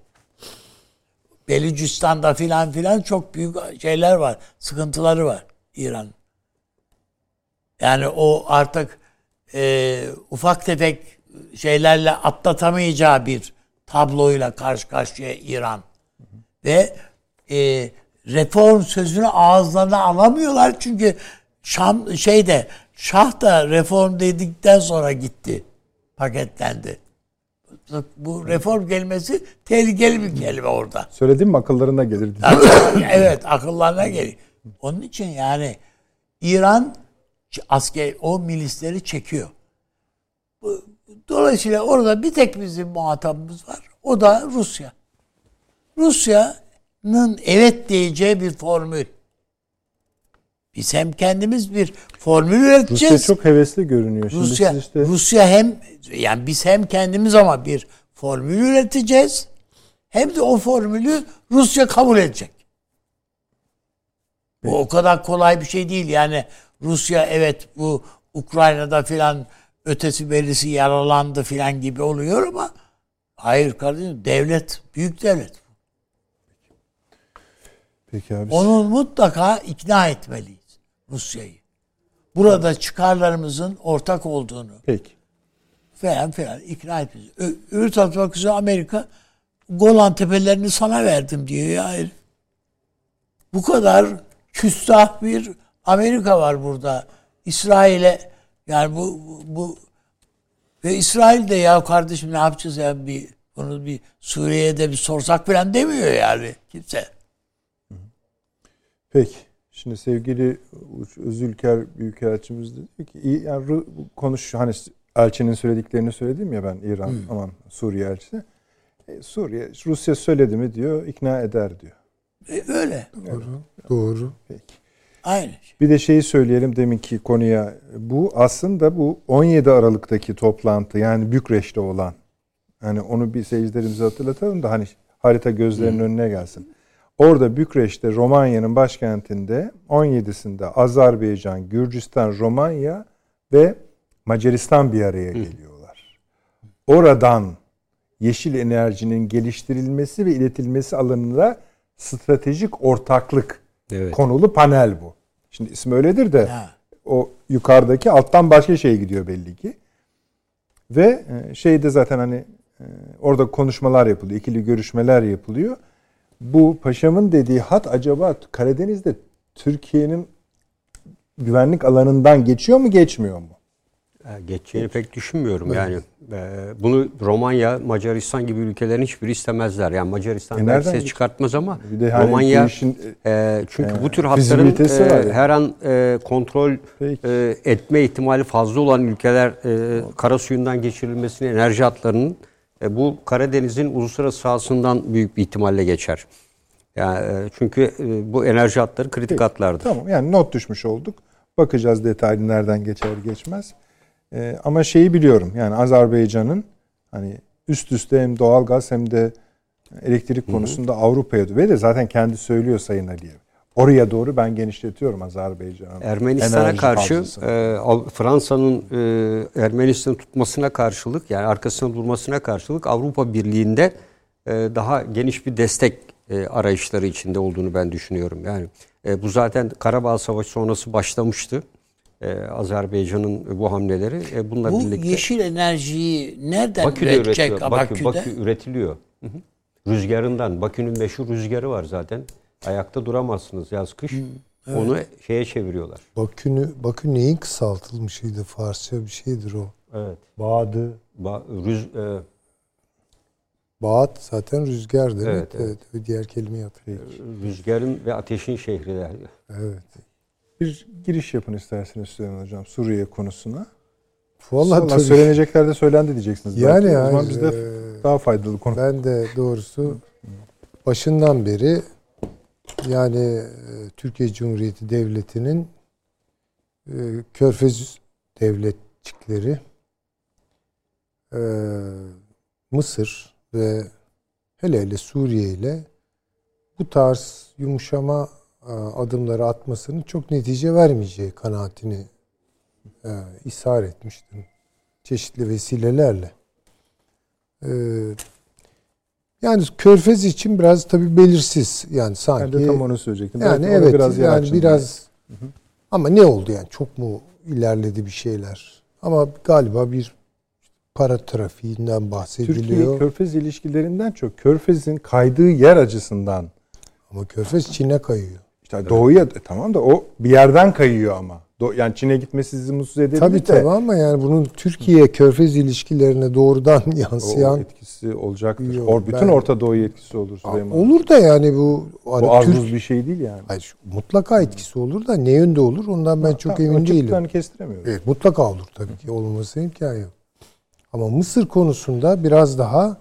Belucistan'da filan filan çok büyük şeyler var. Sıkıntıları var İran. Yani o artık e, ufak tefek şeylerle atlatamayacağı bir tabloyla karşı karşıya İran. Ve e, reform sözünü ağızlarına alamıyorlar çünkü Şam şeyde Şah da reform dedikten sonra gitti. Paketlendi bu reform kelimesi tehlikeli bir kelime orada. Söyledim mi akıllarına gelir. evet akıllarına gelir. Onun için yani İran asker o milisleri çekiyor. Dolayısıyla orada bir tek bizim muhatabımız var. O da Rusya. Rusya'nın evet diyeceği bir formül. Biz hem kendimiz bir formül üreteceğiz. Rusya çok hevesli görünüyor. Şimdi Rusya, işte... Rusya hem yani biz hem kendimiz ama bir formül üreteceğiz. Hem de o formülü Rusya kabul edecek. Bu o kadar kolay bir şey değil. Yani Rusya evet bu Ukrayna'da filan ötesi berisi yaralandı filan gibi oluyor ama hayır kardeşim devlet büyük devlet. Peki abi. Onu mutlaka ikna etmeliyiz. Rusya'yı. Burada çıkarlarımızın ortak olduğunu. Peki. Falan falan ikna etmemiz. Öbür tarafta bakıyorsun Amerika Golan Tepelerini sana verdim diyor ya. Bu kadar küstah bir Amerika var burada. İsrail'e yani bu, bu, bu ve İsrail de ya kardeşim ne yapacağız ya bir bunu bir Suriye'ye de bir sorsak falan demiyor yani kimse. Peki. Şimdi sevgili Zülker Büyükelçimiz dedi ki yani konuş hani elçinin söylediklerini söyledim ya ben İran hmm. aman Suriye elçisi. E, Suriye Rusya söyledi mi diyor ikna eder diyor. E, öyle. Doğru. Doğru. Peki. Aynı. Bir de şeyi söyleyelim deminki konuya. Bu aslında bu 17 Aralık'taki toplantı yani Bükreş'te olan. Hani onu bir seyircilerimize hatırlatalım da hani harita gözlerinin hmm. önüne gelsin. Orada Bükreş'te Romanya'nın başkentinde 17'sinde Azerbaycan, Gürcistan, Romanya ve Macaristan bir araya geliyorlar. Oradan yeşil enerjinin geliştirilmesi ve iletilmesi alanında stratejik ortaklık evet. konulu panel bu. Şimdi ismi öyledir de ha. o yukarıdaki alttan başka şey gidiyor belli ki. Ve e, şeyde zaten hani e, orada konuşmalar yapılıyor, ikili görüşmeler yapılıyor. Bu paşamın dediği hat acaba Karadeniz'de Türkiye'nin güvenlik alanından geçiyor mu geçmiyor mu? Geçeceğini pek düşünmüyorum evet. yani. Bunu Romanya, Macaristan gibi ülkelerin hiçbiri istemezler. Yani Macaristan e belki ses çıkartmaz ama bir de hani Romanya işin, e, çünkü e, bu tür hatların e, her an e, kontrol e, etme ihtimali fazla olan ülkeler e, kara suyundan geçirilmesini enerji hatlarının e, bu Karadeniz'in uluslararası sahasından büyük bir ihtimalle geçer. Yani e, çünkü e, bu enerji hatları kritik Peki, hatlardır. Tamam yani not düşmüş olduk. Bakacağız detaylı nereden geçer geçmez. E, ama şeyi biliyorum yani Azerbaycan'ın hani üst üste hem doğalgaz hem de elektrik konusunda Avrupa'ya ve de zaten kendi söylüyor Sayın Aliyev. Oraya doğru ben genişletiyorum Azerbaycan'ın. Ermenistan'a karşı e, Fransa'nın e, Ermenistan'ı tutmasına karşılık yani arkasına durmasına karşılık Avrupa Birliği'nde e, daha geniş bir destek e, arayışları içinde olduğunu ben düşünüyorum. Yani e, bu zaten Karabağ Savaşı sonrası başlamıştı. E, Azerbaycan'ın bu hamleleri. E, bununla bu birlikte yeşil enerjiyi nereden Bakü'de üretecek Bakü, Bakü'de? Bakü üretiliyor. Hı hı. Rüzgarından. Bakü'nün meşhur rüzgarı var zaten. Ayakta duramazsınız yaz kış. Hı, evet. Onu şeye çeviriyorlar. Bakü'nü Bakü neyin kısaltılmışıydı? Farsça bir şeydir o. Evet. Bağdı. Ba rüz e Bağat zaten rüzgar demek. Evet, evet. evet. Diğer kelime hatırlayın. Rüzgarın ve ateşin şehri. Evet. Bir giriş yapın isterseniz Süleyman Hocam Suriye konusuna. Vallahi tabii. söylenecekler de söylendi diyeceksiniz. Yani belki. o zaman bizde e, daha faydalı konu. Ben de doğrusu başından beri yani e, Türkiye Cumhuriyeti Devleti'nin e, Körfez devletçikleri e, Mısır ve hele hele Suriye ile bu tarz yumuşama adımları atmasının çok netice vermeyeceği kanaatini e, ishar etmiştim. Çeşitli vesilelerle. Yani Körfez için biraz tabi belirsiz. Yani sanki. Ben de tam onu söyleyecektim. Yani Belki evet biraz yani biraz hı. ama ne oldu yani çok mu ilerledi bir şeyler? Ama galiba bir para trafiğinden bahsediliyor. Türkiye Körfez ilişkilerinden çok Körfez'in kaydığı yer açısından. Ama Körfez Çin'e kayıyor. İşte doğuya e, tamam da o bir yerden kayıyor ama. Yani Çin'e gitmesi sizi mutsuz edebilir tabii, de. Tabii ama yani bunun Türkiye Körfez ilişkilerine doğrudan [laughs] yansıyan o etkisi olacaktır. Yok, Or, bütün ben, Orta Doğu etkisi olur Süleyman. Olur da yani bu hani bu Türk, bir şey değil yani. Hayır, mutlaka etkisi olur da ne yönde olur ondan ben ha, çok tamam, emin değilim. kestiremiyorum. Evet, mutlaka olur tabii ki. Olmaması imkanı yok. Ama Mısır konusunda biraz daha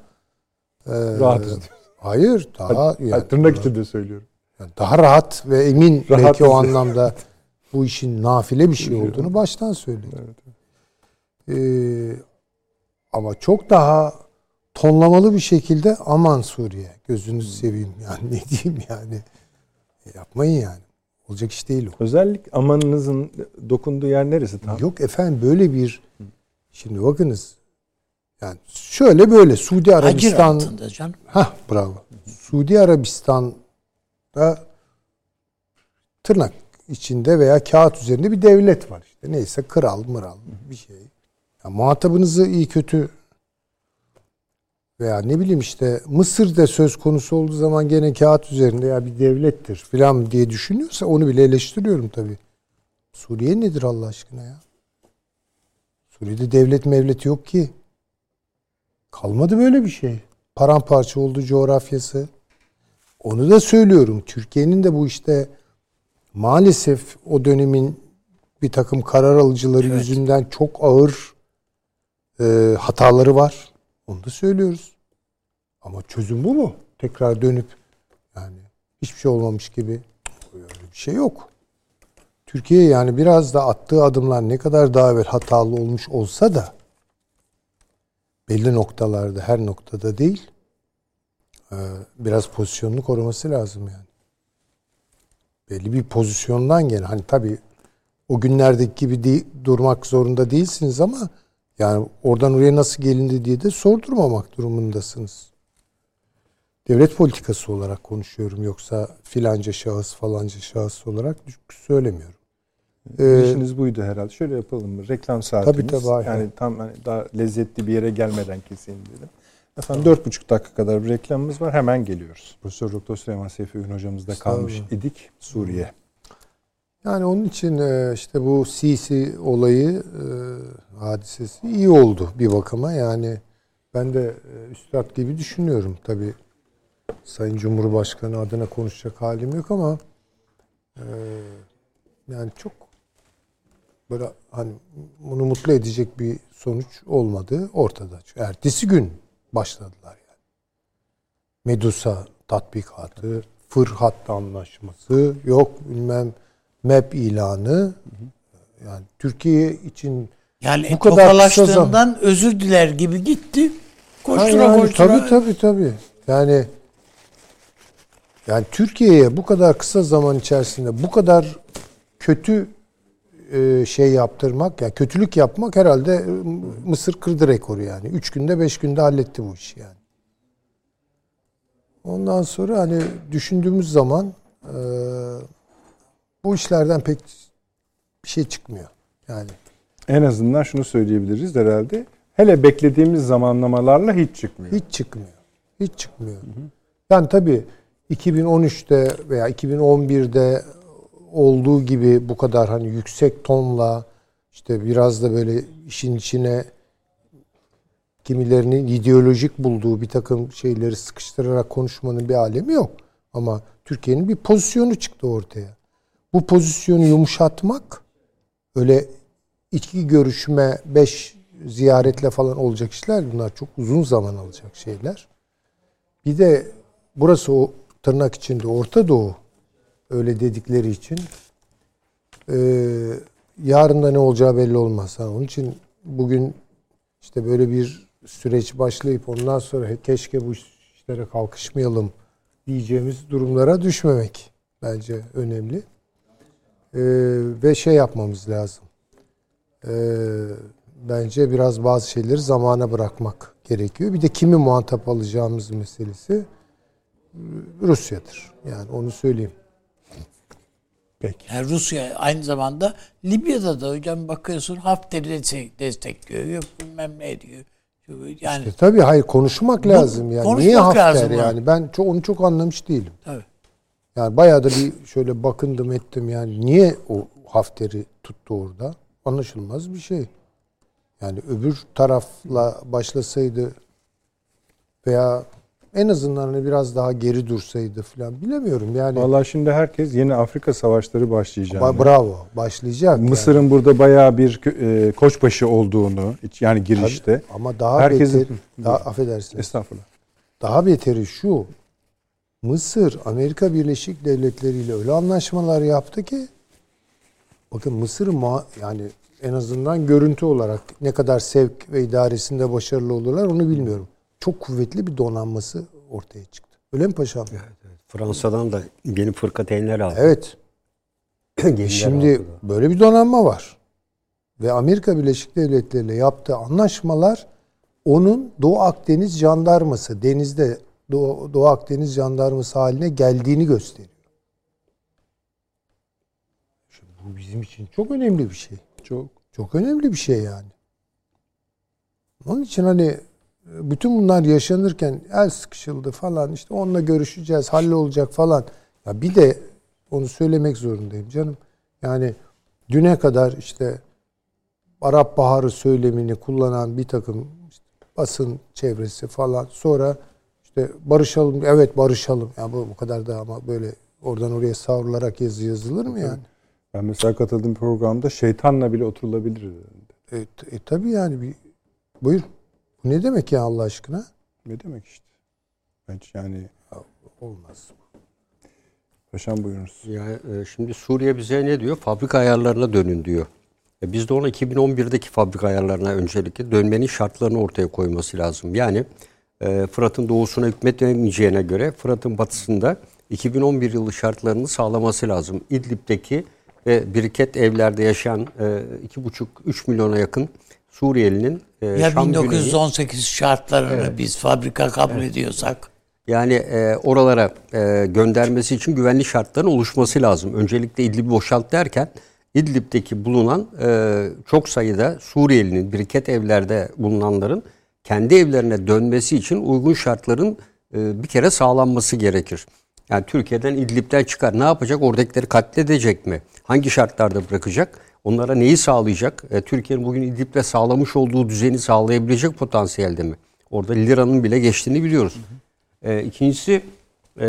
e, rahatız. Hayır, daha hadi, yani, tırnak içinde söylüyorum. Yani daha rahat ve emin rahat belki o anlamda [laughs] bu işin nafile bir şey olduğunu baştan söyledi. Evet. Ee, ama çok daha tonlamalı bir şekilde aman Suriye gözünüzü hmm. seveyim [laughs] yani ne diyeyim yani yapmayın yani. Olacak iş değil o. Özellik amanınızın dokunduğu yer neresi tam? Yok efendim böyle bir şimdi bakınız yani şöyle böyle Suudi Arabistan altında canım. Hah bravo. Suudi Arabistan'da tırnak içinde veya kağıt üzerinde bir devlet var işte. Neyse kral mıral bir şey. Yani muhatabınızı iyi kötü veya ne bileyim işte Mısır'da söz konusu olduğu zaman gene kağıt üzerinde ya bir devlettir filan diye düşünüyorsa onu bile eleştiriyorum tabii. Suriye nedir Allah aşkına ya? Suriye'de devlet mevlet yok ki. Kalmadı böyle bir şey. Paramparça oldu coğrafyası. Onu da söylüyorum. Türkiye'nin de bu işte maalesef o dönemin bir takım karar alıcıları evet. yüzünden çok ağır e, hataları var. Onu da söylüyoruz. Ama çözüm bu mu? Tekrar dönüp yani hiçbir şey olmamış gibi öyle bir şey yok. Türkiye yani biraz da attığı adımlar ne kadar daha evvel hatalı olmuş olsa da belli noktalarda her noktada değil Ee, biraz pozisyonunu koruması lazım yani. Belli bir pozisyondan gene hani tabii o günlerdeki gibi değil, durmak zorunda değilsiniz ama yani oradan oraya nasıl gelindi diye de sordurmamak durumundasınız. Devlet politikası olarak konuşuyorum yoksa filanca şahıs falanca şahıs olarak söylemiyorum. Ee, buydu herhalde. Şöyle yapalım mı? Reklam saatimiz. Tabii tabii. Aynen. Yani tam hani daha lezzetli bir yere gelmeden keseyim dedim. Efendim dört buçuk dakika kadar bir reklamımız var. Hemen geliyoruz. Profesör Doktor Süleyman Seyfi Ün hocamızda kalmış idik Suriye. Yani onun için e, işte bu Sisi olayı e, hadisesi iyi oldu bir bakıma. Yani ben de e, üstad gibi düşünüyorum. Tabi Sayın Cumhurbaşkanı adına konuşacak halim yok ama yani çok böyle hani bunu mutlu edecek bir sonuç olmadı ortada. Ertesi gün başladılar yani. Medusa tatbikatı, Fırhat anlaşması, yok bilmem MEP ilanı. Yani Türkiye için yani bu kadar tokalaştığından özür diler gibi gitti. Koştura yani, koştura. Tabii tabii tabii. Yani yani Türkiye'ye bu kadar kısa zaman içerisinde bu kadar kötü şey yaptırmak, yani kötülük yapmak herhalde e, Mısır kırdı rekoru yani. Üç günde beş günde halletti bu işi yani. Ondan sonra hani düşündüğümüz zaman e, bu işlerden pek bir şey çıkmıyor. Yani en azından şunu söyleyebiliriz herhalde. Hele beklediğimiz zamanlamalarla hiç çıkmıyor. Hiç çıkmıyor. Hiç çıkmıyor. Hı hı. Yani tabii 2013'te veya 2011'de olduğu gibi bu kadar hani yüksek tonla işte biraz da böyle işin içine kimilerinin ideolojik bulduğu bir takım şeyleri sıkıştırarak konuşmanın bir alemi yok. Ama Türkiye'nin bir pozisyonu çıktı ortaya. Bu pozisyonu yumuşatmak öyle iki görüşme, beş ziyaretle falan olacak işler. Bunlar çok uzun zaman alacak şeyler. Bir de burası o tırnak içinde Orta Doğu öyle dedikleri için e, yarın da ne olacağı belli olmaz. Onun için bugün işte böyle bir süreç başlayıp ondan sonra keşke bu işlere kalkışmayalım diyeceğimiz durumlara düşmemek bence önemli. E, ve şey yapmamız lazım. E, bence biraz bazı şeyleri zamana bırakmak gerekiyor. Bir de kimi muhatap alacağımız meselesi Rusya'dır. Yani onu söyleyeyim. Peki. Yani Rusya aynı zamanda Libya'da da hocam bakıyorsun Hafter'i destekliyor. Yok bilmem ne diyor. Yani işte tabii hayır konuşmak lazım yani. Konuşmak Niye Hafter lazım yani? yani? Ben çok, onu çok anlamış değilim. Tabii. Yani bayağı da bir şöyle bakındım ettim yani niye o Hafter'i tuttu orada? Anlaşılmaz bir şey. Yani öbür tarafla başlasaydı veya en azından hani biraz daha geri dursaydı falan bilemiyorum yani. Vallahi şimdi herkes yeni Afrika savaşları başlayacak. Ba- bravo başlayacak. Mısır'ın yani. burada bayağı bir e, koçbaşı olduğunu yani girişte. Tabii, ama daha Herkesin, beteri, daha affedersiniz. Estağfurullah. Daha beteri şu. Mısır Amerika Birleşik Devletleri ile öyle anlaşmalar yaptı ki bakın Mısır ma yani en azından görüntü olarak ne kadar sevk ve idaresinde başarılı olurlar onu bilmiyorum çok kuvvetli bir donanması ortaya çıktı. Öyle mi paşam? Evet, evet. Fransa'dan da yeni fırkateynler aldı. Evet. [clears throat] Şimdi aldı böyle bir donanma var. Ve Amerika Birleşik Devletleri ile yaptığı anlaşmalar onun Doğu Akdeniz jandarması, denizde Doğu, Doğu Akdeniz jandarması haline geldiğini gösteriyor. Şimdi bu bizim için çok önemli bir şey. Çok. Çok önemli bir şey yani. Onun için hani bütün bunlar yaşanırken el sıkışıldı falan işte onunla görüşeceğiz hallolacak falan. Ya bir de onu söylemek zorundayım canım. Yani düne kadar işte Arap Baharı söylemini kullanan bir takım işte basın çevresi falan sonra işte barışalım evet barışalım. Ya bu bu kadar da ama böyle oradan oraya savrularak yazı yazılır mı yani? Ben mesela katıldığım programda şeytanla bile oturulabilir. E, e tabii yani bir buyur. Bu ne demek ya Allah aşkına? Ne demek işte? Bence yani olmaz. Paşam buyurunuz. Ya, e, şimdi Suriye bize ne diyor? Fabrika ayarlarına dönün diyor. E, biz de ona 2011'deki fabrika ayarlarına öncelikle dönmenin şartlarını ortaya koyması lazım. Yani e, Fırat'ın doğusuna hükmetmeyeceğine göre Fırat'ın batısında 2011 yılı şartlarını sağlaması lazım. İdlib'deki ve biriket evlerde yaşayan e, 2,5-3 milyona yakın Suriyelinin e, ya Şam 1918 güneyi, şartlarını evet. biz fabrika kabul evet. ediyorsak yani e, oralara e, göndermesi için güvenli şartların oluşması lazım. Öncelikle İdlib'i boşalt derken İdlib'deki bulunan e, çok sayıda Suriyelinin biriket evlerde bulunanların kendi evlerine dönmesi için uygun şartların e, bir kere sağlanması gerekir. Yani Türkiye'den İdlib'den çıkar. Ne yapacak? Oradakileri katledecek mi? Hangi şartlarda bırakacak? Onlara neyi sağlayacak? E, Türkiye'nin bugün İdlib'de sağlamış olduğu düzeni sağlayabilecek potansiyelde mi? Orada liranın bile geçtiğini biliyoruz. Hı hı. E, ikincisi e,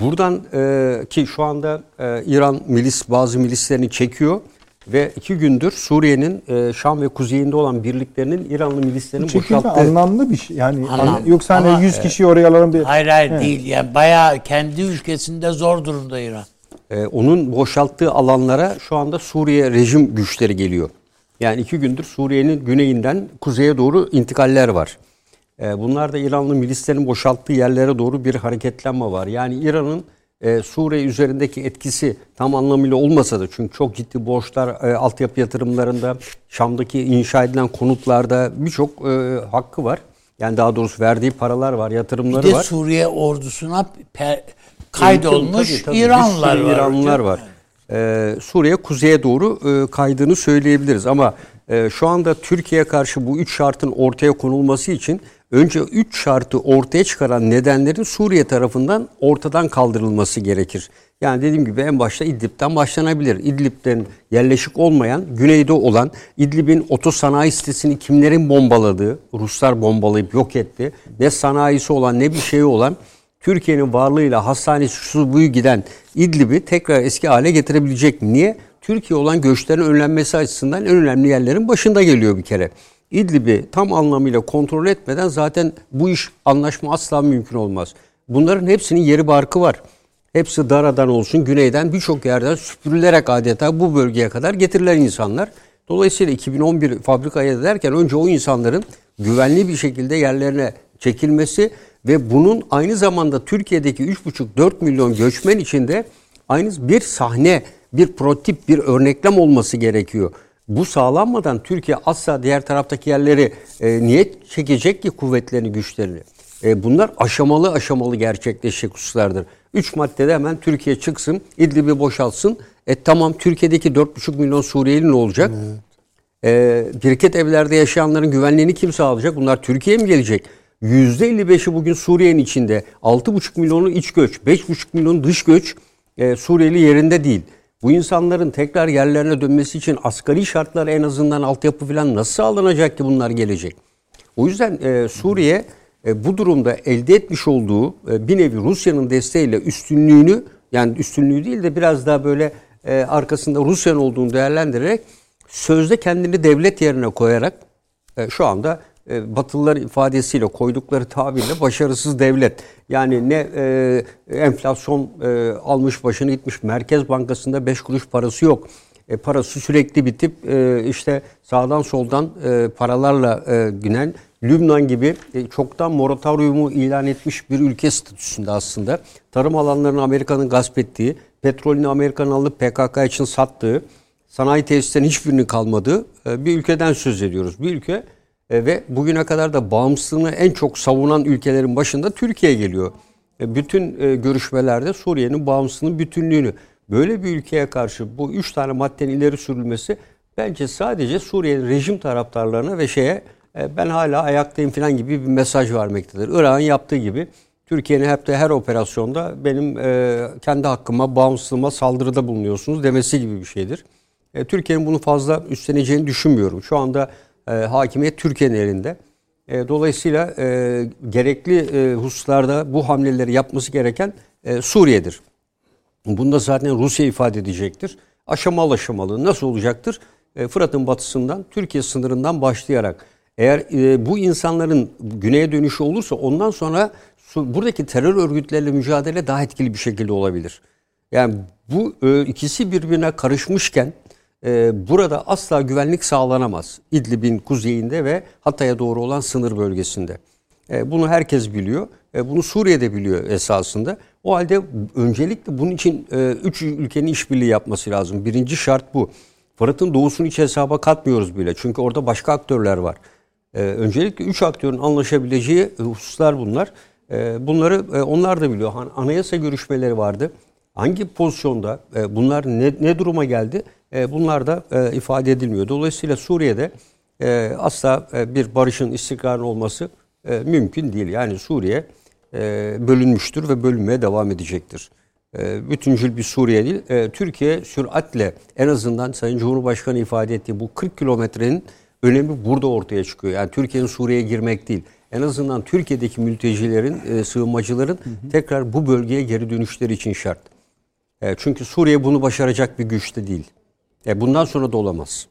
buradan e, ki şu anda e, İran milis bazı milislerini çekiyor ve iki gündür Suriye'nin e, Şam ve kuzeyinde olan birliklerinin İranlı milislerinin boşalttığı... anlamlı bir şey. Yani Anlam, yoksa hani 100 kişi oraya alalım bir... Hayır hayır He. değil. Yani bayağı kendi ülkesinde zor durumda İran. E, onun boşalttığı alanlara şu anda Suriye rejim güçleri geliyor. Yani iki gündür Suriye'nin güneyinden kuzeye doğru intikaller var. E, bunlar da İranlı milislerin boşalttığı yerlere doğru bir hareketlenme var. Yani İran'ın e, Suriye üzerindeki etkisi tam anlamıyla olmasa da çünkü çok ciddi borçlar e, altyapı yatırımlarında, Şam'daki inşa edilen konutlarda birçok e, hakkı var. Yani daha doğrusu verdiği paralar var, yatırımları var. Bir de var. Suriye ordusuna per, kaydolmuş tabii, tabii, İranlılar var. İranlılar var. Ee, Suriye kuzeye doğru e, kaydığını söyleyebiliriz ama e, şu anda Türkiye'ye karşı bu üç şartın ortaya konulması için önce üç şartı ortaya çıkaran nedenlerin Suriye tarafından ortadan kaldırılması gerekir. Yani dediğim gibi en başta İdlib'den başlanabilir. İdlib'den yerleşik olmayan, güneyde olan İdlib'in otosanayi sitesini kimlerin bombaladığı, Ruslar bombalayıp yok etti. Ne sanayisi olan ne bir şeyi olan Türkiye'nin varlığıyla hastanesi şu buyu giden İdlib'i tekrar eski hale getirebilecek? Niye? Türkiye olan göçlerin önlenmesi açısından en önemli yerlerin başında geliyor bir kere. İdlib'i tam anlamıyla kontrol etmeden zaten bu iş anlaşma asla mümkün olmaz. Bunların hepsinin yeri barkı var. Hepsi Dara'dan olsun, güneyden birçok yerden süpürülerek adeta bu bölgeye kadar getirilen insanlar. Dolayısıyla 2011 fabrikaya derken önce o insanların güvenli bir şekilde yerlerine çekilmesi ve bunun aynı zamanda Türkiye'deki 3,5-4 milyon göçmen içinde aynı bir sahne, bir prototip, bir örneklem olması gerekiyor. Bu sağlanmadan Türkiye asla diğer taraftaki yerleri e, niye çekecek ki kuvvetlerini, güçlerini? E, bunlar aşamalı aşamalı gerçekleşecek hususlardır. Üç maddede hemen Türkiye çıksın, İdlib'i boşaltsın. E tamam Türkiye'deki 4,5 milyon Suriyeli ne olacak? Evet. E, biriket evlerde yaşayanların güvenliğini kim sağlayacak? Bunlar Türkiye'ye mi gelecek? %55'i bugün Suriye'nin içinde. 6,5 milyonu iç göç, 5,5 milyon dış göç e, Suriyeli yerinde değil. Bu insanların tekrar yerlerine dönmesi için asgari şartlar en azından altyapı falan nasıl sağlanacak ki bunlar gelecek? O yüzden e, Suriye e, bu durumda elde etmiş olduğu e, bir nevi Rusya'nın desteğiyle üstünlüğünü yani üstünlüğü değil de biraz daha böyle e, arkasında Rusya'nın olduğunu değerlendirerek sözde kendini devlet yerine koyarak e, şu anda Batılılar ifadesiyle koydukları tabirle başarısız devlet. Yani ne e, enflasyon e, almış başını gitmiş Merkez Bankası'nda 5 kuruş parası yok. E, parası sürekli bitip e, işte sağdan soldan e, paralarla e, günen Lübnan gibi e, çoktan moratoriumu ilan etmiş bir ülke statüsünde aslında. Tarım alanlarını Amerika'nın gasp ettiği, petrolünü Amerika'nın alıp PKK için sattığı, sanayi tesislerinin hiçbirinin kalmadığı e, bir ülkeden söz ediyoruz. Bir ülke e, ve bugüne kadar da bağımsızlığını en çok savunan ülkelerin başında Türkiye geliyor. E, bütün e, görüşmelerde Suriye'nin bağımsızlığının bütünlüğünü böyle bir ülkeye karşı bu üç tane maddenin ileri sürülmesi bence sadece Suriye'nin rejim taraftarlarına ve şeye ben hala ayaktayım falan gibi bir mesaj vermektedir. Irak'ın yaptığı gibi Türkiye'nin hep de her operasyonda benim kendi hakkıma, bağımsızlığıma saldırıda bulunuyorsunuz demesi gibi bir şeydir. Türkiye'nin bunu fazla üstleneceğini düşünmüyorum. Şu anda e, hakimiyet Türkiye'nin elinde. E, dolayısıyla e, gerekli e, hususlarda bu hamleleri yapması gereken e, Suriye'dir. Bunda zaten Rusya ifade edecektir. Aşamalı aşamalı nasıl olacaktır? E, Fırat'ın batısından, Türkiye sınırından başlayarak. Eğer e, bu insanların güneye dönüşü olursa ondan sonra buradaki terör örgütleriyle mücadele daha etkili bir şekilde olabilir. Yani bu e, ikisi birbirine karışmışken burada asla güvenlik sağlanamaz. İdlib'in kuzeyinde ve Hatay'a doğru olan sınır bölgesinde. E, bunu herkes biliyor. E, bunu Suriye'de biliyor esasında. O halde öncelikle bunun için e, üç ülkenin işbirliği yapması lazım. Birinci şart bu. Fırat'ın doğusunu hiç hesaba katmıyoruz bile. Çünkü orada başka aktörler var. E, öncelikle üç aktörün anlaşabileceği hususlar bunlar. E, bunları e, onlar da biliyor. Anayasa görüşmeleri vardı. Hangi pozisyonda e, bunlar ne, ne duruma geldi? E, bunlar da e, ifade edilmiyor. Dolayısıyla Suriye'de e, asla bir barışın istikrarın olması mümkün değil. Yani Suriye bölünmüştür ve bölünmeye devam edecektir. Bütüncül bir Suriye değil. Türkiye süratle en azından Sayın Cumhurbaşkanı ifade ettiği bu 40 kilometrenin önemi burada ortaya çıkıyor. Yani Türkiye'nin Suriye'ye girmek değil. En azından Türkiye'deki mültecilerin, sığınmacıların tekrar bu bölgeye geri dönüşleri için şart. Çünkü Suriye bunu başaracak bir güçte değil. E, bundan sonra da olamaz.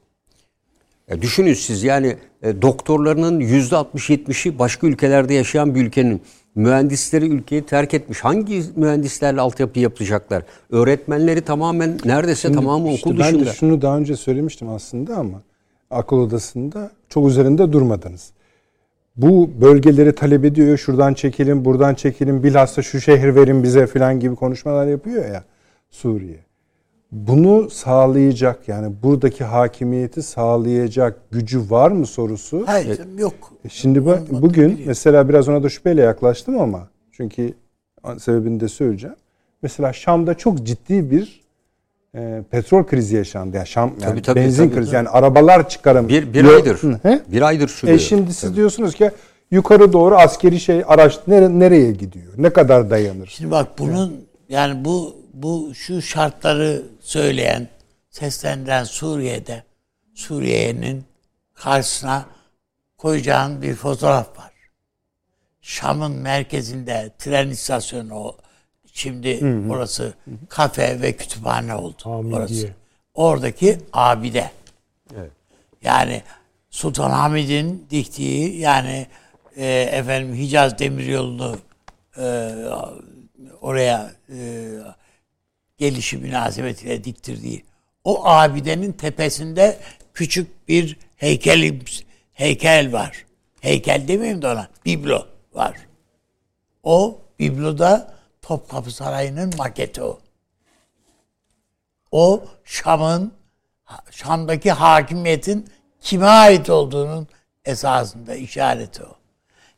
E, düşünün siz yani e, doktorlarının %60-70'i başka ülkelerde yaşayan bir ülkenin mühendisleri ülkeyi terk etmiş. Hangi mühendislerle altyapı yapacaklar? Öğretmenleri tamamen neredeyse Şimdi, tamamı işte okul ben dışında. Ben de şunu daha önce söylemiştim aslında ama akıl odasında çok üzerinde durmadınız. Bu bölgeleri talep ediyor. Şuradan çekelim, buradan çekelim. Bilhassa şu şehir verin bize falan gibi konuşmalar yapıyor ya Suriye. Bunu sağlayacak yani buradaki hakimiyeti sağlayacak gücü var mı sorusu? Hayır yok. E, şimdi bak bugün mesela biraz ona da şüpheyle yaklaştım ama çünkü sebebini de söyleyeceğim. Mesela Şam'da çok ciddi bir e, petrol krizi yaşandı. Yani Şam yani tabii, tabii, benzin tabii, krizi tabii. yani arabalar çıkarım. Bir, bir aydır. He? Bir aydır sürüyor. E şimdi siz tabii. diyorsunuz ki yukarı doğru askeri şey araç nere, nereye gidiyor? Ne kadar dayanır? Şimdi bak bunun yani bu bu şu şartları söyleyen, seslendiren Suriye'de Suriye'nin karşısına koyacağın bir fotoğraf var. Şam'ın merkezinde tren istasyonu o. Şimdi hı hı. orası kafe ve kütüphane oldu. Hamidiye. Orası. Oradaki abide. Evet. Yani Sultan Hamid'in diktiği yani e, efendim Hicaz Demiryolu'nu e, oraya e, gelişi münasebetiyle diktirdiği o abidenin tepesinde küçük bir heykel heykel var. Heykel demeyeyim de ona. Biblo var. O bibloda Topkapı Sarayı'nın maketi o. O Şam'ın Şam'daki hakimiyetin kime ait olduğunun esasında işareti o.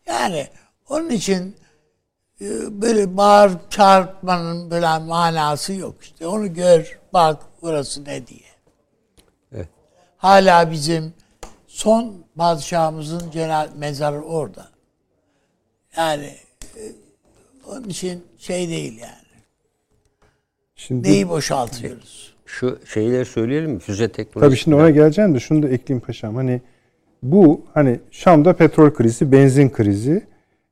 Yani onun için böyle bağır çağırtmanın böyle manası yok işte. Onu gör, bak burası ne diye. Evet. Hala bizim son padişahımızın cenaz mezarı orada. Yani e, onun için şey değil yani. Şimdi, Neyi boşaltıyoruz? Şu şeyleri söyleyelim mi? Füze teknolojisi. Tabii şimdi ona geleceğim de şunu da ekleyeyim paşam. Hani bu hani Şam'da petrol krizi, benzin krizi.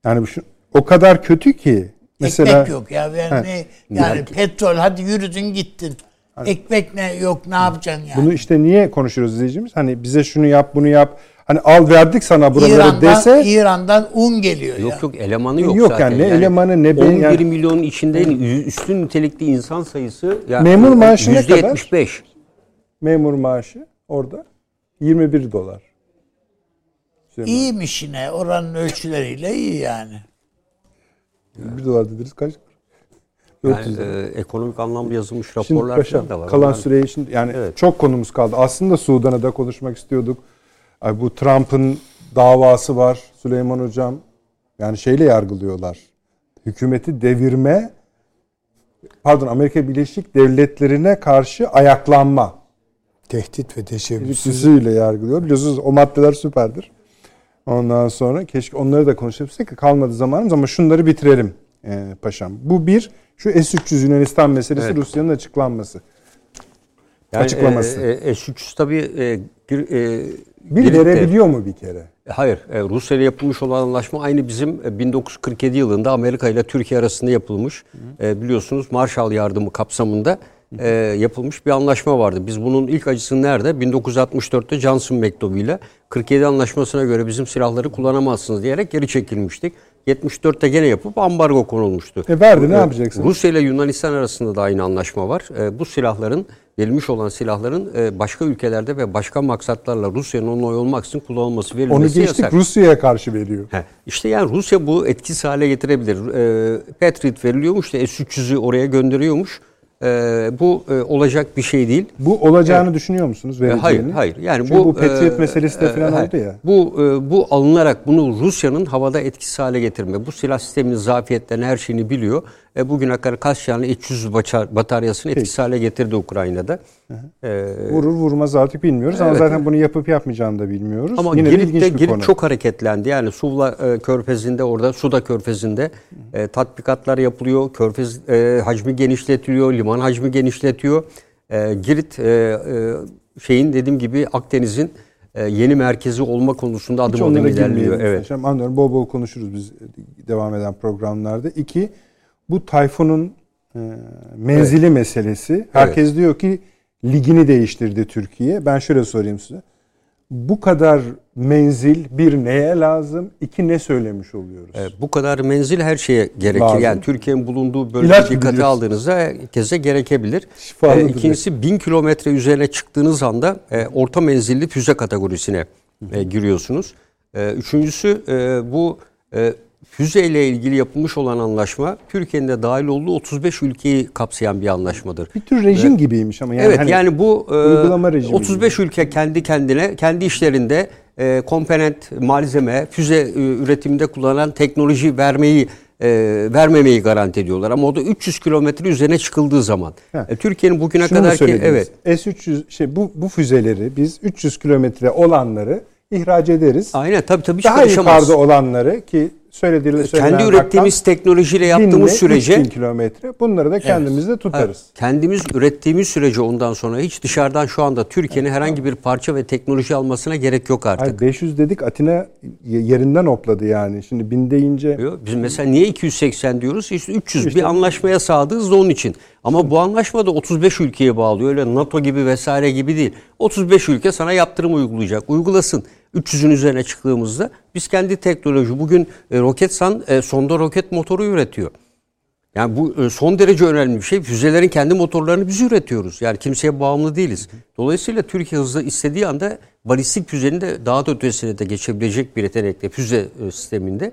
Yani şu o kadar kötü ki. Mesela, Ekmek yok ya. Yani, he, yani petrol hadi yürüdün gittin. Hani, Ekmek ne yok ne yapacaksın yani? Bunu işte niye konuşuyoruz izleyicimiz? Hani bize şunu yap bunu yap. Hani al verdik sana buraları İran'dan, dese. İran'dan un geliyor yok, ya. Yok elemanı yok, yok zaten. yani ne yani elemanı ne ben. 11 yani, milyonun içinde üstün nitelikli insan sayısı. Yani memur maaşı ne kadar? %75. Memur maaşı orada 21 dolar. İyiymiş yine oranın ölçüleriyle iyi yani. Bir dolar dediniz kaç? Yani, e, ekonomik anlamda yazılmış raporlar şimdi paşam, da var. Kalan yani, süreyi şimdi yani evet. çok konumuz kaldı. Aslında Sudan'a da konuşmak istiyorduk. Ay bu Trump'ın davası var Süleyman Hocam. Yani şeyle yargılıyorlar. Hükümeti devirme pardon Amerika Birleşik Devletleri'ne karşı ayaklanma. Tehdit ve teşebbüsüyle yargılıyor. Biliyorsunuz o maddeler süperdir. Ondan sonra keşke onları da konuşabilsek kalmadı zamanımız ama şunları bitirelim e, paşam. Bu bir şu S-300 Yunanistan meselesi evet. Rusya'nın açıklanması. Yani, açıklaması. E, e, S-300 tabii e, e, bir verebiliyor mu bir kere? E, hayır. E, Rusya ile yapılmış olan anlaşma aynı bizim 1947 yılında Amerika ile Türkiye arasında yapılmış. E, biliyorsunuz Marshall yardımı kapsamında e, yapılmış bir anlaşma vardı. Biz bunun ilk acısını nerede? 1964'te Johnson mektubuyla 47 anlaşmasına göre bizim silahları kullanamazsınız diyerek geri çekilmiştik. 74'te gene yapıp ambargo konulmuştu. E verdi ne ee, yapacaksın? Rusya ile Yunanistan arasında da aynı anlaşma var. E, bu silahların verilmiş olan silahların e, başka ülkelerde ve başka maksatlarla Rusya'nın onay olmak için kullanılması verilmesi Onu geçtik yasak. Rusya'ya karşı veriyor. He, işte yani Rusya bu etkisiz hale getirebilir. E, Patriot veriliyormuş da S-300'ü oraya gönderiyormuş. E, bu e, olacak bir şey değil. Bu olacağını evet. düşünüyor musunuz? E, hayır, hayır. Yani Çünkü bu, bu Patriot e, meselesi de e, falan e, oldu ya. Bu e, bu alınarak bunu Rusya'nın havada etkisiz hale getirme. Bu silah sisteminin zafiyetlerini her şeyini biliyor. E, bugüne kadar kaç tane 300 bataryasını etkisiz Peki. hale getirdi Ukrayna'da. E, Vurur vurmaz artık bilmiyoruz evet. ama zaten bunu yapıp yapmayacağını da bilmiyoruz. Ama Yine Girit'te, de Girit konu. çok hareketlendi. Yani Suvla e, Körfezi'nde orada Suda Körfezi'nde e, tatbikatlar yapılıyor. Körfez e, hacmi genişletiliyor, liman hacmi genişletiyor. E, Girit e, e, şeyin dediğim gibi Akdeniz'in e, yeni merkezi olma konusunda adım Hiç adım ilerliyor. Evet. Hocam, anlıyorum. Bol bol konuşuruz biz devam eden programlarda. İki, bu Tayfun'un e, menzili evet. meselesi. Herkes evet. diyor ki ligini değiştirdi Türkiye. Ben şöyle sorayım size. Bu kadar menzil bir neye lazım? İki ne söylemiş oluyoruz? Evet, bu kadar menzil her şeye gerekir. Lazım. Yani Türkiye'nin bulunduğu bölge dikkate aldığınızda herkese gerekebilir. Ee, ikincisi bin kilometre üzerine çıktığınız anda e, orta menzilli füze kategorisine e, giriyorsunuz. E, üçüncüsü e, bu e, füze ile ilgili yapılmış olan anlaşma Türkiye'nin de dahil olduğu 35 ülkeyi kapsayan bir anlaşmadır. Bir tür rejim evet. gibiymiş ama yani Evet hani yani bu e, 35 gibi. ülke kendi kendine kendi işlerinde e, komponent malzeme füze e, üretiminde kullanılan teknoloji vermeyi e, vermemeyi garanti ediyorlar. Ama o da 300 kilometre üzerine çıkıldığı zaman. E, Türkiye'nin bugüne kadar ki evet S300 şey bu bu füzeleri biz 300 kilometre olanları ihraç ederiz. Aynen tabii tabii. Daha yukarıda olanları ki söylediğiniz Kendi ürettiğimiz teknolojiyle yaptığımız sürece kilometre bunları da kendimizde evet, tutarız. Evet, kendimiz ürettiğimiz sürece ondan sonra hiç dışarıdan şu anda Türkiye'nin evet, herhangi bir parça ve teknoloji almasına gerek yok artık. Hayır, 500 dedik Atina yerinden opladı yani. Şimdi bin deyince Yok, biz mesela niye 280 diyoruz? İşte 300 işte, bir anlaşmaya sadığız da onun için. Ama bu anlaşma da 35 ülkeye bağlıyor. Öyle NATO gibi vesaire gibi değil. 35 ülke sana yaptırım uygulayacak. Uygulasın. 300'ün üzerine çıktığımızda biz kendi teknoloji bugün e, Roketsan e, sonda roket motoru üretiyor. Yani bu e, son derece önemli bir şey. Füzelerin kendi motorlarını biz üretiyoruz. Yani kimseye bağımlı değiliz. Dolayısıyla Türkiye hızlı istediği anda balistik füzenin de daha da ötesine de geçebilecek bir yetenekte füze e, sisteminde.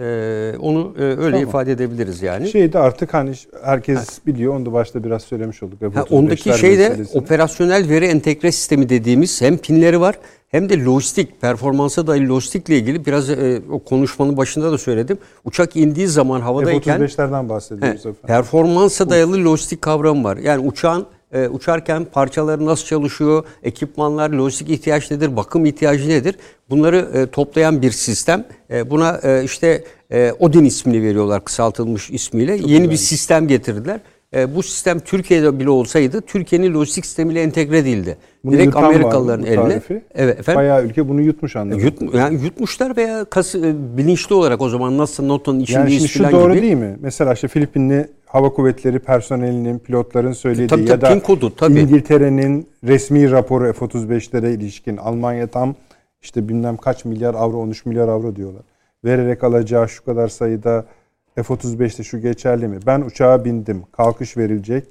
Ee, onu e, öyle tamam. ifade edebiliriz yani. Şeyde artık hani herkes ha. biliyor. Onu da başta biraz söylemiş olduk. Ha, ondaki şey de operasyonel veri entegre sistemi dediğimiz hem pinleri var hem de lojistik, performansa dair lojistikle ilgili biraz e, o konuşmanın başında da söyledim. Uçak indiği zaman havadayken F-35'lerden bahsediyoruz he, efendim. Performansa dayalı lojistik kavramı var. Yani uçağın e, uçarken parçaları nasıl çalışıyor, ekipmanlar, lojistik ihtiyaç nedir, bakım ihtiyacı nedir? Bunları e, toplayan bir sistem. E, buna e, işte e, Odin ismini veriyorlar kısaltılmış ismiyle. Çok Yeni güzel. bir sistem getirdiler. E, bu sistem Türkiye'de bile olsaydı Türkiye'nin lojistik sistemiyle entegre değildi. Bunu Direkt Amerikalıların eline. Evet efendim. Bayağı ülke bunu yutmuş anladım. Yut, yani yutmuşlar veya kas, e, bilinçli olarak o zaman nasıl NATO'nun içindeyiz yani şimdi şu doğru gibi. değil mi? Mesela işte Filipinli Hava Kuvvetleri personelinin, pilotların söylediği tabii, ya da kodu, tabii. İngiltere'nin resmi raporu F-35'lere ilişkin Almanya tam işte bilmem kaç milyar avro, 13 milyar avro diyorlar. Vererek alacağı şu kadar sayıda F-35'te şu geçerli mi? Ben uçağa bindim. Kalkış verilecek.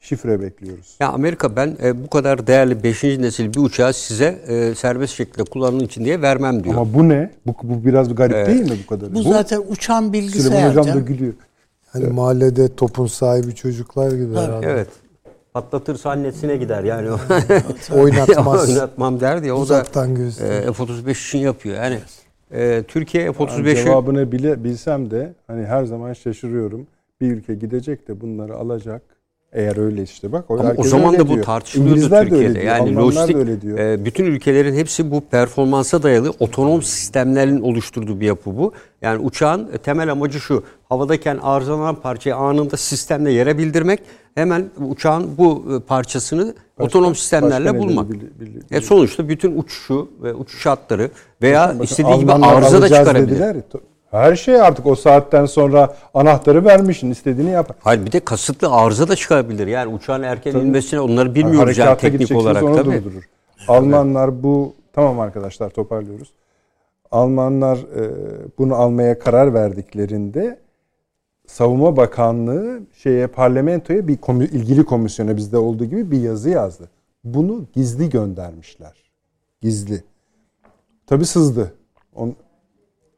Şifre bekliyoruz. Ya Amerika ben e, bu kadar değerli 5. nesil bir uçağı size e, serbest şekilde kullanın için diye vermem diyor. Ama bu ne? Bu, bu biraz garip evet. değil mi bu kadar? Bu, bu zaten uçan bilgisayar. Süleyman Hocam da gülüyor. Hani evet. mahallede topun sahibi çocuklar gibi Tabii. herhalde. Evet. Patlatırsa annesine gider yani. [laughs] Oynatmaz. [laughs] Oynatmam der diye. O Uzaktan da e, F-35 için yapıyor. Yani e, Türkiye F-35'i... Yani cevabını bile bilsem de hani her zaman şaşırıyorum. Bir ülke gidecek de bunları alacak. Eğer öyle işte bak. O, Ama o zaman da bu diyor. tartışılıyordu İngilizler Türkiye'de. Diyor, yani lojistik öyle diyor. E, bütün ülkelerin hepsi bu performansa dayalı otonom sistemlerin oluşturduğu bir yapı bu. Yani uçağın temel amacı şu. Havadayken arızalanan parçayı anında sistemle yere bildirmek. Hemen uçağın bu e, parçasını başka, otonom sistemlerle bulmak. Bil, bil, bil, e sonuçta bütün uçuşu ve uçuş hatları veya bakın, istediği gibi arıza da çıkarabilir. Dediler. Her şey artık o saatten sonra anahtarı vermişsin istediğini yap. Hayır bir de kasıtlı arıza da çıkabilir. Yani uçağın erken tabii. inmesine onları bilmiyoruz yani, yani teknik olarak tabii. Durdurur. Almanlar bu tamam arkadaşlar toparlıyoruz. Almanlar e, bunu almaya karar verdiklerinde Savunma Bakanlığı şeye parlamentoya bir komü, ilgili komisyona bizde olduğu gibi bir yazı yazdı. Bunu gizli göndermişler. Gizli. Tabi sızdı. On,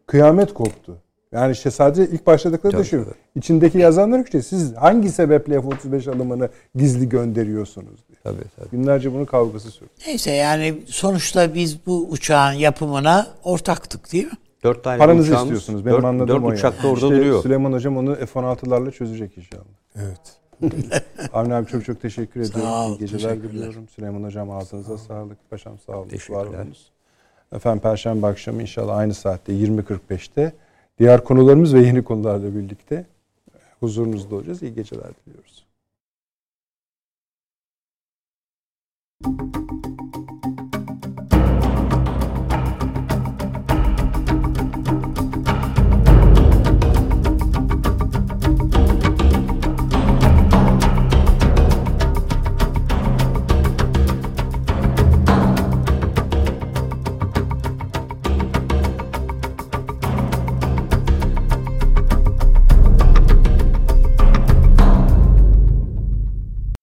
kıyamet koptu. Yani işte sadece ilk başladıkları da şu. İçindeki yazanlar işte siz hangi sebeple F-35 alımını gizli gönderiyorsunuz diye. Tabii, tabii. Günlerce bunun kavgası sürdü. Neyse yani sonuçta biz bu uçağın yapımına ortaktık değil mi? Dört tane Paranızı uçağımız, istiyorsunuz. Benim dört, anladığım dört o uçak da yani. orada İşte duruyor. Süleyman Hocam onu F-16'larla çözecek inşallah. Evet. [laughs] Avni abi çok çok teşekkür ediyorum. ol, İyi geceler diliyorum. Süleyman Hocam ağzınıza sağlık. Paşam sağ olun. Var olunuz. Efendim Perşembe akşamı inşallah aynı saatte 20.45'te diğer konularımız ve yeni konularla birlikte huzurunuzda olacağız. İyi geceler diliyoruz.